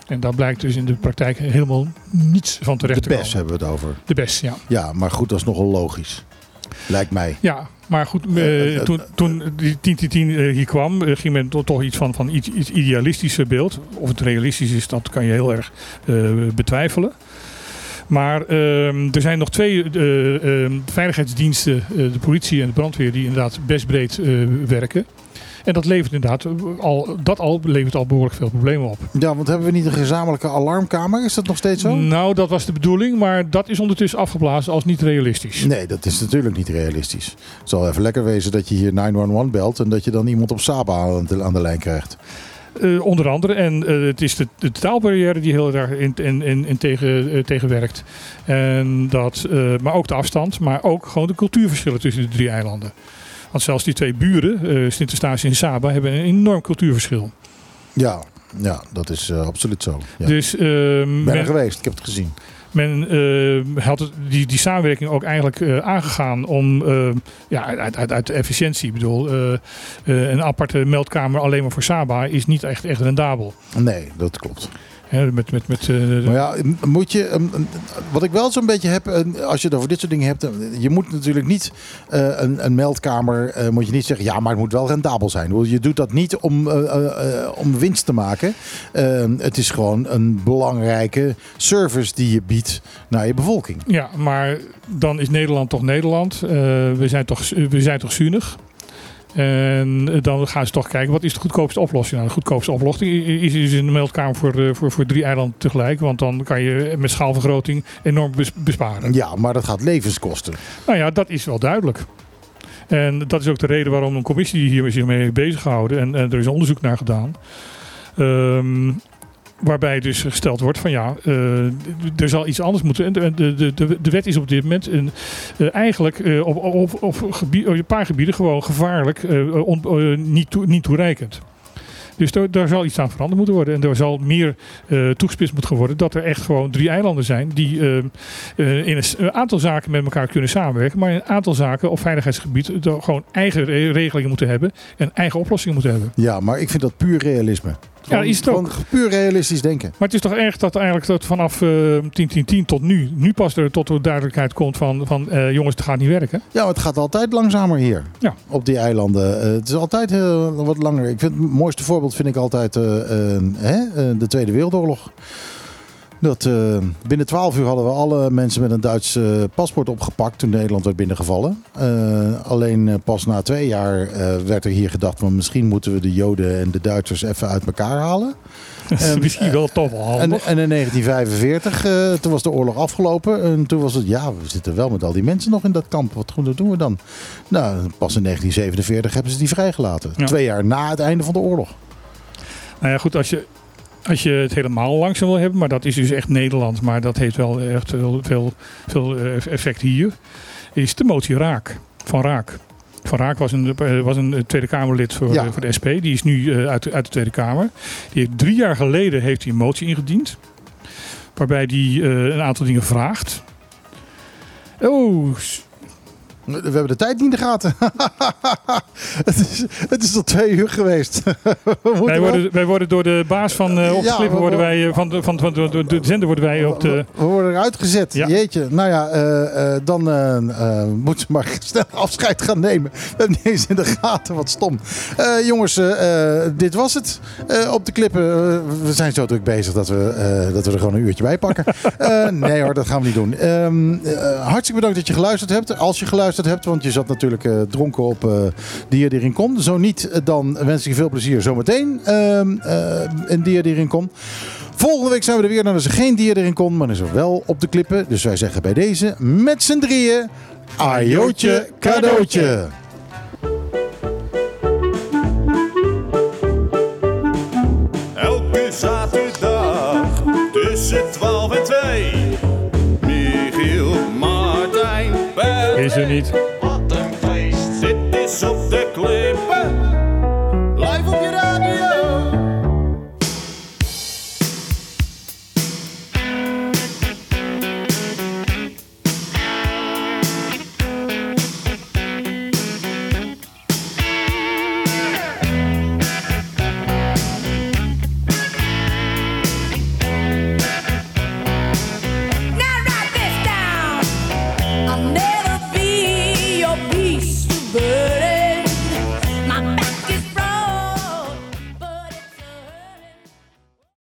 En daar blijkt dus in de praktijk helemaal niets van terecht
De
te
BES
komen.
hebben we het over.
De best, ja.
Ja, maar goed, dat is nogal logisch. Lijkt mij.
Ja, maar goed, eh,
Eh,
toen, toen die 10-10 eh, hier kwam, ging men to- toch iets van, van iets, iets idealistischer beeld. Of het realistisch is, dat kan je heel erg betwijfelen. Maar ehm, er zijn nog twee eh, ehm, veiligheidsdiensten, de politie en de brandweer, die inderdaad best breed werken. En dat levert inderdaad al, dat al levert al behoorlijk veel problemen op.
Ja, want hebben we niet een gezamenlijke alarmkamer? Is dat nog steeds zo?
Nou, dat was de bedoeling, maar dat is ondertussen afgeblazen als niet realistisch.
Nee, dat is natuurlijk niet realistisch. Het zal even lekker wezen dat je hier 911 belt en dat je dan iemand op Saba aan de, aan de lijn krijgt.
Eh, onder andere. En eh, het is de, de taalbarrière die heel erg in, in, in, in tegen, eh, tegenwerkt. En dat, eh, maar ook de afstand, maar ook gewoon de cultuurverschillen tussen de drie eilanden. Want zelfs die twee buren, eh Sint-Eustatius en Saba, hebben een enorm cultuurverschil.
Ja, ja dat is eh, absoluut zo. Ja.
Dus ehm,
ben er geweest, ik heb het gezien.
men eh, had die, die samenwerking ook eigenlijk aangegaan om ja, uit, uit, uit de efficiëntie. Ik bedoel, een aparte meldkamer alleen maar voor Saba is niet echt, echt rendabel.
Nee, dat klopt.
Met, met, met, eh,
Maar ja, moet je, um, wat ik wel zo'n beetje heb, eh, als je het over dit soort dingen hebt, eh, je moet natuurlijk niet een, een meldkamer, moet je niet zeggen, ja, maar het moet wel rendabel zijn. Je doet dat niet om, om winst te maken. Het is gewoon een belangrijke service die je biedt naar je bevolking.
Ja, maar dan is Nederland toch Nederland. We, zijn toch, we zijn toch zuinig. En eh, dan gaan ze toch kijken, wat is de goedkoopste oplossing? Nou, de goedkoopste oplossing is, is een meldkamer voor, eh, voor, voor drie eilanden tegelijk. Want dan kan je met schaalvergroting enorm bes- besparen.
Ja, maar dat gaat levens kosten.
Nou ja, dat is wel duidelijk. En dat is ook de reden waarom een commissie hier zich mee heeft bezig gehouden. En, en er is onderzoek naar gedaan. Ehm, waarbij dus gesteld wordt van ja, eh, er zal iets anders moeten. En de, de, de, de wet is op dit moment een, eh, eigenlijk eh, op, op, op, gebie- op een paar gebieden gewoon gevaarlijk, niet, toe- niet toereikend. Dus daar, daar zal iets aan veranderd moeten worden. En er zal meer toegespitst moeten worden dat er echt gewoon drie eilanden zijn die in een, aantal zaken met elkaar kunnen samenwerken. Maar in een aantal zaken op veiligheidsgebied gewoon eigen re- regelingen moeten hebben en eigen oplossingen moeten hebben.
Ja, maar ik vind dat puur realisme. Gewoon-
is het ook.
gewoon puur realistisch denken.
Maar het is toch erg dat eigenlijk dat vanaf eh 10, 10, 10 tot nu, nu pas er tot de duidelijkheid komt van, van eh, jongens, het gaat niet werken.
Ja, het gaat altijd langzamer hier.
Ja.
Op die eilanden. Eh, het is altijd heel, wat langer. Ik vind het mooiste voorbeeld vind ik altijd eh, eh, hè, eh, de Tweede Wereldoorlog. Dat, eh, binnen 12 uur hadden we alle mensen met een Duits eh, paspoort opgepakt toen Nederland werd binnengevallen. Eh, alleen pas na twee jaar werd er hier gedacht van misschien moeten we de Joden en de Duitsers even uit elkaar halen.
Dat is
En,
misschien wel toch wel
En, en in 1945, eh, toen was de oorlog afgelopen. En toen was het, ja, we zitten wel met al die mensen nog in dat kamp. Wat goed, doen we dan? Nou, pas in 1947 hebben ze die vrijgelaten.
Ja.
Twee jaar na het einde van de oorlog.
Nou ja, goed, als je, als je het helemaal langzaam wil hebben, maar dat is dus echt Nederland, maar dat heeft wel echt veel, veel, veel eh, effect hier, is de motie Raak, van Raak. Van Raak was een, eh, was een Tweede Kamerlid voor,
Ja.
eh, voor de SP. Die is nu eh, uit, de- uit de Tweede Kamer. Die heeft drie jaar geleden heeft hij een motie ingediend. Waarbij hij eh, een aantal dingen vraagt. Oh,
We hebben de tijd niet in de gaten. het, is, het is al twee uur geweest.
Wij, worden, wij worden door de baas van uh, op de
Ja,
worden wij, van, van, van, de, de, de zender worden wij op de...
We worden eruit gezet.
Ja.
Jeetje. Nou ja, eh, dan eh, moeten ze maar snel afscheid gaan nemen. We hebben niet eens in de gaten. Wat stom. Jongens, dit was het. Op de klippen. we zijn zo druk bezig dat we, dat we er gewoon een uurtje bij pakken. Nee hoor, dat gaan we niet doen. Ehm, eh, hartstikke bedankt dat je geluisterd hebt. Als je geluisterd hebt, want je zat natuurlijk eh, dronken op eh Dier die erin komt. Zo niet, eh, dan wens ik je veel plezier zometeen ehm eh, in Dier die erin komt. Volgende week zijn we er weer. Dan is er geen dier erin kon, maar is er wel op de klippen. Dus wij zeggen bij deze met z'n drieën... Ajootje cadeautje.
niet. Wat een feest, dit
is op de clip.